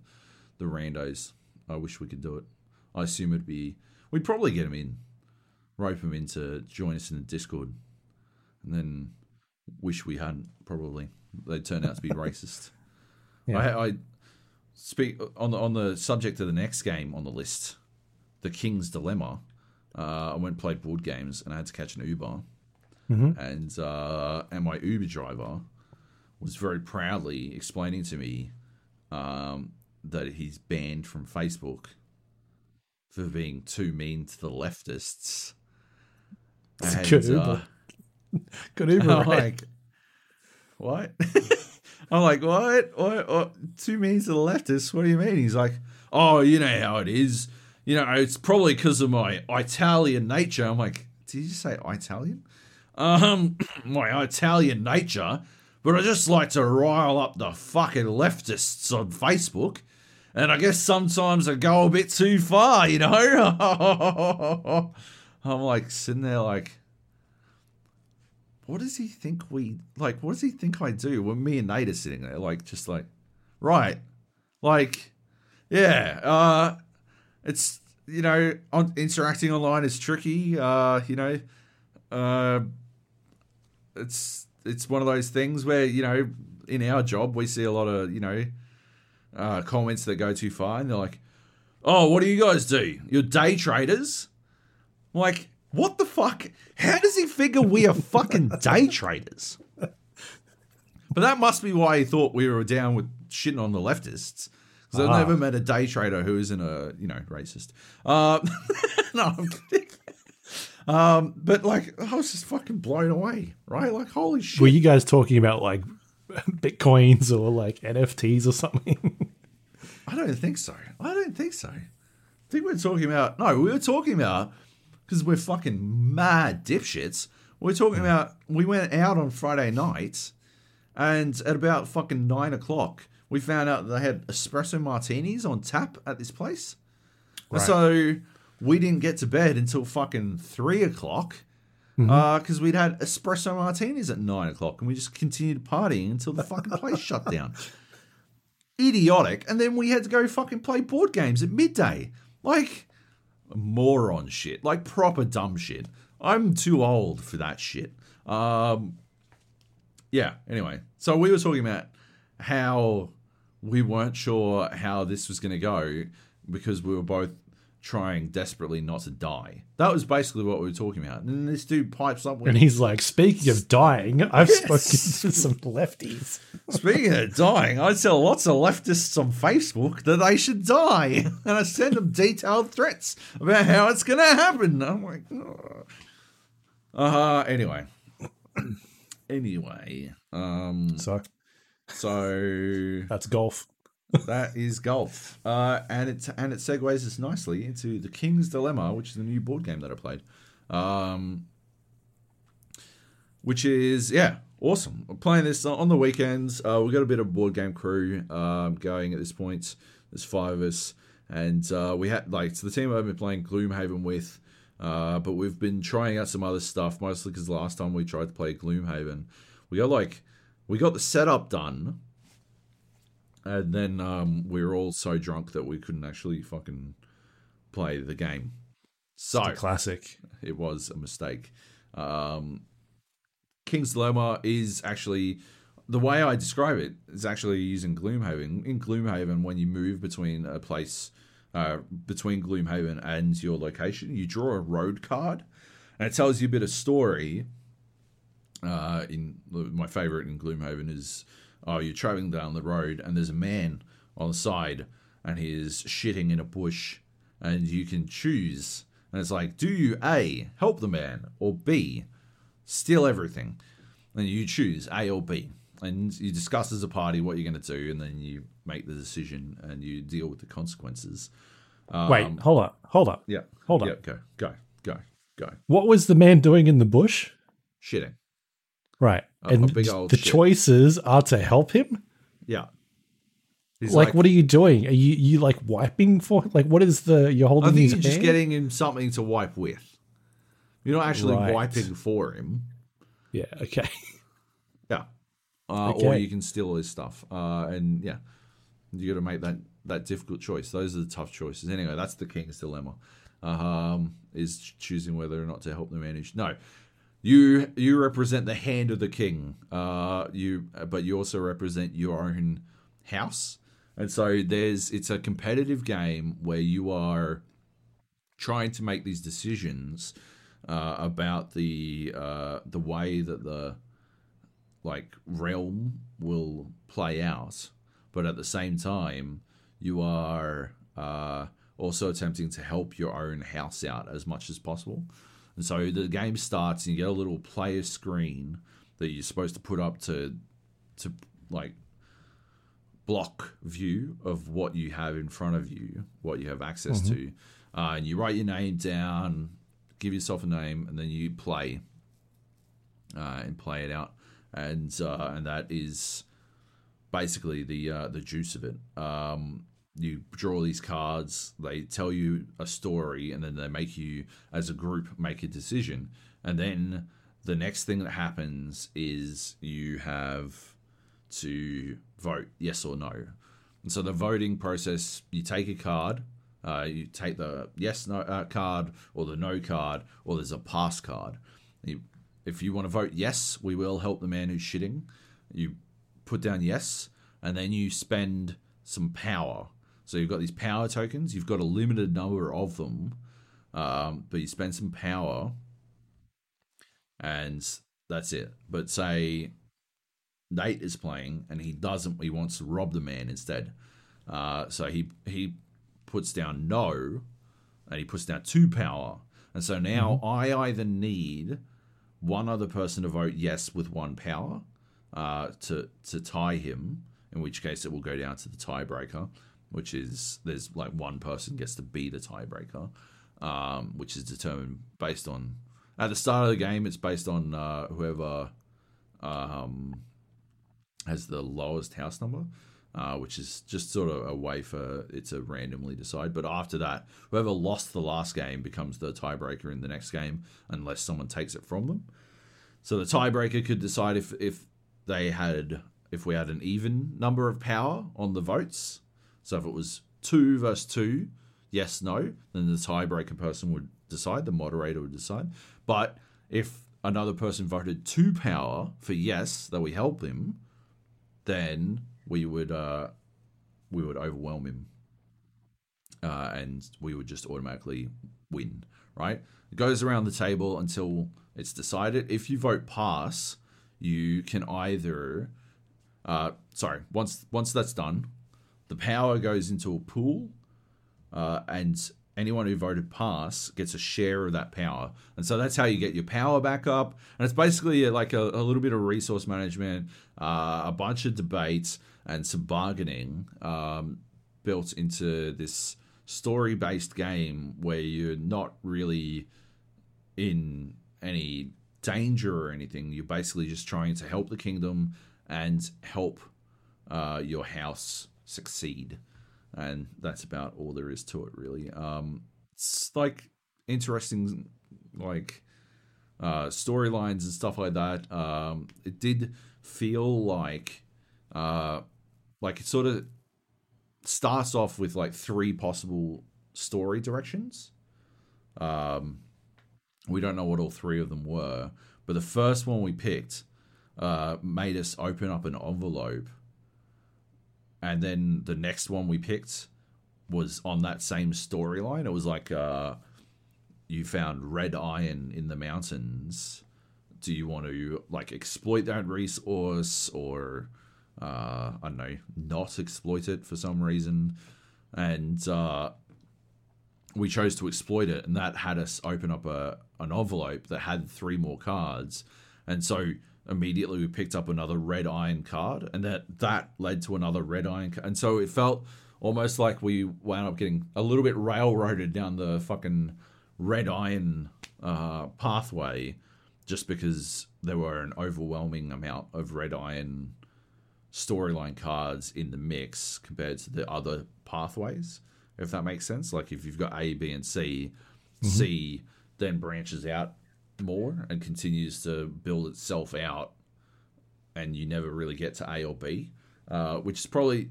Speaker 2: the randos. I wish we could do it. I assume it'd be we'd probably get them in, rope them in to join us in the Discord, and then wish we hadn't. Probably they'd turn out to be racist.
Speaker 1: Yeah.
Speaker 2: I, I speak on the on the subject of the next game on the list, the King's Dilemma. Uh, I went and played board games, and I had to catch an Uber,
Speaker 1: Mhm.
Speaker 2: and uh, and my Uber driver was very proudly explaining to me um, that he's banned from Facebook for being too mean to the leftists.
Speaker 1: It's
Speaker 2: And,
Speaker 1: good
Speaker 2: uh,
Speaker 1: Uber. Good Uber,
Speaker 2: I'm
Speaker 1: right?
Speaker 2: like, what? I'm like, what? what? What? Two means to the leftists? What do you mean? He's like, oh, you know how it is. You know, it's probably because of my Italian nature. I'm like, did you say Italian? Um, my Italian nature. But I just like to rile up the fucking leftists on Facebook. And I guess sometimes I go a bit too far, you know? I'm like sitting there like, what does he think we like? What does he think I do when me and Nate are sitting there, like just like, right, like, yeah, uh, it's you know, on, interacting online is tricky. Uh, you know, uh, it's it's one of those things where you know, in our job, we see a lot of you know, uh, comments that go too far, and they're like, "Oh, what do you guys do? You're day traders." I'm like, what the fuck? How does he figure we are fucking day traders? But that must be why he thought we were down with shitting on the leftists. Because I've
Speaker 1: Ah.
Speaker 2: never met a day trader who isn't a, you know, racist. Uh, no, I'm kidding. Um, but like, I was just fucking blown away, right? Like, holy shit.
Speaker 1: Were you guys talking about like bitcoins or like NFTs or something?
Speaker 2: I don't think so. I don't think so. I think we're talking about no, we were talking about because we're fucking mad dipshits. We're talking about we went out on Friday night, and at about fucking nine o'clock, we found out they had espresso martinis on tap at this place. And So we didn't get to bed until fucking three o'clock, because we'd had espresso martinis at nine o'clock and we just continued partying until the fucking place shut down. Idiotic. And then we had to go fucking play board games at midday. Like moron shit. Like proper dumb shit. I'm too old for that shit. Um, yeah, anyway. So we were talking about how we weren't sure how this was going to go because we were both trying desperately not to die. That was basically what we were talking about. And this dude pipes up with
Speaker 1: And he's like, speaking of dying, I've spoken to some lefties.
Speaker 2: Speaking of dying, I tell lots of leftists on Facebook that they should die, and I send them detailed threats about how it's going to happen. I'm like, oh. uh Anyway, anyway, um,
Speaker 1: So
Speaker 2: so
Speaker 1: that's golf.
Speaker 2: That is golf, uh, and it and it segues us nicely into the King's Dilemma, which is the new board game that I played. Um, which is yeah awesome. I'm playing this on the weekends. Uh, we've got a bit of board game crew um, going at this point. There's five of us, and uh, we had like so the team I've been playing Gloomhaven with, uh, but we've been trying out some other stuff mostly because last time we tried to play Gloomhaven, we got like we got the setup done, and then um, we were all so drunk that we couldn't actually fucking play the game. So
Speaker 1: The classic.
Speaker 2: it was a mistake. Um, King's Dilemma is actually the way I describe it is actually using Gloomhaven. In Gloomhaven, when you move between a place, uh, between Gloomhaven and your location, you draw a road card, and it tells you a bit of story. Uh, in my favorite in Gloomhaven is, oh, you're traveling down the road and there's a man on the side and he is shitting in a bush, and you can choose. And it's like, do you A, help the man, or B, steal everything? And you choose A or B. And you discuss as a party what you're going to do, and then you make the decision and you deal with the consequences. Um,
Speaker 1: Wait, hold up, hold up.
Speaker 2: Yeah.
Speaker 1: Hold up.
Speaker 2: Yeah, go, go, go, go.
Speaker 1: What was the man doing in the bush?
Speaker 2: Shitting.
Speaker 1: Right. And
Speaker 2: a big old
Speaker 1: the
Speaker 2: shit.
Speaker 1: choices are to help him?
Speaker 2: Yeah. He's
Speaker 1: Like, what are you doing? Are you you like wiping for like what is the you're holding
Speaker 2: I think you're just getting him something to wipe with. You're not actually
Speaker 1: Right.
Speaker 2: wiping for him.
Speaker 1: Yeah, okay.
Speaker 2: Yeah. Uh, Or you can steal his stuff. Uh, and yeah, you got to make that, that difficult choice. Those are the tough choices. Anyway, that's the king's dilemma. Um, is choosing whether or not to help the manage. No, you you represent the hand of the king. Uh, you but you also represent your own house. And so there's it's a competitive game where you are trying to make these decisions uh, about the uh, the way that the like realm will play out, but at the same time, you are uh, also attempting to help your own house out as much as possible. And so the game starts, and you get a little player screen that you're supposed to put up to to like block view of what you have in front of you, what you have access to, uh, and you write your name down, give yourself a name, and then you play uh, and play it out, and uh, and that is basically the uh, the juice of it. Um, you draw these cards, they tell you a story, and then they make you, as a group, make a decision, and then the next thing that happens is you have to vote yes or no. And so the voting process, you take a card, uh, you take the yes no uh, card or the no card, or there's a pass card. You, if you want to vote yes, we will help the man who's shitting. You put down yes, and then you spend some power. So you've got these power tokens. You've got a limited number of them, um, but you spend some power, and that's it. But say Nate is playing and he doesn't. He wants to rob the man instead. Uh, so he he puts down no, and he puts down two power. And so now I either need one other person to vote yes with one power uh, to to tie him, in which case it will go down to the tiebreaker, which is there's like one person gets to be the tiebreaker, um, which is determined based on at the start of the game. It's based on uh, whoever um, has the lowest house number. uh, which is just sort of a way for it to randomly decide. But after that, whoever lost the last game becomes the tiebreaker in the next game, unless someone takes it from them. So the tiebreaker could decide if if they had if we had an even number of power on the votes. So if it was two versus two, yes, no, then the tiebreaker person would decide, the moderator would decide. But if another person voted two power for yes, that we help him, then we would uh, we would overwhelm him, uh, and we would just automatically win. Right? It goes around the table until it's decided. If you vote pass, you can either, uh, sorry, once once that's done, the power goes into a pool, uh, and anyone who voted pass gets a share of that power. And so that's how you get your power back up. And it's basically like a, a little bit of resource management, uh, a bunch of debates, and some bargaining um, built into this story based game where you're not really in any danger or anything. You're basically just trying to help the kingdom and help uh, your house succeed. And that's about all there is to it really. Um it's like interesting like uh storylines and stuff like that. Um it did feel like uh like it sort of starts off with like three possible story directions. Um we don't know what all three of them were but the first one we picked uh made us open up an envelope and then the next one we picked was on that same storyline. It was like uh, you found red iron in the mountains. Do you want to like exploit that resource or uh, I don't know, not exploit it for some reason? And uh, we chose to exploit it, and that had us open up a an envelope that had three more cards. And so immediately we picked up another red iron card, and that that led to another red iron. Card. And so it felt almost like we wound up getting a little bit railroaded down the fucking red iron uh, pathway, just because there were an overwhelming amount of red iron storyline cards in the mix compared to the other pathways. If that makes sense, like if you've got A, B, and C, mm-hmm. C then branches out more and continues to build itself out, and you never really get to A or B, uh, which is probably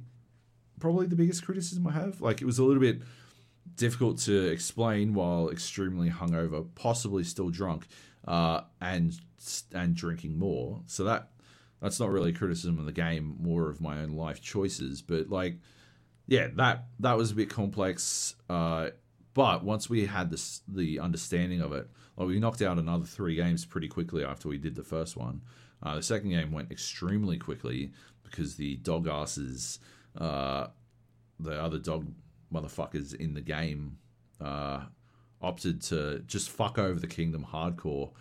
Speaker 2: probably the biggest criticism I have. Like it was a little bit difficult to explain while extremely hungover, possibly still drunk, uh, and and drinking more. So that that's not really criticism of the game, more of my own life choices. But like, yeah, that that was a bit complex. Uh, but once we had this the understanding of it, like we knocked out another three games pretty quickly after we did the first one. Uh, the second game went extremely quickly because the dog asses uh, the other dog motherfuckers in the game uh, opted to just fuck over the kingdom hardcore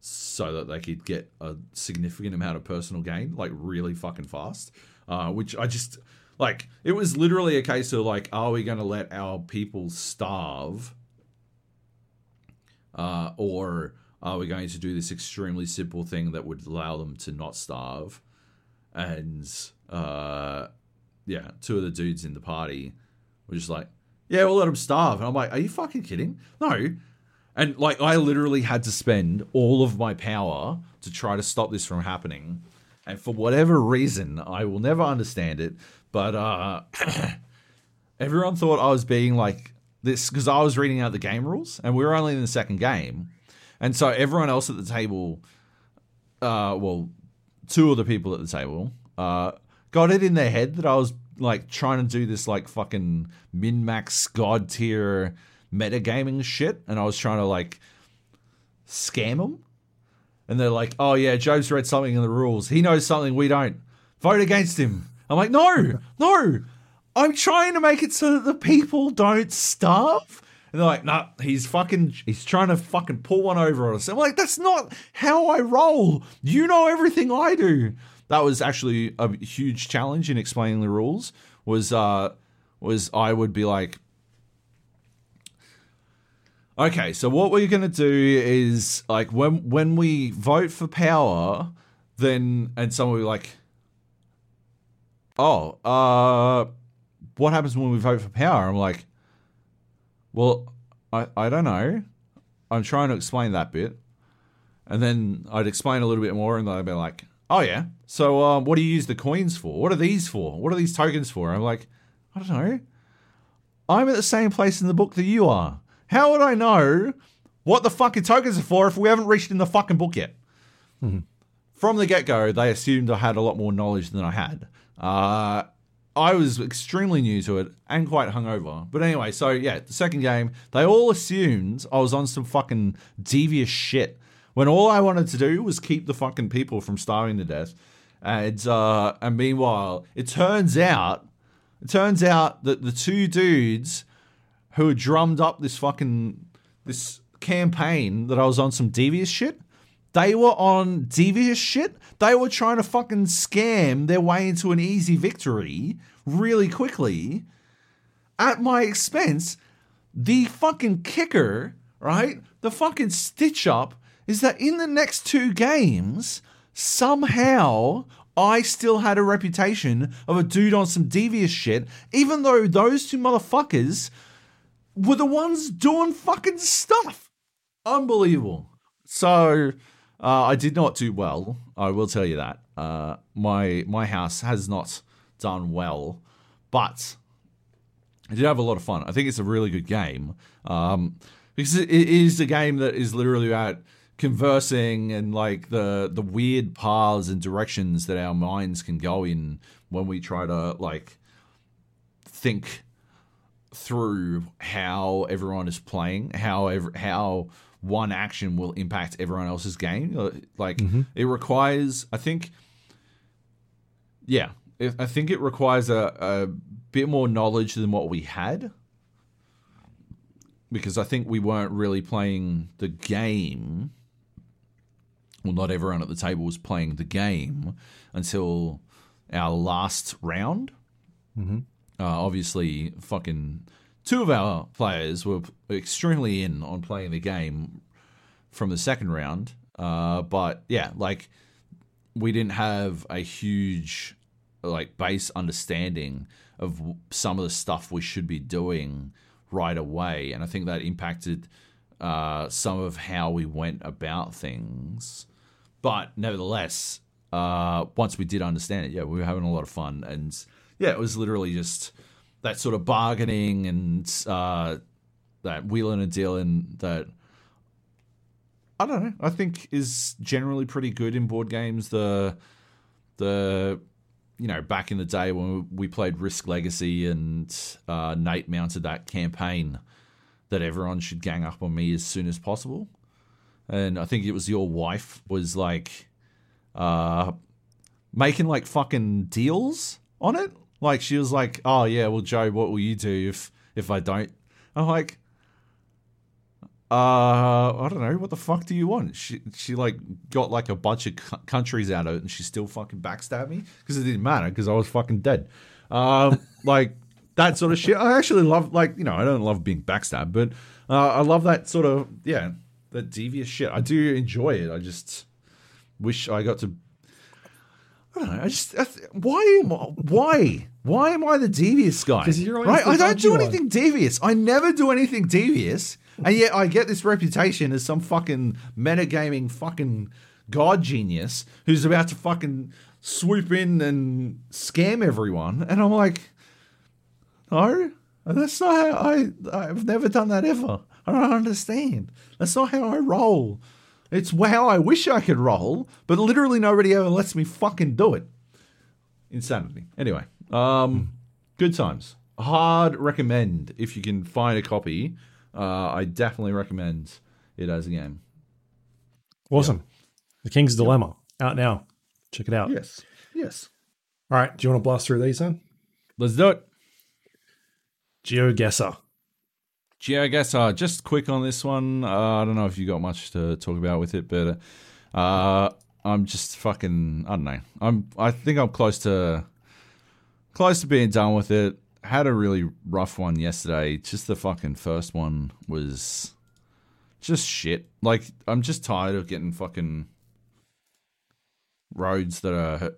Speaker 2: so that they could get a significant amount of personal gain, like really fucking fast. Uh, which I just like. It was literally a case of like, are we going to let our people starve, uh, or are we going to do this extremely simple thing that would allow them to not starve? And uh, yeah, two of the dudes in the party were just like, yeah, we'll let them starve. And I'm like, are you fucking kidding? No. And like, I literally had to spend all of my power to try to stop this from happening. And for whatever reason, I will never understand it. But uh, everyone thought I was being like this because I was reading out the game rules and we were only in the second game. And so everyone else at the table, uh, well, two of the people at the table, uh, got it in their head that I was like trying to do this like fucking min max god tier metagaming shit, and I was trying to like scam them. And they're like, "Oh yeah, Joab's read something in the rules. He knows something we don't. Vote against him." I'm like, "No, no, I'm trying to make it so that the people don't starve." And they're like, "Nah, he's fucking, he's trying to fucking pull one over on us." I'm like, "That's not how I roll. You know everything I do." that was actually a huge challenge in explaining the rules. Was uh, was I would be like, okay, so what we're gonna do is like when when we vote for power, then and someone will be like, oh, uh, what happens when we vote for power? I'm like, well, I, I don't know. I'm trying to explain that bit. And then I'd explain a little bit more, and they'd be like, oh, yeah. So, um, what do you use the coins for? What are these for? What are these tokens for? I'm like, I don't know. I'm at the same place in the book that you are. How would I know what the fucking tokens are for if we haven't reached in the fucking book yet? From the get go, they assumed I had a lot more knowledge than I had. Uh, I was extremely new to it and quite hungover. But anyway, so yeah, the second game, they all assumed I was on some fucking devious shit when all I wanted to do was keep the fucking people from starving to death. And uh, and meanwhile, it turns out, it turns out that the two dudes who had drummed up this fucking this campaign that I was on some devious shit. They were on devious shit. They were trying to fucking scam their way into an easy victory really quickly at my expense. The fucking kicker, right? The fucking stitch up is that in the next two games, somehow I still had a reputation of a dude on some devious shit, even though those two motherfuckers were the ones doing fucking stuff. Unbelievable. So uh, I did not do well. I will tell you that. Uh, my my house has not done well, but I did have a lot of fun. I think it's a really good game um, because it is a game that is literally about conversing and like the the weird paths and directions that our minds can go in when we try to like think through how everyone is playing, how ev- how one action will impact everyone else's game. Uh, Like it requires, I think, yeah, I think it requires a, a bit more knowledge than what we had. Because I think we weren't really playing the game. Well, not everyone at the table was playing the game until our last round. Uh, obviously, fucking two of our players were extremely in on playing the game from the second round. Uh, but yeah, like we didn't have a huge like base understanding of some of the stuff we should be doing right away, and I think that impacted uh, some of how we went about things. But nevertheless, uh, once we did understand it, yeah, we were having a lot of fun, and yeah, it was literally just that sort of bargaining and uh, that wheeling a deal, and dealing that I don't know. I think is generally pretty good in board games. The the you know back in the day when we played Risk Legacy and uh, Nate mounted that campaign that everyone should gang up on me as soon as possible, and I think it was your wife was like uh, making like fucking deals on it. Like she was like, "Oh yeah, well Joe, what will you do if if I don't?" I'm like, uh, I don't know. What the fuck do you want? She she like got like a bunch of countries out of it, and she still fucking backstabbed me because it didn't matter because I was fucking dead. Um, like that sort of shit. I actually love like you know I don't love being backstabbed, but uh, I love that sort of yeah that devious shit. I do enjoy it. I just wish I got to. I don't know. I just I th- why am I, why why am I the devious guy?
Speaker 1: 'Cause you're
Speaker 2: right. I don't do anything devious. I never do anything devious, and yet I get this reputation as some fucking metagaming fucking god genius who's about to fucking swoop in and scam everyone. And I'm like, no, that's not how I. I've never done that ever. I don't understand. That's not how I roll. It's how I wish I could roll, but literally nobody ever lets me fucking do it. Insanity. Anyway, um, good times. Hard recommend if you can find a copy. Uh, I definitely recommend it as a game.
Speaker 1: Awesome. The King's Dilemma out now. Check it out.
Speaker 2: Yes. Yes.
Speaker 1: All right. Do you want to blast through these then?
Speaker 2: Let's do it.
Speaker 1: GeoGuessr.
Speaker 2: Yeah, I guess uh, just quick on this one. Uh, I don't know if you got much to talk about with it, but uh, I'm just fucking. I don't know. I'm. I think I'm close to close to being done with it. Had a really rough one yesterday. Just the fucking first one was just shit. Like I'm just tired of getting fucking roads that are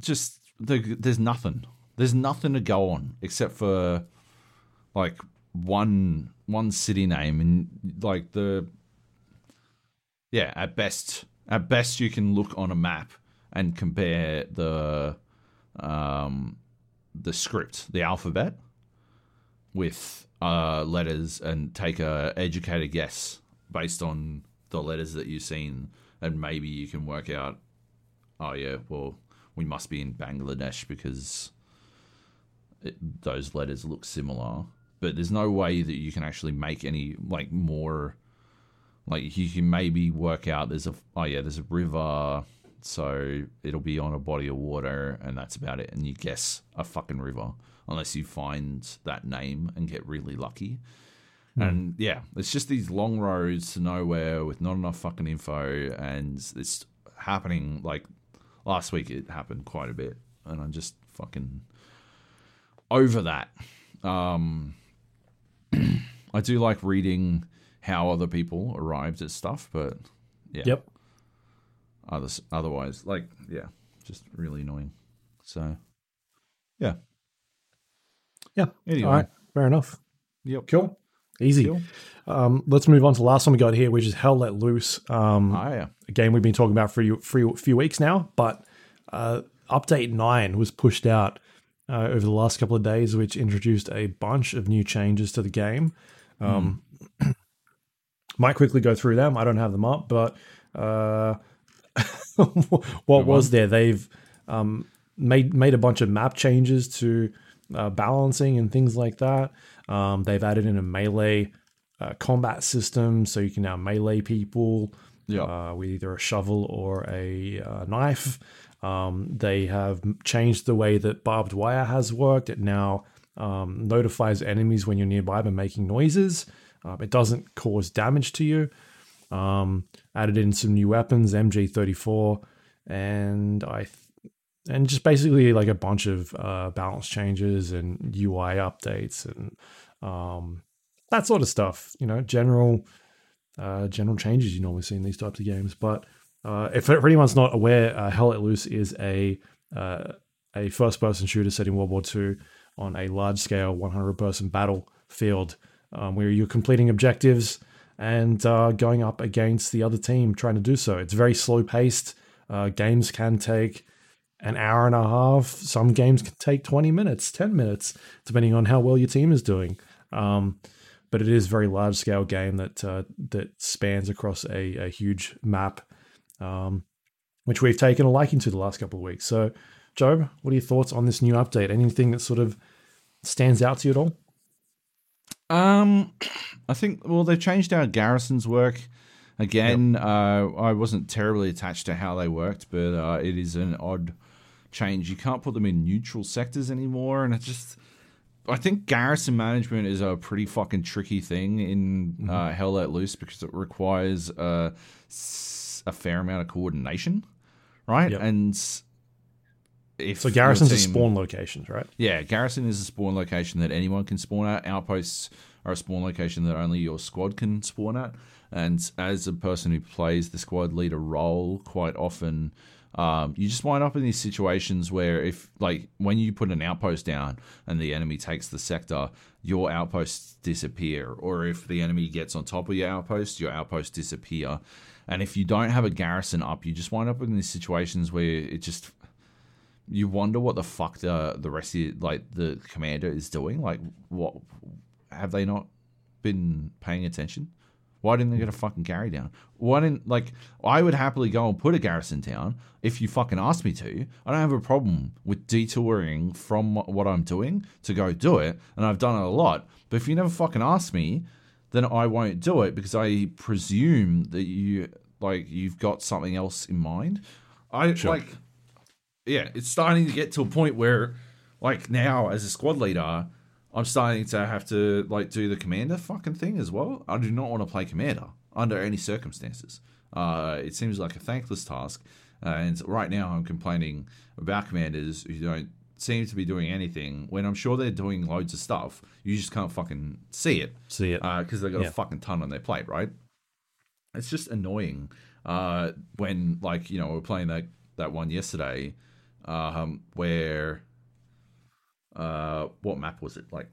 Speaker 2: just there's nothing. There's nothing to go on except for like one one city name and like the yeah at best at best you can look on a map and compare the um the script the alphabet with uh letters and take a educated guess based on the letters that you've seen and maybe you can work out oh yeah well we must be in bangladesh because it, those letters look similar but there's no way that you can actually make any like more like you can maybe work out there's a oh yeah there's a river so it'll be on a body of water and that's about it and you guess a fucking river unless you find that name and get really lucky. And yeah it's just these long roads to nowhere with not enough fucking info and it's happening like last week it happened quite a bit and i'm just fucking over that. Um I do like reading how other people arrived at stuff, but yeah.
Speaker 1: Yep.
Speaker 2: Others, otherwise, like, yeah, just really annoying. So, yeah.
Speaker 1: Yeah.
Speaker 2: Anyway.
Speaker 1: All right. Fair enough.
Speaker 2: Yep.
Speaker 1: Cool. Easy.
Speaker 2: Cool.
Speaker 1: Um, let's move on to the last one we got here, which is Hell Let Loose. Um,
Speaker 2: Ah, yeah.
Speaker 1: a game we've been talking about for a few, few weeks now, but uh, update 9 was pushed out uh, over the last couple of days, which introduced a bunch of new changes to the game. Um, might quickly go through them. I don't have them up, but uh, what was there? They've um, made made a bunch of map changes to uh, balancing and things like that. Um, they've added in a melee uh, combat system, so you can now melee people
Speaker 2: Yeah.
Speaker 1: uh, with either a shovel or a uh, knife. Um, they have changed the way that barbed wire has worked. It now um, notifies enemies when you're nearby by making noises. Um, it doesn't cause damage to you. Um, added in some new weapons, MG34, and I, th- and just basically like a bunch of uh, balance changes and UI updates and um, that sort of stuff. You know, general uh, general changes you normally see in these types of games. But uh, if, anyone's not aware, uh, Hell Let Loose is a uh, a first person shooter set in World War II on a large scale 100 person battlefield um, where you're completing objectives and uh, going up against the other team trying to do so. It's very slow paced. Uh, games can take an hour and a half. Some games can take 20 minutes, 10 minutes, depending on how well your team is doing. Um, but it is a very large scale game that uh, that spans across a, a huge map, um, which we've taken a liking to the last couple of weeks. So, Joab, what are your thoughts on this new update? Anything that sort of stands out to you at all?
Speaker 2: Um, I think well they've changed how garrisons work. Again, uh, I wasn't terribly attached to how they worked, but uh, it is an odd change. You can't put them in neutral sectors anymore, and it's just. I think garrison management is a pretty fucking tricky thing in uh, Hell Let Loose because it requires uh, s- a fair amount of coordination, right?
Speaker 1: Yep.
Speaker 2: And if
Speaker 1: So garrisons are spawn locations, right?
Speaker 2: yeah, garrison is a spawn location that anyone can spawn at. Outposts are a spawn location that only your squad can spawn at. And as a person who plays the squad leader role, quite often um, you just wind up in these situations where if, like, when you put an outpost down and the enemy takes the sector, your outposts disappear. Or if the enemy gets on top of your outpost, your outposts disappear. And if you don't have a garrison up, you just wind up in these situations where it just you wonder what the fuck the the rest of the, like the commander is doing. Like, what have they not been paying attention? Why didn't they get a fucking carry down? Why didn't like I would happily go and put a garrison down if you fucking asked me to. I don't have a problem with detouring from what I'm doing to go do it, and I've done it a lot. But if you never fucking ask me, then I won't do it because I presume that you like you've got something else in mind. I like yeah, it's starting to get to a point where, like now, as a squad leader, I'm starting to have to like do the commander fucking thing as well. I do not want to play commander under any circumstances. Uh, it seems like a thankless task, and right now I'm complaining about commanders who don't seem to be doing anything when I'm sure they're doing loads of stuff. You just can't fucking see it
Speaker 1: See it.
Speaker 2: because they've got
Speaker 1: Yeah.
Speaker 2: a fucking ton on their plate, right? It's just annoying uh, when, like, you know, we we're playing that that one yesterday. um, where uh, what map was it? Like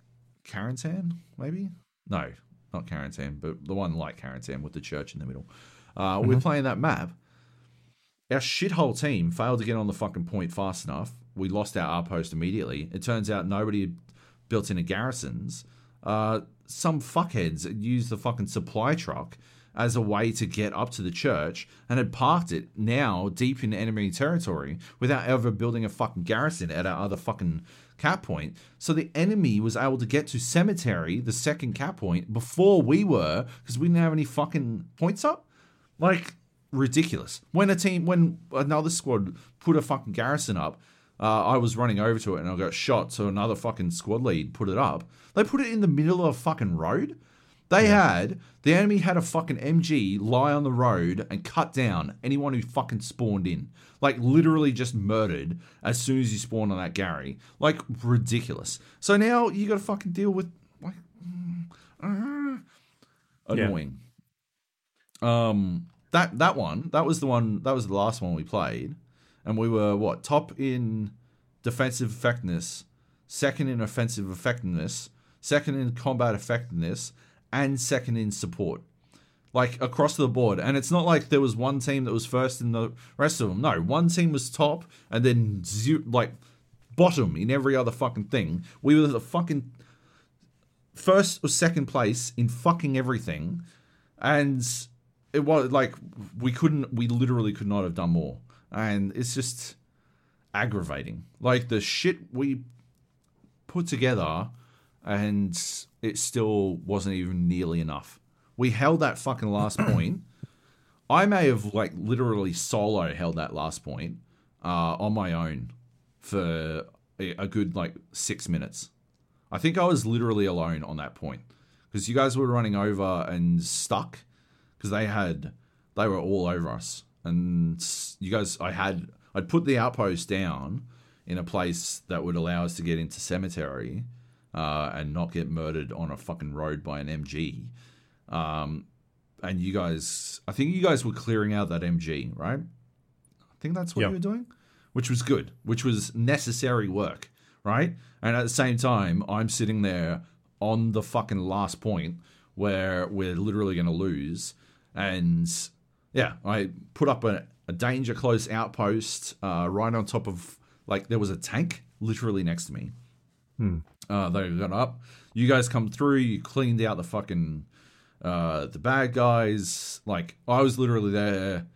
Speaker 2: Carentan, maybe? No, not Carentan, but the one like Carentan with the church in the middle. Uh, We're playing that map. Our shithole team failed to get on the fucking point fast enough. We lost our R post immediately. It turns out nobody built in into garrisons. Uh, some fuckheads used the fucking supply truck as a way to get up to the church and had parked it now deep in enemy territory without ever building a fucking garrison at our other fucking cap point. So the enemy was able to get to cemetery, the second cap point, before we were because we didn't have any fucking points up. Like ridiculous. When a team, when another squad put a fucking garrison up, uh, I was running over to it and I got shot. So another fucking squad lead put it up. They put it in the middle of a fucking road. They had the enemy had a fucking MG lie on the road and cut down anyone who fucking spawned in. Like literally just murdered as soon as you spawned on that Gary. Like ridiculous. So now you got to fucking deal with like uh, annoying. Um, that that one that was the one that was the last one we played, and we were what top in defensive effectiveness, second in offensive effectiveness, second in combat effectiveness, and second in support. Like across the board. And it's not like there was one team that was first in the rest of them. No, one team was top and then zero, like bottom in every other fucking thing. We were the fucking first or second place in fucking everything. And it was like we couldn't we literally could not have done more. And it's just aggravating. Like the shit we put together and it still wasn't even nearly enough. We held that fucking last point. I may have like literally solo held that last point uh, on my own for a, a good like six minutes. I think I was literally alone on that point because you guys were running over and stuck because they had they were all over us and you guys I had I'd put the outpost down in a place that would allow us to get into cemetery uh, and not get murdered on a fucking road by an MG. Um, and you guys, I think you guys were clearing out that MG, right? I think that's what
Speaker 1: Yep.
Speaker 2: you were doing, which was good, which was necessary work, right? And at the same time, I'm sitting there on the fucking last point where we're literally going to lose. And yeah, I put up a, a danger close outpost uh, right on top of, like, there was a tank literally next to me. Uh, they got up. You guys come through. You cleaned out the fucking uh, the bad guys. Like I was literally there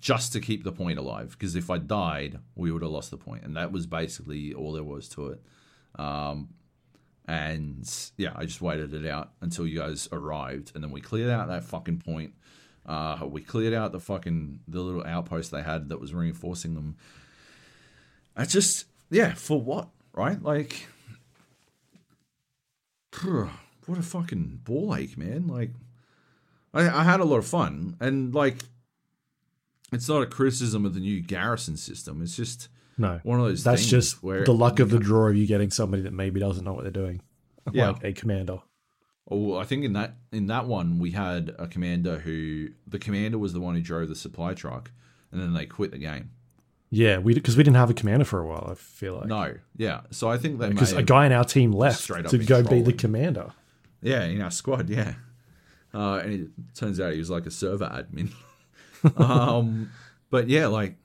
Speaker 2: just to keep the point alive because if I died, we would have lost the point, and that was basically all there was to it. Um, and yeah, I just waited it out until you guys arrived, and then we cleared out that fucking point. Uh, we cleared out the fucking the little outpost they had that was reinforcing them. I just yeah, for what, right? Like what a fucking ball ache, man. Like, I, I had a lot of fun, and like, it's not a criticism of the new garrison system. It's just
Speaker 1: No,
Speaker 2: one of those.
Speaker 1: that's
Speaker 2: things
Speaker 1: just
Speaker 2: where
Speaker 1: the luck of the draw of you getting somebody that maybe doesn't know what they're doing,
Speaker 2: Yeah.
Speaker 1: like a commander.
Speaker 2: Oh, I think in that in that one we had a commander who the commander was the one who drove the supply truck, and then they quit the game.
Speaker 1: Yeah, we because we didn't have a commander for a while. I feel like
Speaker 2: No, yeah. So I think they
Speaker 1: because a guy in our team left
Speaker 2: straight up
Speaker 1: to go be the commander.
Speaker 2: Yeah, in our squad, yeah. Uh, and it turns out he was like a server admin. um, but yeah, like,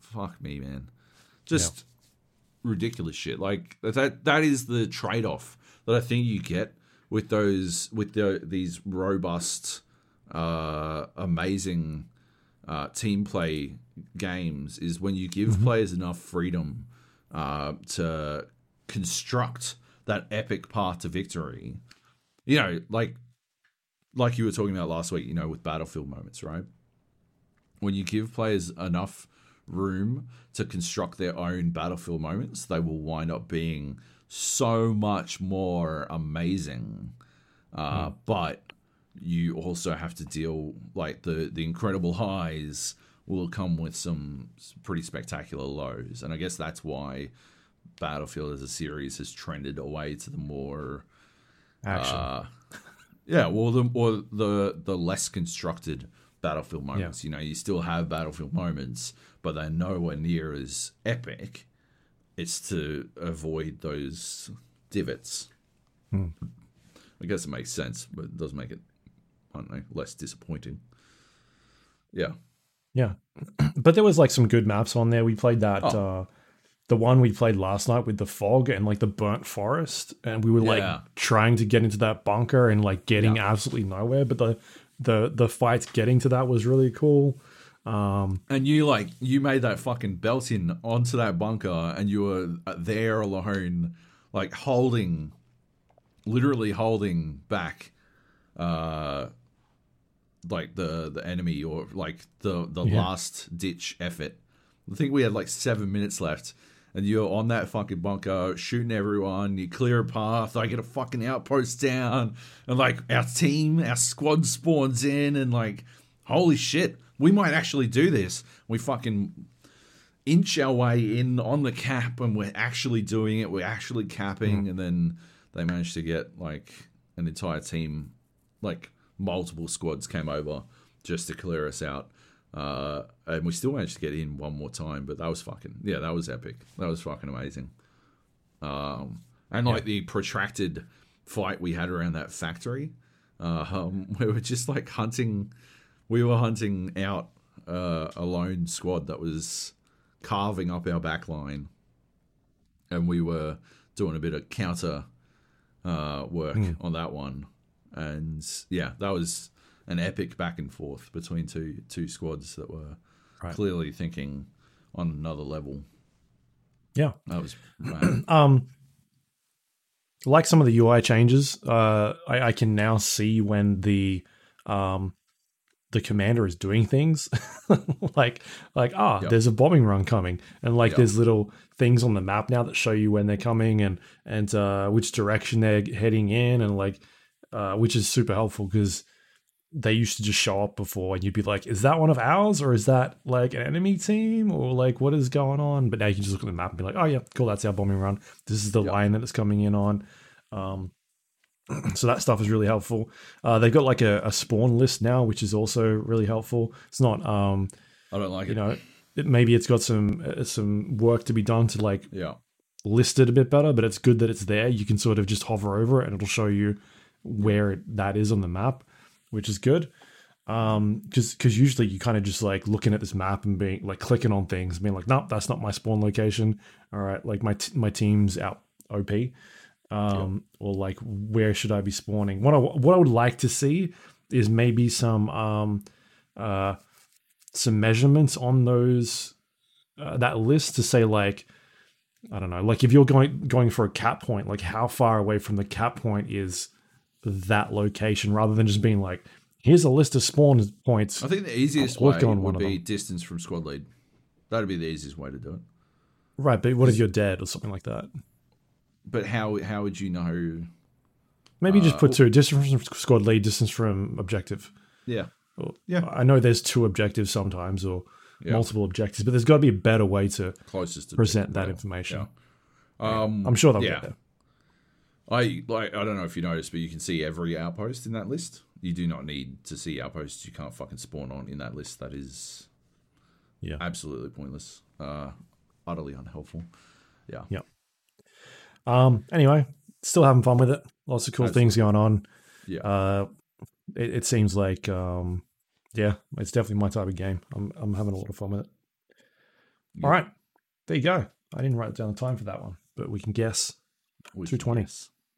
Speaker 2: fuck me, man. Just ridiculous shit. Like that. That is the trade off that I think you get with those with the these robust, uh, amazing uh, team play games is when you give players enough freedom uh, to construct that epic path to victory. You know, like like you were talking about last week. You know, with battlefield moments, right? When you give players enough room to construct their own battlefield moments, they will wind up being so much more amazing. Uh, But you also have to deal like the the incredible highs will come with some pretty spectacular lows, and I guess that's why Battlefield as a series has trended away to the more
Speaker 1: Action.
Speaker 2: uh, yeah, well, the or the the less constructed battlefield moments. You know, you still have battlefield moments, but they're nowhere near as epic. It's to avoid those divots. I guess it makes sense, but it does make it, I don't know, less disappointing. Yeah.
Speaker 1: Yeah, but there was like some good maps on there. We played that
Speaker 2: Oh.
Speaker 1: uh, the one we played last night with the fog and like the burnt forest, and we were like
Speaker 2: Yeah.
Speaker 1: trying to get into that bunker and like getting absolutely nowhere. But the the the fight getting to that was really cool. Um,
Speaker 2: And you like you made that fucking belt in onto that bunker, and you were there alone, like holding, literally holding back, uh, like the the enemy or like the the
Speaker 1: Yeah.
Speaker 2: last ditch effort. I think we had like seven minutes left, and you're on that fucking bunker shooting everyone. You clear a path. I get a fucking outpost down, and like our team, our squad spawns in, and like holy shit, we might actually do this. We fucking inch our way in on the cap, and we're actually doing it. We're actually capping, and then they managed to get like an entire team, like multiple squads came over just to clear us out. Uh, and we still managed to get in one more time, but that was fucking yeah, that was epic. That was fucking amazing. Um, and like the protracted fight we had around that factory, uh, um, we were just like hunting. We were hunting out uh, a lone squad that was carving up our back line, and we were doing a bit of counter uh, work on that one. And yeah, that was an epic back and forth between two two squads that were
Speaker 1: Right.
Speaker 2: clearly thinking on another level.
Speaker 1: yeah,
Speaker 2: That was
Speaker 1: um, like some of the UI changes, uh, I, I can now see when the um, the commander is doing things like like ah
Speaker 2: Yep.
Speaker 1: there's a bombing run coming and like
Speaker 2: Yep.
Speaker 1: there's little things on the map now that show you when they're coming and and uh, which direction they're heading in and like uh, which is super helpful because they used to just show up before and you'd be like is that one of ours or is that like an enemy team or like what is going on but now you can just look at the map and be like oh yeah cool that's our bombing run this is the
Speaker 2: Yep.
Speaker 1: line that it's coming in on um, so that stuff is really helpful. Uh, they've got like a, a spawn list now, which is also really helpful. It's not, um,
Speaker 2: I don't like it.
Speaker 1: you
Speaker 2: it.
Speaker 1: know, it, maybe it's got some uh, some work to be done to like
Speaker 2: Yeah.
Speaker 1: list it a bit better, but it's good that it's there. You can sort of just hover over it and it'll show you where it, that is on the map, which is good. Um, because because usually you kind of just like looking at this map and being like clicking on things, being like, nope, that's not my spawn location. All right, like my t- my team's out OP. Um, or like where should I be spawning? What I what I would like to see is maybe some um uh some measurements on those uh, that list to say like I don't know, like if you're going going for a cap point, like how far away from the cap point is that location, rather than just being like, here's a list of spawn points.
Speaker 2: I think the easiest way
Speaker 1: on
Speaker 2: would be distance from squad lead. That'd be the easiest way to do it.
Speaker 1: Right, but what if you're dead or something like that?
Speaker 2: But how how would you know?
Speaker 1: Maybe
Speaker 2: Uh,
Speaker 1: just put two distance from squad lead, distance from objective.
Speaker 2: Yeah.
Speaker 1: Or-
Speaker 2: Yeah.
Speaker 1: I know there's two objectives sometimes or
Speaker 2: Yeah.
Speaker 1: multiple objectives, but there's got to be a better way to
Speaker 2: Closest to
Speaker 1: present that information.
Speaker 2: Yeah. Um,
Speaker 1: I'm sure they'll
Speaker 2: yeah.
Speaker 1: get there.
Speaker 2: I like. I don't know if you noticed, but you can see every outpost in that list. You do not need to see outposts you can't fucking spawn on in that list. That is
Speaker 1: Yeah.
Speaker 2: absolutely pointless. Uh, utterly unhelpful. Yeah.
Speaker 1: Yeah. Um. Anyway, still having fun with it. Lots of cool things going on.
Speaker 2: Yeah.
Speaker 1: Uh, it, it seems like um, yeah, it's definitely my type of game. I'm I'm having a lot of fun with it. All right, there you go. I didn't write down the time for that one, but we can guess.
Speaker 2: Which-
Speaker 1: 220.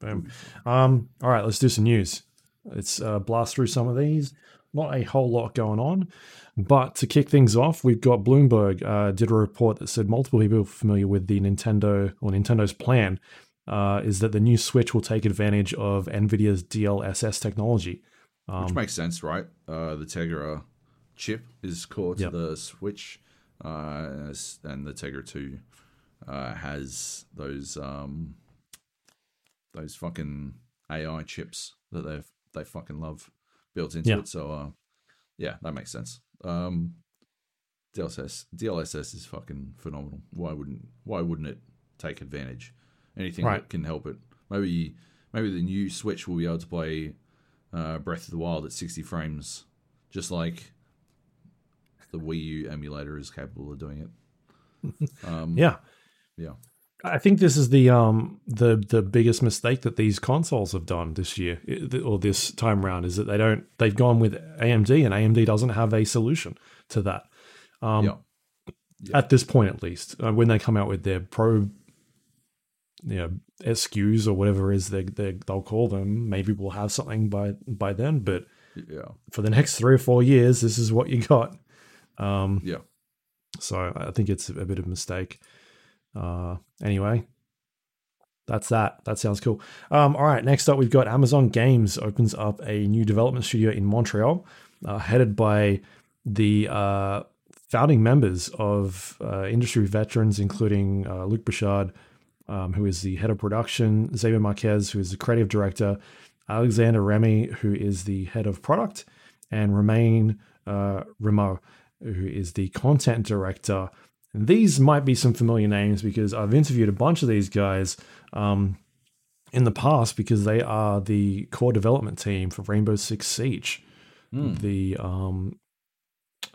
Speaker 1: Boom. Um. All right, let's do some news. Let's uh, blast through some of these. Not a whole lot going on, but to kick things off, we've got Bloomberg uh, did a report that said multiple people familiar with the Nintendo or Nintendo's plan uh, is that the new Switch will take advantage of Nvidia's DLSS technology.
Speaker 2: Which makes sense, right? Uh, the Tegra chip is core to
Speaker 1: Yep.
Speaker 2: the Switch, uh, and the Tegra Two uh, has those um, those fucking AI chips that they they fucking love built into
Speaker 1: Yeah.
Speaker 2: it. So, uh, yeah, that makes sense. Um, DLSS DLSS is fucking phenomenal. Why wouldn't Why wouldn't it take advantage? Anything
Speaker 1: Right.
Speaker 2: that can help it. Maybe maybe the new Switch will be able to play uh, Breath of the Wild at 60 frames, just like the Wii U emulator is capable of doing it. Um,
Speaker 1: Yeah.
Speaker 2: yeah,
Speaker 1: I think this is the um the the biggest mistake that these consoles have done this year or this time round is that they don't they've gone with AMD and AMD doesn't have a solution to that. Um
Speaker 2: yeah,
Speaker 1: at this point at least uh, when they come out with their pro you know SKUs or whatever it is they, they they'll call them maybe we'll have something by by then but
Speaker 2: yeah,
Speaker 1: for the next 3 or 4 years this is what you got. Um
Speaker 2: yeah.
Speaker 1: so I think it's a bit of a mistake. Uh, anyway, that's that. That sounds cool. Um, all right, next up, we've got Amazon Games opens up a new development studio in Montreal, uh, headed by the uh, founding members of uh, industry veterans, including uh, Luc Bouchard, um, who is the head of production, Xavier Marquis, who is the creative director, Alexander Remy, who is the head of product, and Romain uh, who is the content director. These might be some familiar names because I've interviewed a bunch of these guys um, in the past because they are the core development team for Rainbow Six Siege, the um,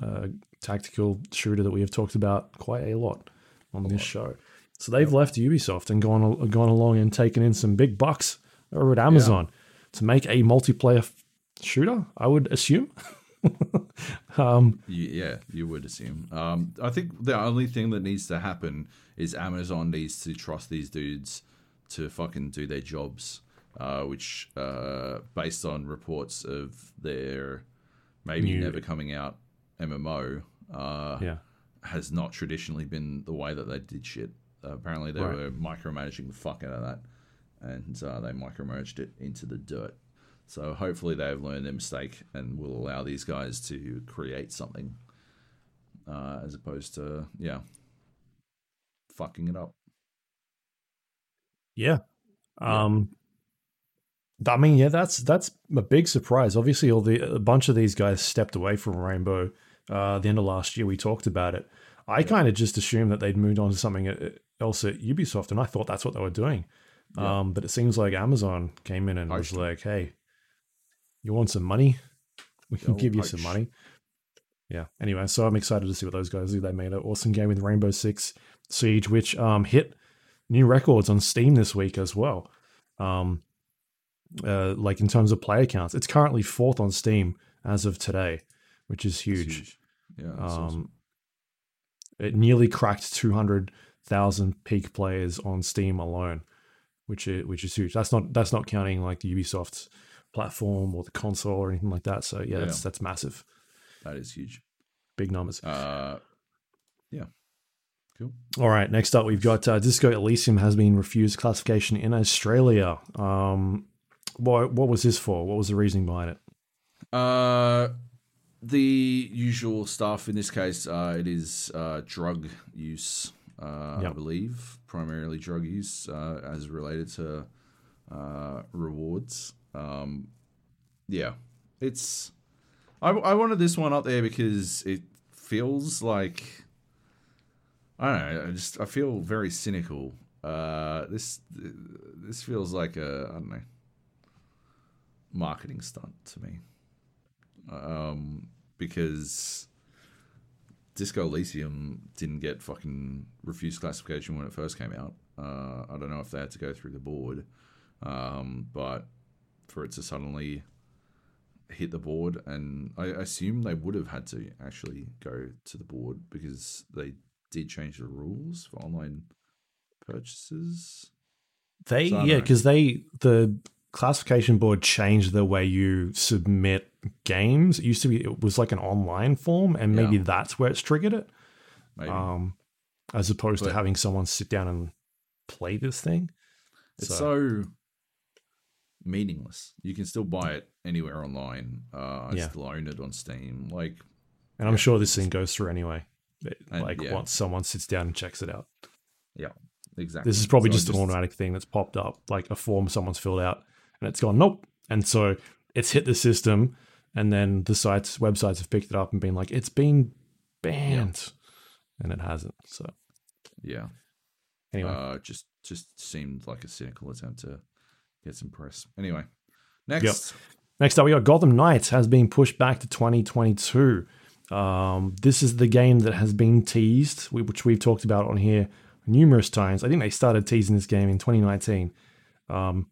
Speaker 1: uh, tactical shooter that we have talked about quite a lot on this show. So they've left Ubisoft and gone gone along and taken in some big bucks over at Amazon to make a multiplayer shooter. I would assume. um,
Speaker 2: yeah, you would assume. Um, I think the only thing that needs to happen is Amazon needs to trust these dudes to fucking do their jobs, uh, which, uh, based on reports of their maybe
Speaker 1: New-
Speaker 2: never coming out MMO, uh,
Speaker 1: yeah.
Speaker 2: has not traditionally been the way that they did shit. Uh, apparently, they
Speaker 1: Right.
Speaker 2: were micromanaging the fuck out of that, and uh, they micromanaged it into the dirt. So hopefully, they have learned their mistake and will allow these guys to create something, uh, as opposed to yeah, fucking it up.
Speaker 1: Yeah. Um I mean, yeah, that's that's a big surprise. Obviously, all the a bunch of these guys stepped away from Rainbow. Uh, the end of last year, we talked about it. I kind of just assumed that they'd moved on to something uh, else at Ubisoft, and I thought that's what they were doing.
Speaker 2: Yeah.
Speaker 1: Um, but it seems like Amazon came in and was like, "Hey, you want some money? We can
Speaker 2: Yo,
Speaker 1: give you some money." Yeah. Anyway, so I'm excited to see what those guys do. They made an awesome game with Rainbow Six Siege, which um, hit new records on Steam this week as well. Um, uh, like in terms of player counts, it's currently fourth on Steam as of today, which is
Speaker 2: It's
Speaker 1: huge.
Speaker 2: Yeah,
Speaker 1: Um,
Speaker 2: awesome.
Speaker 1: It nearly cracked two hundred thousand peak players on Steam alone, which is which is huge. That's not that's not counting like the Ubisoft platform or the console or anything like that. So yeah,
Speaker 2: Yeah.
Speaker 1: that's that's massive,
Speaker 2: that is huge.
Speaker 1: big numbers.
Speaker 2: Uh, yeah, cool.
Speaker 1: All right, next up we've got uh, Disco Elysium has been refused classification in Australia. Um, what what was this for? What was the reasoning behind it?
Speaker 2: Uh, the usual stuff in this case, uh, it is uh, drug use, uh, I believe, primarily drug use uh, as related to uh, rewards. Um, yeah, it's. I, I wanted this one up there because it feels like. I don't know. I just I feel very cynical. Uh, this this feels like a I don't know marketing stunt to me um, because Disco Elysium didn't get fucking refused classification when it first came out. Uh, I don't know if they had to go through the board, um, but for it to suddenly hit the board, and I assume they would have had to actually go to the board because they did change the rules for online purchases.
Speaker 1: They
Speaker 2: So
Speaker 1: yeah, because they the classification board changed the way you submit games. It used to be it was like an online form, and maybe
Speaker 2: Yeah.
Speaker 1: that's where it's triggered it.
Speaker 2: Maybe
Speaker 1: Um, as opposed to having someone sit down and play this thing.
Speaker 2: It's
Speaker 1: So-
Speaker 2: so, meaningless. You can still buy it anywhere online. Uh, I
Speaker 1: Yeah.
Speaker 2: still own it on Steam. Like,
Speaker 1: And I'm
Speaker 2: Yeah.
Speaker 1: sure this thing goes through anyway. It-
Speaker 2: And,
Speaker 1: like
Speaker 2: yeah.
Speaker 1: once someone sits down and checks it out.
Speaker 2: yeah, exactly.
Speaker 1: This is probably
Speaker 2: So I
Speaker 1: just, an automatic thing that's popped up, like a form someone's filled out and it's gone, nope. And so it's hit the system, and then the sites, websites have picked it up and been like, it's been banned. And it hasn't. So
Speaker 2: Yeah,
Speaker 1: anyway.
Speaker 2: uh, just just seemed like a cynical attempt to get some press. Anyway, next.
Speaker 1: Next up, we got Gotham Knights has been pushed back to 2022. Um, this is the game that has been teased, which we've talked about on here numerous times. I think they started teasing this game in 2019. Um,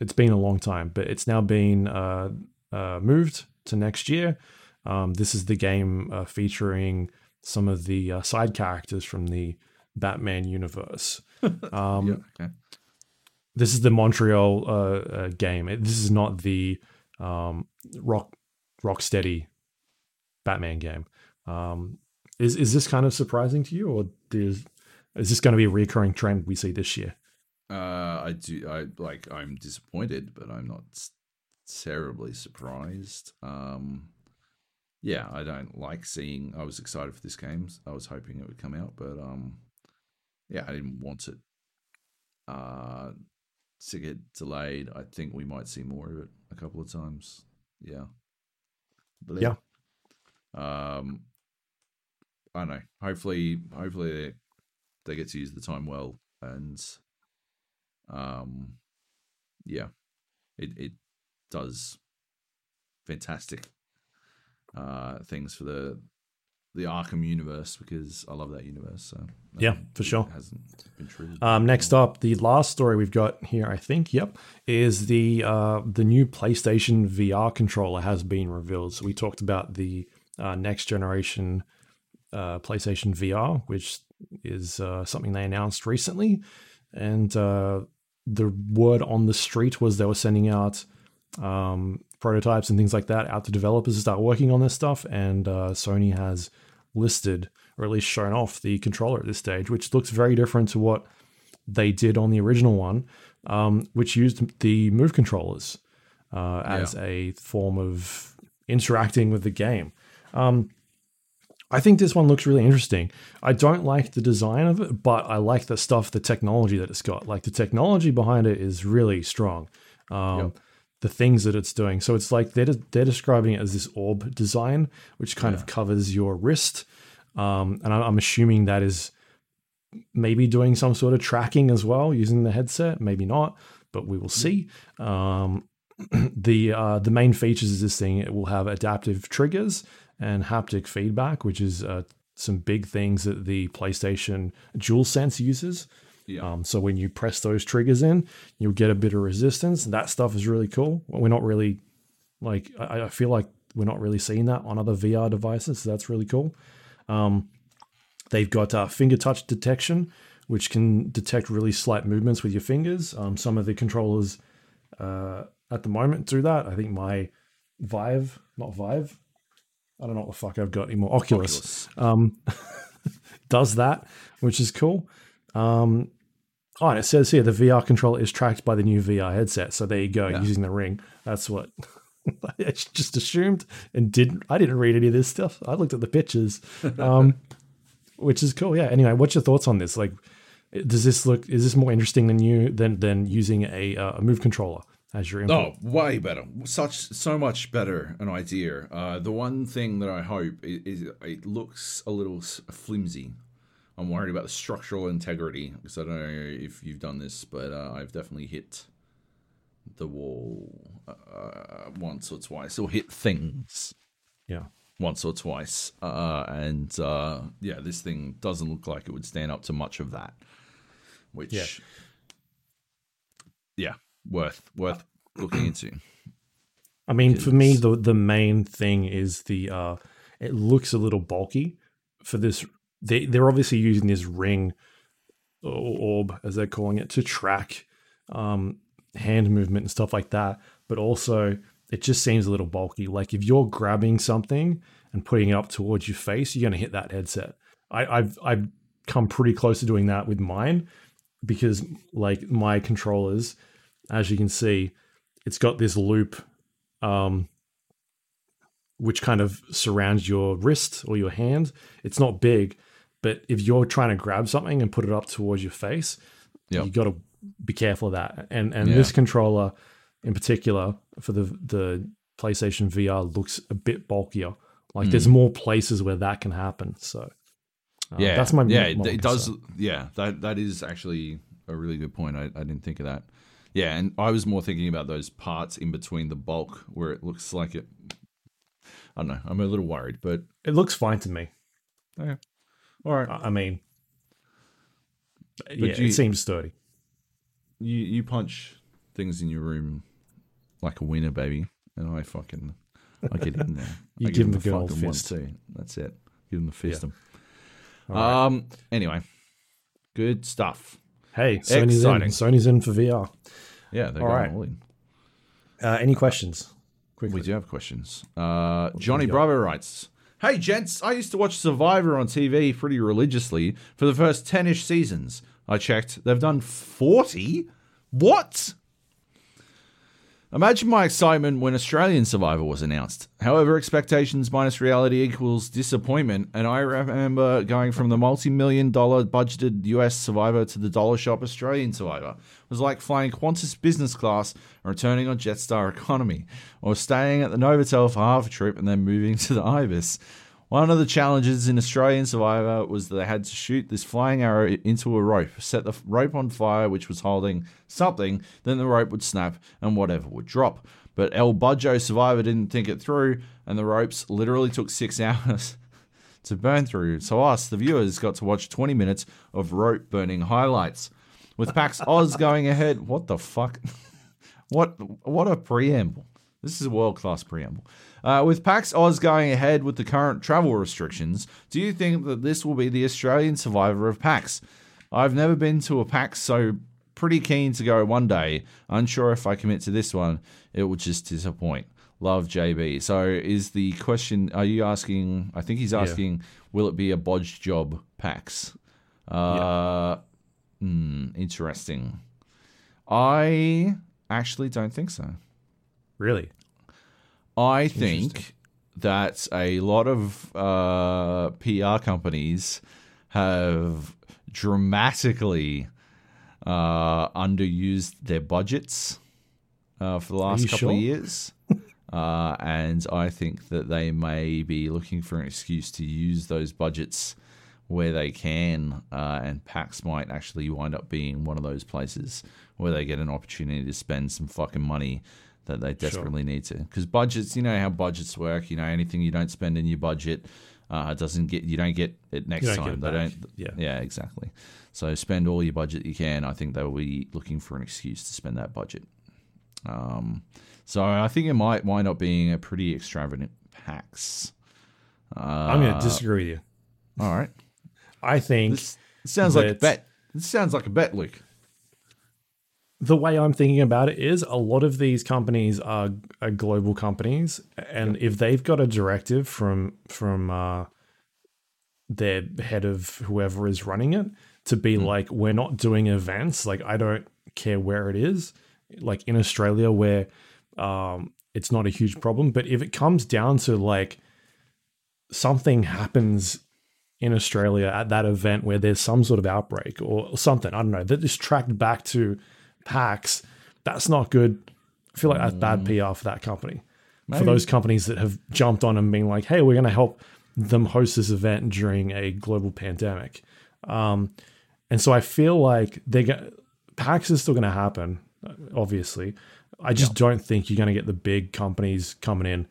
Speaker 1: it's been a long time, but it's now been uh, uh, moved to next year. Um, this is the game uh, featuring some of the uh, side characters from the Batman universe. Um,
Speaker 2: yeah, okay.
Speaker 1: This is the Montreal uh, uh, game. This is not the um, Rock Rocksteady Batman game. Um, is is this kind of surprising to you, or is is this going to be a recurring trend we see this year?
Speaker 2: Uh, I do. I like. I'm disappointed, but I'm not terribly surprised. Um, yeah, I don't like seeing. I was excited for this game. I was hoping it would come out, but um, yeah, I didn't want it uh, to get delayed. I think we might see more of it a couple of times. Yeah.
Speaker 1: Yeah.
Speaker 2: Um, I don't know. Hopefully, hopefully they, they get to use the time well, and um, yeah, it it does fantastic uh things for the the Arkham universe because I love that universe. So
Speaker 1: yeah, for sure.
Speaker 2: Hasn't been true.
Speaker 1: Um, next up, the last story we've got here, I think, yep, is the uh, the new PlayStation VR controller has been revealed. So we talked about the uh, next generation uh, PlayStation VR, which is uh, something they announced recently, and uh, the word on the street was they were sending out um, prototypes and things like that out to developers to start working on this stuff. And uh, Sony has listed or at least shown off the controller at this stage, which looks very different to what they did on the original one, um, which used the Move controllers uh, as yeah. a form of interacting with the game. Um, I think this one looks really interesting. I don't like the design of it, but I like the stuff, the technology that it's got. Like the technology behind it is really strong. Um, yep the things that it's doing. So it's like they're they're describing it as this orb design, which kind yeah. of covers your wrist, um, and I'm assuming that is maybe doing some sort of tracking as well using the headset. Maybe not, but we will see. Um, the uh, the main features of this thing it will have adaptive triggers and haptic feedback, which is uh, some big things that the PlayStation DualSense uses. Yeah. Um, so when you press those triggers in, you'll get a bit of resistance. That stuff is really cool. We're not really like I, I feel like we're not really seeing that on other VR devices. So that's really cool. Um, they've got uh, finger touch detection, which can detect really slight movements with your fingers. Um, some of the controllers uh, at the moment do that. I think my Vive, not Vive, I don't know what the fuck I've got anymore. Oculus, Oculus. Um, does that, which is cool. Um, oh, and it says here the VR controller is tracked by the new VR headset. So there you go, yeah. using the ring. That's what I just assumed and didn't. I didn't read any of this stuff. I looked at the pictures, um, which is cool. Yeah. Anyway, what's your thoughts on this? Like, does this look? Is this more interesting than you than than using a uh, a move controller? as your input.
Speaker 2: Oh, way better. Such so much better an idea. Uh, the one thing that I hope is, is, it looks a little flimsy. I'm worried about the structural integrity because I don't know if you've done this, but uh, I've definitely hit the wall uh, once or twice, or hit things.
Speaker 1: Yeah,
Speaker 2: once or twice, uh, and uh, yeah, this thing doesn't look like it would stand up to much of that. Which, yeah, yeah worth worth looking into.
Speaker 1: I mean, for me, the the main thing is the uh, it looks a little bulky for this they they're obviously using this ring orb as they're calling it to track um, hand movement and stuff like that. But also, it just seems a little bulky. Like if you're grabbing something and putting it up towards your face, you're going to hit that headset. I, I've I've come pretty close to doing that with mine because like my controllers, as you can see, it's got this loop um, which kind of surrounds your wrist or your hand. It's not big, but if you're trying to grab something and put it up towards your face, yep. you got to be careful of that. And and yeah. this controller in particular for the the PlayStation VR looks a bit bulkier. Like mm. there's more places where that can happen. So
Speaker 2: uh, yeah, that's my yeah. it does. Yeah, that that is actually a really good point. I, I didn't think of that. Yeah, and I was more thinking about those parts in between the bulk where it looks like it I don't know. I'm a little worried, but
Speaker 1: It looks fine to me.
Speaker 2: yeah. All right.
Speaker 1: I I mean, yeah,
Speaker 2: you-
Speaker 1: it seems sturdy.
Speaker 2: You you punch things in your room like a winner, baby, and I fucking I get in there.
Speaker 1: You
Speaker 2: I
Speaker 1: give him a
Speaker 2: the
Speaker 1: good old
Speaker 2: fucking one
Speaker 1: fist.
Speaker 2: too. That's it. Give him the fist. him.
Speaker 1: All right.
Speaker 2: Um. Anyway, good stuff.
Speaker 1: hey, Sony's
Speaker 2: exciting.
Speaker 1: in. Sony's in for VR.
Speaker 2: Yeah, they're
Speaker 1: All
Speaker 2: going
Speaker 1: right.
Speaker 2: all in.
Speaker 1: Uh, any questions? Quickly.
Speaker 2: We do have questions. Uh, Johnny? Bravo writes, "Hey gents, I used to watch Survivor on TV pretty religiously for the first ten-ish seasons. I checked; they've done forty. What? Imagine my excitement when Australian Survivor was announced. However, expectations minus reality equals disappointment, and I remember going from the multi-million dollar budgeted US Survivor to the dollar shop Australian Survivor. It was like flying Qantas business class and returning on Jetstar economy, or staying at the Novotel for half a trip and then moving to the Ibis. One of the challenges in Australian Survivor was that they had to shoot this flying arrow into a rope, set the rope on fire, which was holding something, then the rope would snap and whatever would drop. But El Budjo Survivor didn't think it through, and the ropes literally took six hours to burn through. So us, the viewers, got to watch 20 minutes of rope burning highlights. With PAX Oz going ahead, what the fuck? What what a preamble. This is a world class preamble. Uh, with PAX Oz going ahead with the current travel restrictions, do you think that this will be the Australian survivor of PAX? I've never been to a PAX, so pretty keen to go one day. Unsure if I commit to this one, it will just disappoint. Love JB. So is the question? Are you asking? I think he's asking, will it be a bodged job PAX? Uh, hmm, interesting. I actually don't think so.
Speaker 1: Really?
Speaker 2: I think that a lot of uh, PR companies have dramatically uh, underused their budgets uh, for the last couple of years. Uh, and I think that they may be looking for an excuse to use those budgets where they can. Uh, and PAX might actually wind up being one of those places where they get an opportunity to spend some fucking money that they desperately need to. Because budgets, you know how budgets work. You know anything you don't spend in your budget uh, doesn't get you don't get it next
Speaker 1: don't
Speaker 2: time.
Speaker 1: it
Speaker 2: they
Speaker 1: back.
Speaker 2: don't.
Speaker 1: Yeah.
Speaker 2: yeah, exactly. So spend all your budget you can. I think they will be looking for an excuse to spend that budget. Um, so I think it might wind up being a pretty extravagant PAX. Uh,
Speaker 1: I'm going to disagree with you.
Speaker 2: all right.
Speaker 1: I think
Speaker 2: This sounds like a bet. This sounds like a bet, Luke.
Speaker 1: The way I'm thinking about it is a lot of these companies are, are global companies, and if they've got a directive from from uh, their head of whoever is running it to be like, we're not doing events. Like I don't care where it is. Like in Australia, where um, it's not a huge problem, but if it comes down to like something happens in Australia at that event where there's some sort of outbreak or something, I don't know, that is tracked back to PAX, that's not good. I feel like that's bad PR for that company. For those companies that have jumped on and been like, hey, we're going to help them host this event during a global pandemic. Um, and so I feel like they get PAX is still going to happen, obviously. I just don't think you're going to get the big companies coming in.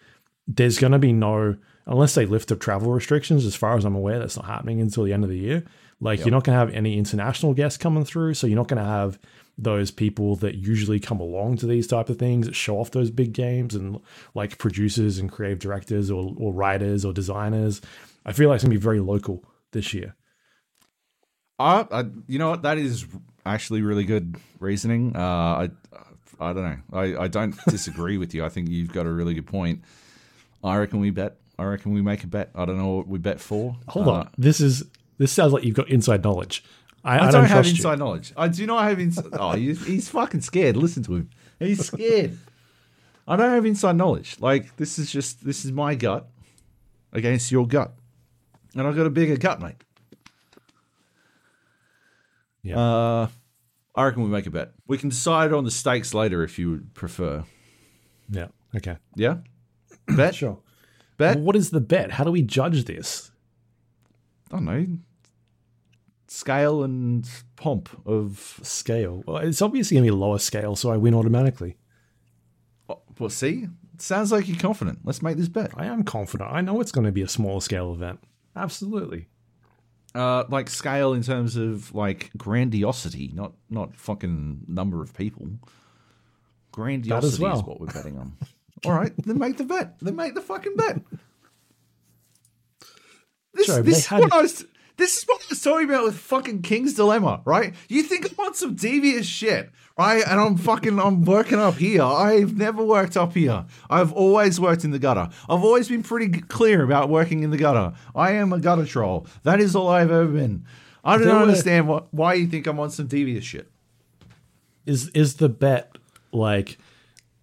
Speaker 1: There's going to be no, unless they lift the travel restrictions, as far as I'm aware, that's not happening until the end of the year. Like, you're not going to have any international guests coming through. So, you're not going to have those people that usually come along to these type of things that show off those big games and like producers and creative directors or, or writers or designers. I feel like it's going to be very local this year.
Speaker 2: I, you know what? That is actually really good reasoning. Uh, I, I don't know. I, I don't disagree with you. I think you've got a really good point. I reckon we bet. I reckon we make a bet. I don't know what we bet for.
Speaker 1: Hold
Speaker 2: Uh,
Speaker 1: on. This is this sounds like you've got inside knowledge. I,
Speaker 2: I,
Speaker 1: I
Speaker 2: don't, have
Speaker 1: trust you.
Speaker 2: inside knowledge. I do not have inside. oh, he's, he's fucking scared. Listen to him. He's scared. I don't have inside knowledge. Like this is just this is my gut against your gut, and I've got a bigger gut, mate.
Speaker 1: Yeah.
Speaker 2: Uh, I reckon we make a bet. We can decide on the stakes later if you would prefer.
Speaker 1: Yeah. Okay.
Speaker 2: Yeah, bet.
Speaker 1: Sure.
Speaker 2: Bet.
Speaker 1: Well, what is the bet? How do we judge this?
Speaker 2: I don't know. Scale and pomp of
Speaker 1: Scale. Well, it's obviously going to be lower scale, so I win automatically.
Speaker 2: well, see, sounds like you're confident. Let's make this bet.
Speaker 1: I am confident. I know it's going to be a smaller scale event. Absolutely.
Speaker 2: Uh, like scale in terms of like grandiosity, not not fucking number of people. Grandiosity
Speaker 1: well.
Speaker 2: is what we're betting on. All right, then make the bet. Then make the fucking bet. This,
Speaker 1: Joe,
Speaker 2: this is what I was. This is what I was talking about with fucking King's Dilemma, right? You think I'm on some devious shit, right? And I'm fucking, I'm working up here. I've never worked up here. I've always worked in the gutter. I've always been pretty clear about working in the gutter. I am a gutter troll. That is all I've ever been. I don't
Speaker 1: There were-
Speaker 2: understand what, why you think I'm on some devious shit.
Speaker 1: Is is the bet like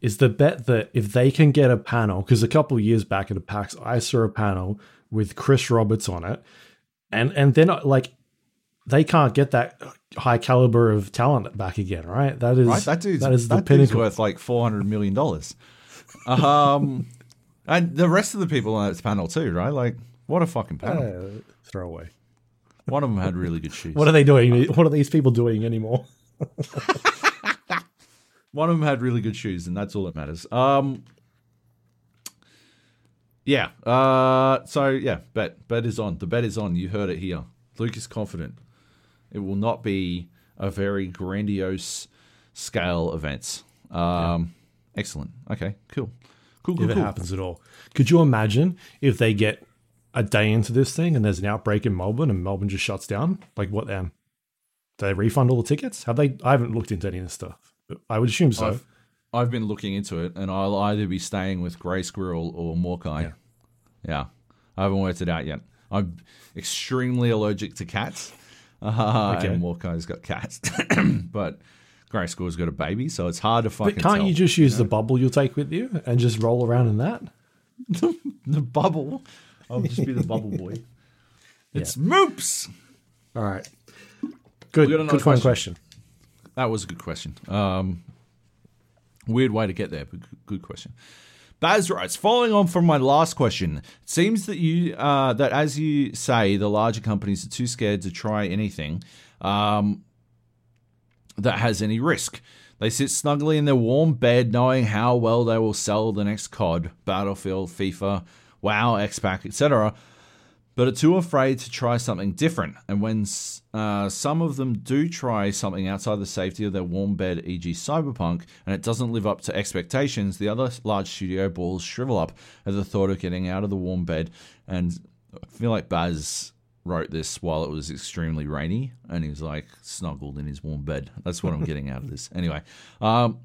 Speaker 1: is the bet that if they can get a panel because a couple of years back at a PAX I saw a panel with Chris Roberts on it and and they're not like they can't get that high caliber of talent back again, right? That is
Speaker 2: Right? That dude's,
Speaker 1: that is the
Speaker 2: that dude's
Speaker 1: pinnacle.
Speaker 2: worth like $400 million. Um, and the rest of the people on that panel too, right? Like, what a fucking panel.
Speaker 1: Uh, throw away.
Speaker 2: One of them had really good shoes.
Speaker 1: What are they doing? What are these people doing anymore?
Speaker 2: One of them had really good shoes, and that's all that matters. Um, yeah. Uh, so yeah, bet bet is on. The bet is on. You heard it here. Luke is confident. It will not be a very grandiose scale event. Um, excellent. Okay. Cool. Cool. Cool.
Speaker 1: if it
Speaker 2: cool.
Speaker 1: happens at all. Could you imagine if they get a day into this thing and there's an outbreak in Melbourne and Melbourne just shuts down? Like what then? Do they refund all the tickets? Have they? I haven't looked into any of this stuff. I would assume so.
Speaker 2: I've, I've been looking into it, and I'll either be staying with Grey Squirrel or Morkai.
Speaker 1: Yeah.
Speaker 2: Yeah. I haven't worked it out yet. I'm extremely allergic to cats. Uh,
Speaker 1: Okay.
Speaker 2: And Morkai's got cats. but Grey Squirrel's got a baby, so it's hard to fucking
Speaker 1: but can't
Speaker 2: tell.
Speaker 1: you just use the bubble you'll take with you and just roll around in that?
Speaker 2: the bubble. I'll just be the bubble boy. It's moops.
Speaker 1: All right. Good.
Speaker 2: We got another
Speaker 1: Good fun
Speaker 2: question.
Speaker 1: question.
Speaker 2: That was a good question. Um, weird way to get there, but good- question. Baz writes, following on from my last question, it seems that you uh, that as you say, the larger companies are too scared to try anything um, that has any risk. They sit snugly in their warm bed, knowing how well they will sell the next COD, Battlefield, FIFA, WoW, XPAC, etc but are too afraid to try something different. And when uh, some of them do try something outside the safety of their warm bed, e.g., Cyberpunk, and it doesn't live up to expectations, the other large studio balls shrivel up at the thought of getting out of the warm bed. And I feel like Baz wrote this while it was extremely rainy, and he was like snuggled in his warm bed. That's what I'm getting out of this. Anyway, um,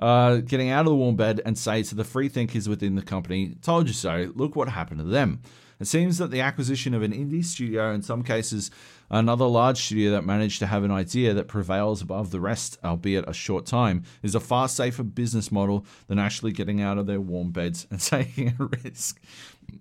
Speaker 2: uh, getting out of the warm bed and say to the free thinkers within the company, told you so, look what happened to them. It seems that the acquisition of an indie studio, in some cases another large studio that managed to have an idea that prevails above the rest, albeit a short time, is a far safer business model than actually getting out of their warm beds and taking a risk.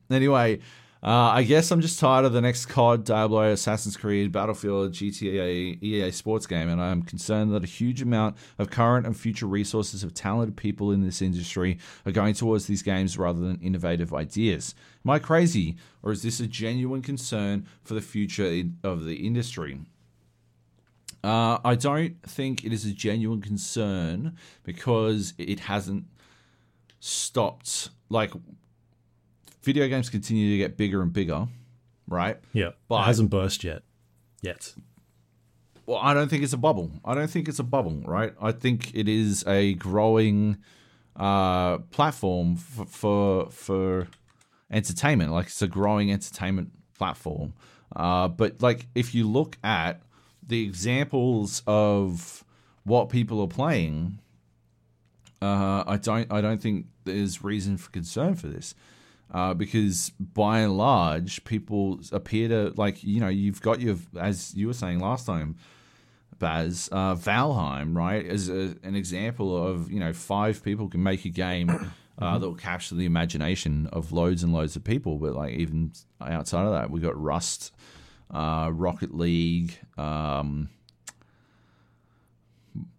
Speaker 2: Anyway, uh, I guess I'm just tired of the next COD, Diablo, Assassin's Creed, Battlefield, GTA, EA sports game, and I'm concerned that a huge amount of current and future resources of talented people in this industry are going towards these games rather than innovative ideas. Am I crazy, or is this a genuine concern for the future of the industry? Uh, I don't think it is a genuine concern because it hasn't stopped. Like, video games continue to get bigger and bigger, right?
Speaker 1: Yeah.
Speaker 2: But-
Speaker 1: it hasn't burst yet. Yet.
Speaker 2: Well, I don't think it's a bubble. I don't think it's a bubble, right? I think it is a growing uh, platform for, for for entertainment. Like it's a growing entertainment platform. Uh, but like if you look at the examples of what people are playing, uh, I don't I don't think there's reason for concern for this. Uh, because by and large, people appear to like you know you've got your as you were saying last time, Baz uh, Valheim right as a, an example of you know five people can make a game uh, that will capture the imagination of loads and loads of people. But like even outside of that, we got Rust, uh, Rocket League, um,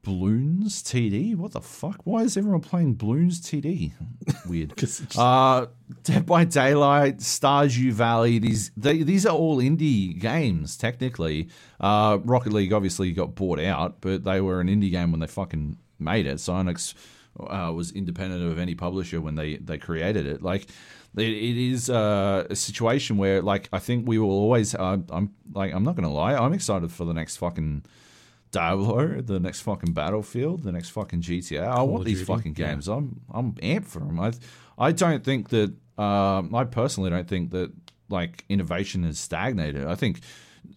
Speaker 2: Bloons TD. What the fuck? Why is everyone playing Bloons TD? Weird.
Speaker 1: it's-
Speaker 2: Uh, Dead by Daylight, Stardew Valley. These they, these are all indie games technically. Uh, Rocket League obviously got bought out, but they were an indie game when they fucking made it. Psyonix uh, was independent of any publisher when they they created it. Like it, it is uh, a situation where like I think we will always. Uh, I'm like I'm not gonna lie. I'm excited for the next fucking. Diablo, the next fucking Battlefield, the next fucking GTA. I want these
Speaker 1: Duty,
Speaker 2: fucking games. I'm I'm amped for them. I I don't think that. Um, I personally don't think that like innovation has stagnated. I think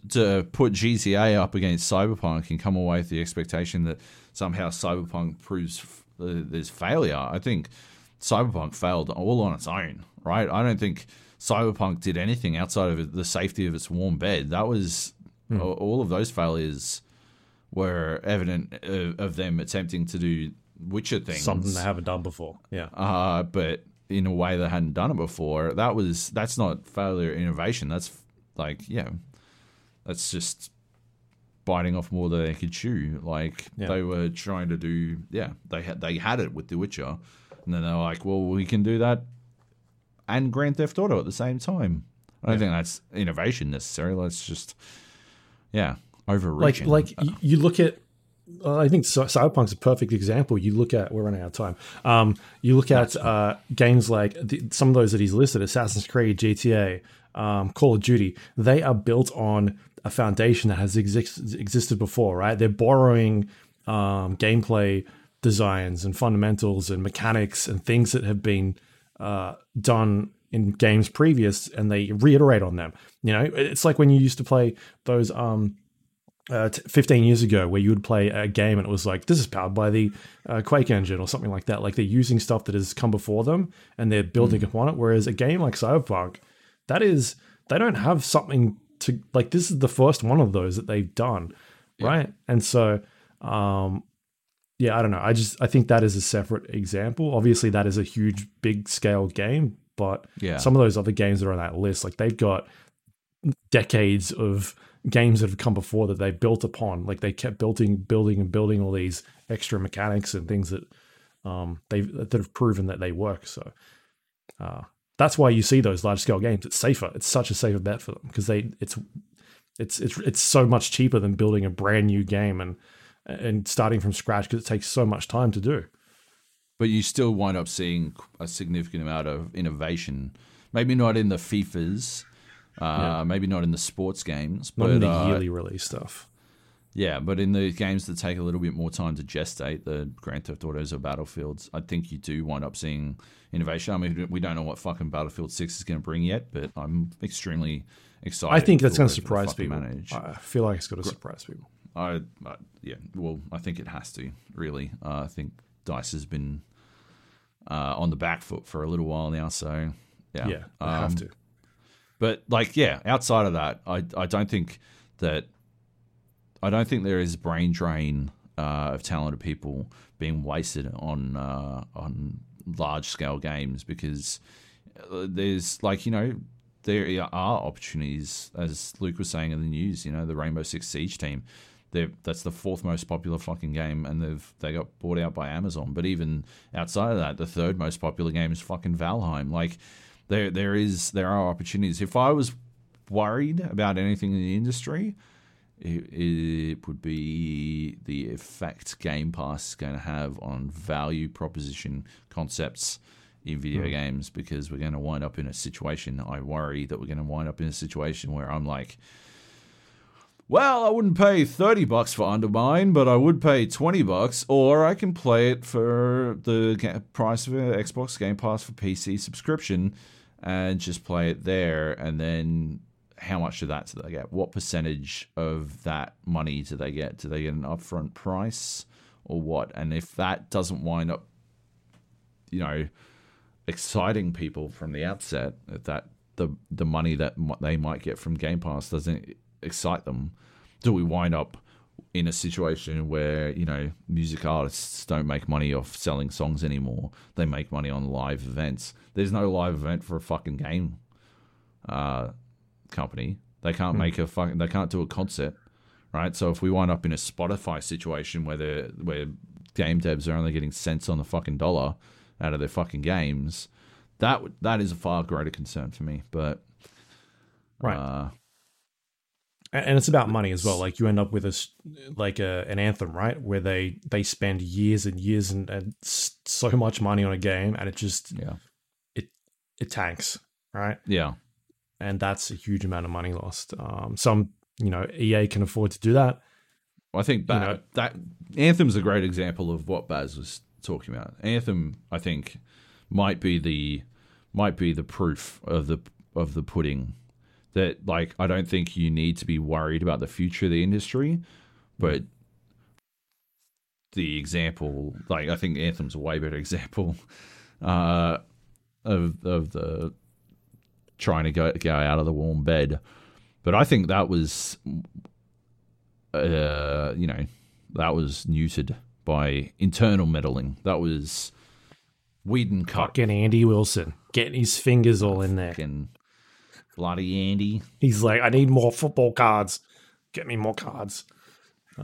Speaker 2: to put GTA up against Cyberpunk and come away with the expectation that somehow Cyberpunk proves f- there's failure. I think Cyberpunk failed all on its own, right? I don't think Cyberpunk did anything outside of the safety of its warm bed. That was all of those failures were evident of, of them attempting to do Witcher things,
Speaker 1: Something they haven't done before. Yeah.
Speaker 2: uh, but in a way they hadn't done it before. That was that's not failure innovation. That's like yeah, that's just biting off more than they could chew. Like
Speaker 1: Yeah.
Speaker 2: they were trying to do yeah, they had they had it with The Witcher, and then they're like, well, we can do that and Grand Theft Auto at the same time. I don't think that's innovation necessarily. That's just yeah, overreaching.
Speaker 1: like y- you look at uh, I think Cy- Cyberpunk's a perfect example. You look at we're running out of time. Um, you look at uh, games like the, some of those that he's listed: Assassin's Creed, GTA, um, Call of Duty. They are built on a foundation that has exist- existed before, right? They're borrowing um, gameplay designs and fundamentals and mechanics and things that have been uh, done in games previous, and they reiterate on them. You know, it's like when you used to play those. Um, uh, t- 15 years ago where you would play a game and it was like this is powered by the uh, quake engine or something like that. Like they're using stuff that has come before them and they're building upon it. Whereas a game like cyberpunk that is they don't have something to like this is the first one of those that they've done right? And so um yeah i don't know. I just i think that is a separate example. Obviously that is a huge big scale game but
Speaker 2: Yeah.
Speaker 1: some of those other games that are on that list like they've got decades of games that have come before that they built upon. Like they kept building, building, and building all these extra mechanics and things that um, they that have proven that they work. So uh, that's why you see those large scale games. It's safer. It's such a safer bet for them because they it's it's it's it's so much cheaper than building a brand new game and and starting from scratch because it takes so much time to do.
Speaker 2: but you still wind up seeing a significant amount of innovation. Maybe not in the FIFAs, uh, maybe not in the sports games,
Speaker 1: Not
Speaker 2: but
Speaker 1: in the
Speaker 2: uh,
Speaker 1: yearly release stuff.
Speaker 2: yeah, but in the games that take a little bit more time to gestate, the Grand Theft Autos or Battlefields, I think you do wind up seeing innovation. I mean, we don't know what fucking Battlefield Six is going to bring yet, but I'm extremely excited.
Speaker 1: I think that's going to surprise people.
Speaker 2: manage.
Speaker 1: I feel like it's going to surprise people.
Speaker 2: I, I yeah, well, I think it has to really. Uh, I think Dice has been uh, on the back foot for a little while now, so yeah,
Speaker 1: Yeah,
Speaker 2: Um,
Speaker 1: have to.
Speaker 2: But like, yeah, outside of that, I I don't think that I don't think there is brain drain uh, of talented people being wasted on uh, on large scale games because uh, there's like you know there are opportunities as Luke was saying in the news. You know, the Rainbow Six Siege team. They're, that's the fourth most popular fucking game, and they've they got bought out by Amazon. But even outside of that, the third most popular game is fucking Valheim. Like, there there is there are opportunities. If I was worried about anything in the industry, it, it would be the effect Game Pass is going to have on value proposition concepts in video hmm. games because we're going to wind up in a situation. I worry that we're going to wind up in a situation where I'm like, well, I wouldn't pay 30 bucks for Undermine, but I would pay 20 bucks, or I can play it for the price of an Xbox Game Pass for PC subscription and just play it there. And then how much of that do they get? What percentage of that money do they get? Do they get an upfront price or what? And if that doesn't wind up, you know, exciting people from the outset, if that the the money that they might get from Game Pass doesn't excite them, do we wind up in a situation where you know music artists don't make money off selling songs anymore? They make money on live events. There's no live event for a fucking game uh, company. They can't make a fucking. They can't do a concert, right? So if we wind up in a Spotify situation where they where game devs are only getting cents on the fucking dollar out of their fucking games, that that is a far greater concern for me. But
Speaker 1: Right.
Speaker 2: uh,
Speaker 1: And it's about money as well. Like you end up with a like a, an anthem, right, where they they spend years and years and, and so much money on a game, and it just
Speaker 2: Yeah.
Speaker 1: it it tanks, right?
Speaker 2: Yeah.
Speaker 1: And that's a huge amount of money lost. Um, some you know EA can afford to do that.
Speaker 2: I think ba-
Speaker 1: You know-
Speaker 2: that Anthem's a great example of what Baz was talking about. Anthem, I think, might be the might be the proof of the of the pudding that like I don't think you need to be worried about the future of the industry, but the example, like I think Anthem's a way better example uh, of of the trying to go go out of the warm bed. But I think that was uh, you know, that was neutered by internal meddling. That was Whedon cut
Speaker 1: Fucking Andy Wilson getting his fingers all in there.
Speaker 2: fucking bloody Andy.
Speaker 1: He's like, I need more football cards. Get me more cards.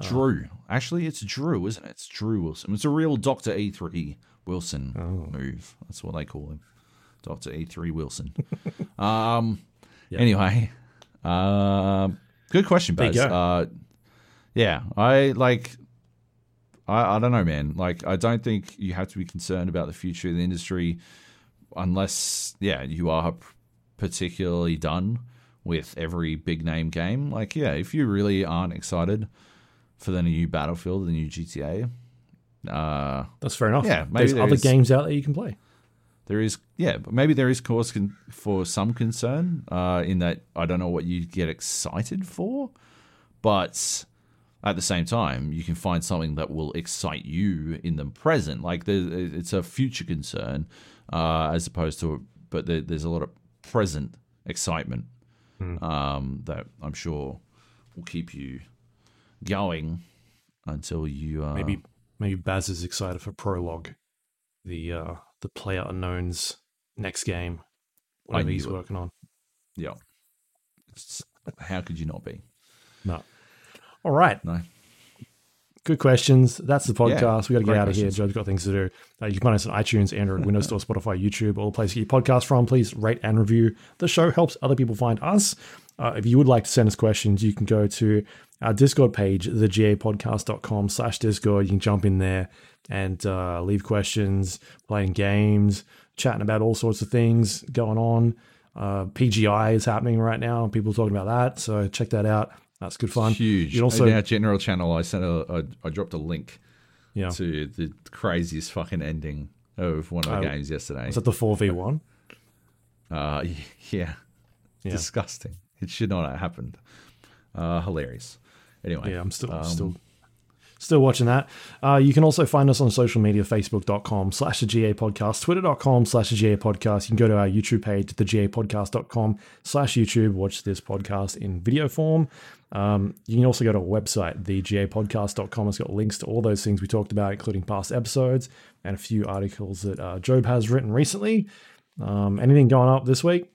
Speaker 2: Drew. Actually, it's Drew, isn't it? It's Drew Wilson. It's a real Doctor E3 Wilson move. That's what they call him. Doctor E3 Wilson. um. Anyway, um, good question, Baz. Uh, yeah, I like. I, I don't know, man. Like, I don't think you have to be concerned about the future of the industry unless, yeah, you are particularly done with every big name game. Like, yeah, if you really aren't excited for the new Battlefield, the new GTA, uh,
Speaker 1: That's fair enough.
Speaker 2: Yeah, maybe
Speaker 1: There's
Speaker 2: there
Speaker 1: other
Speaker 2: is-
Speaker 1: games out there you can play.
Speaker 2: there is, yeah, but maybe there is cause con- for some concern uh, in that I don't know what you get excited for, but at the same time, you can find something that will excite you in the present. Like it's a future concern uh, as opposed to, but there, there's a lot of present excitement um, that I'm sure will keep you going until you uh,
Speaker 1: Maybe maybe Baz is excited for Prologue, the uh, the Player Unknown's next game. Whatever he's
Speaker 2: it.
Speaker 1: working on.
Speaker 2: yeah. It's- how could you not be?
Speaker 1: No. All right.
Speaker 2: No.
Speaker 1: Good questions. That's the
Speaker 2: Yeah,
Speaker 1: podcast. we got to get out of here. Joe's got things to do. Uh, you can find us on iTunes, Android, Windows Store, Spotify, YouTube, all the places you get your podcast from. Please rate and review the show. Helps other people find us. Uh, if you would like to send us questions, you can go to our Discord page, thegapodcast.com slash Discord. You can jump in there and uh, leave questions, playing games, chatting about all sorts of things going on. Uh, PGI is happening right now. People are talking about that. So check that out. That's good fun.
Speaker 2: huge.
Speaker 1: You also,
Speaker 2: in our general channel, I sent a, I, I dropped a link
Speaker 1: yeah.
Speaker 2: to the craziest fucking ending of one of the
Speaker 1: Oh,
Speaker 2: games yesterday.
Speaker 1: Is that the 4v1?
Speaker 2: Uh, yeah.
Speaker 1: Yeah.
Speaker 2: disgusting. It should not have happened. Uh, hilarious. Anyway,
Speaker 1: Yeah, I'm still
Speaker 2: um,
Speaker 1: still still watching that. Uh, you can also find us on social media, facebook.com slash the GA podcast, twitter.com slash the GA podcast. You can go to our YouTube page, the GA podcast.com slash YouTube, watch this podcast in video form. Um, you can also go to our website, thegapodcast.com. It's got links to all those things we talked about, including past episodes and a few articles that uh, Joab has written recently. Um, anything going up this week?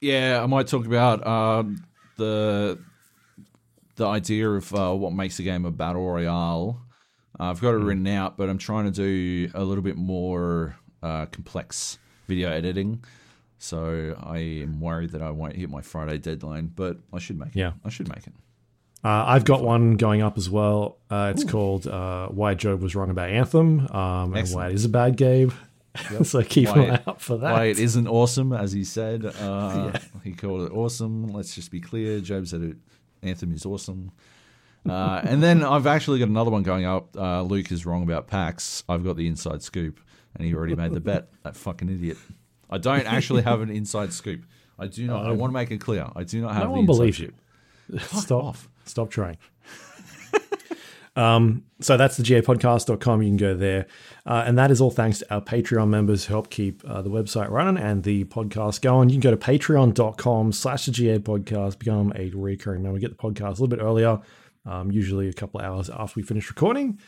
Speaker 2: Yeah, I might talk about um, the the idea of uh, what makes a game a battle royale. Uh, I've got it written out, but I'm trying to do a little bit more uh, complex video editing. So I am worried that I won't hit my Friday deadline, but I should make it.
Speaker 1: Yeah.
Speaker 2: I should make it.
Speaker 1: Uh, I've got one going up as well. Uh, it's called uh, "Why Joab Was Wrong About Anthem" um, and why it is a bad game. so keep
Speaker 2: Why
Speaker 1: an eye out for that.
Speaker 2: Why it isn't awesome, as he said. Uh, He called it awesome. Let's just be clear. Joab said it, Anthem is awesome. Uh, and then I've actually got another one going up. Uh, Luke is wrong about PAX. I've got the inside scoop, and he already made the bet. That fucking idiot. I don't actually have an inside scoop. I do not. I want to make it clear. I do not have
Speaker 1: no
Speaker 2: the
Speaker 1: one
Speaker 2: inside
Speaker 1: believes
Speaker 2: scoop.
Speaker 1: you. Stop.
Speaker 2: off.
Speaker 1: Stop trying. Um, so that's the gapodcast.com. You can go there. Uh, and that is all thanks to our Patreon members who help keep uh, the website running and the podcast going. You can go to patreon.com slash the GA podcast, become a recurring member, get the podcast a little bit earlier, um, usually a couple of hours after we finish recording.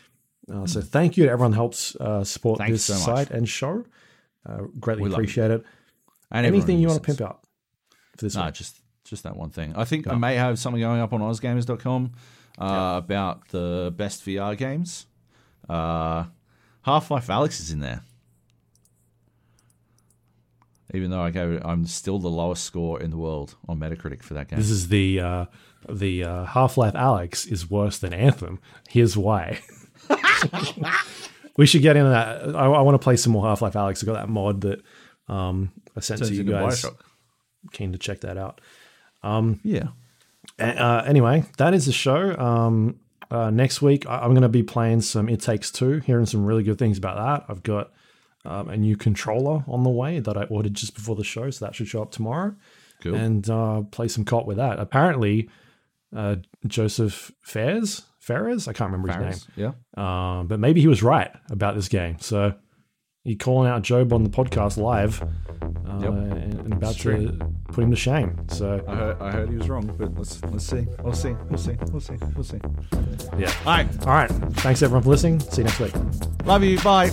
Speaker 1: Uh, so thank you to everyone who helps uh, support
Speaker 2: Thank you
Speaker 1: this
Speaker 2: so
Speaker 1: site and show. Uh, greatly
Speaker 2: We
Speaker 1: appreciate it.
Speaker 2: And
Speaker 1: Anything you want to pimp out for this
Speaker 2: No,
Speaker 1: one?
Speaker 2: just just that one thing. I think I may have something going up on AusGamers.com uh, about the best VR games. Uh, Half Life Alyx is in there. Even though I gave I'm still the lowest score in the world on Metacritic for that game.
Speaker 1: This is the uh, the uh, Half Life Alyx is worse than Anthem. Here's why. we should get into that. I, I want to play some more Half Life Alyx. I got that mod that um, I sent
Speaker 2: Turns
Speaker 1: to you guys.
Speaker 2: Bioshock.
Speaker 1: Keen to check that out.
Speaker 2: Yeah.
Speaker 1: Uh, anyway, that is the show. Um, uh, next week, I- I'm going to be playing some It Takes Two, hearing some really good things about that. I've got um, a new controller on the way that I ordered just before the show, so that should show up tomorrow.
Speaker 2: Cool.
Speaker 1: And uh, play some COT with that. Apparently, uh, Joseph Fares, Ferres, I can't remember
Speaker 2: Farris,
Speaker 1: his
Speaker 2: Yeah.
Speaker 1: name, um, but maybe he was right about this game. So he calling out Joab on the podcast live, uh,
Speaker 2: Yep.
Speaker 1: and, and about to put him to shame. So
Speaker 2: I heard, I heard he was wrong, but let's let's see. We'll see. We'll see. We'll see. We'll see.
Speaker 1: yeah.
Speaker 2: All right.
Speaker 1: All right. Thanks everyone for listening. See you next week.
Speaker 2: Love you. Bye.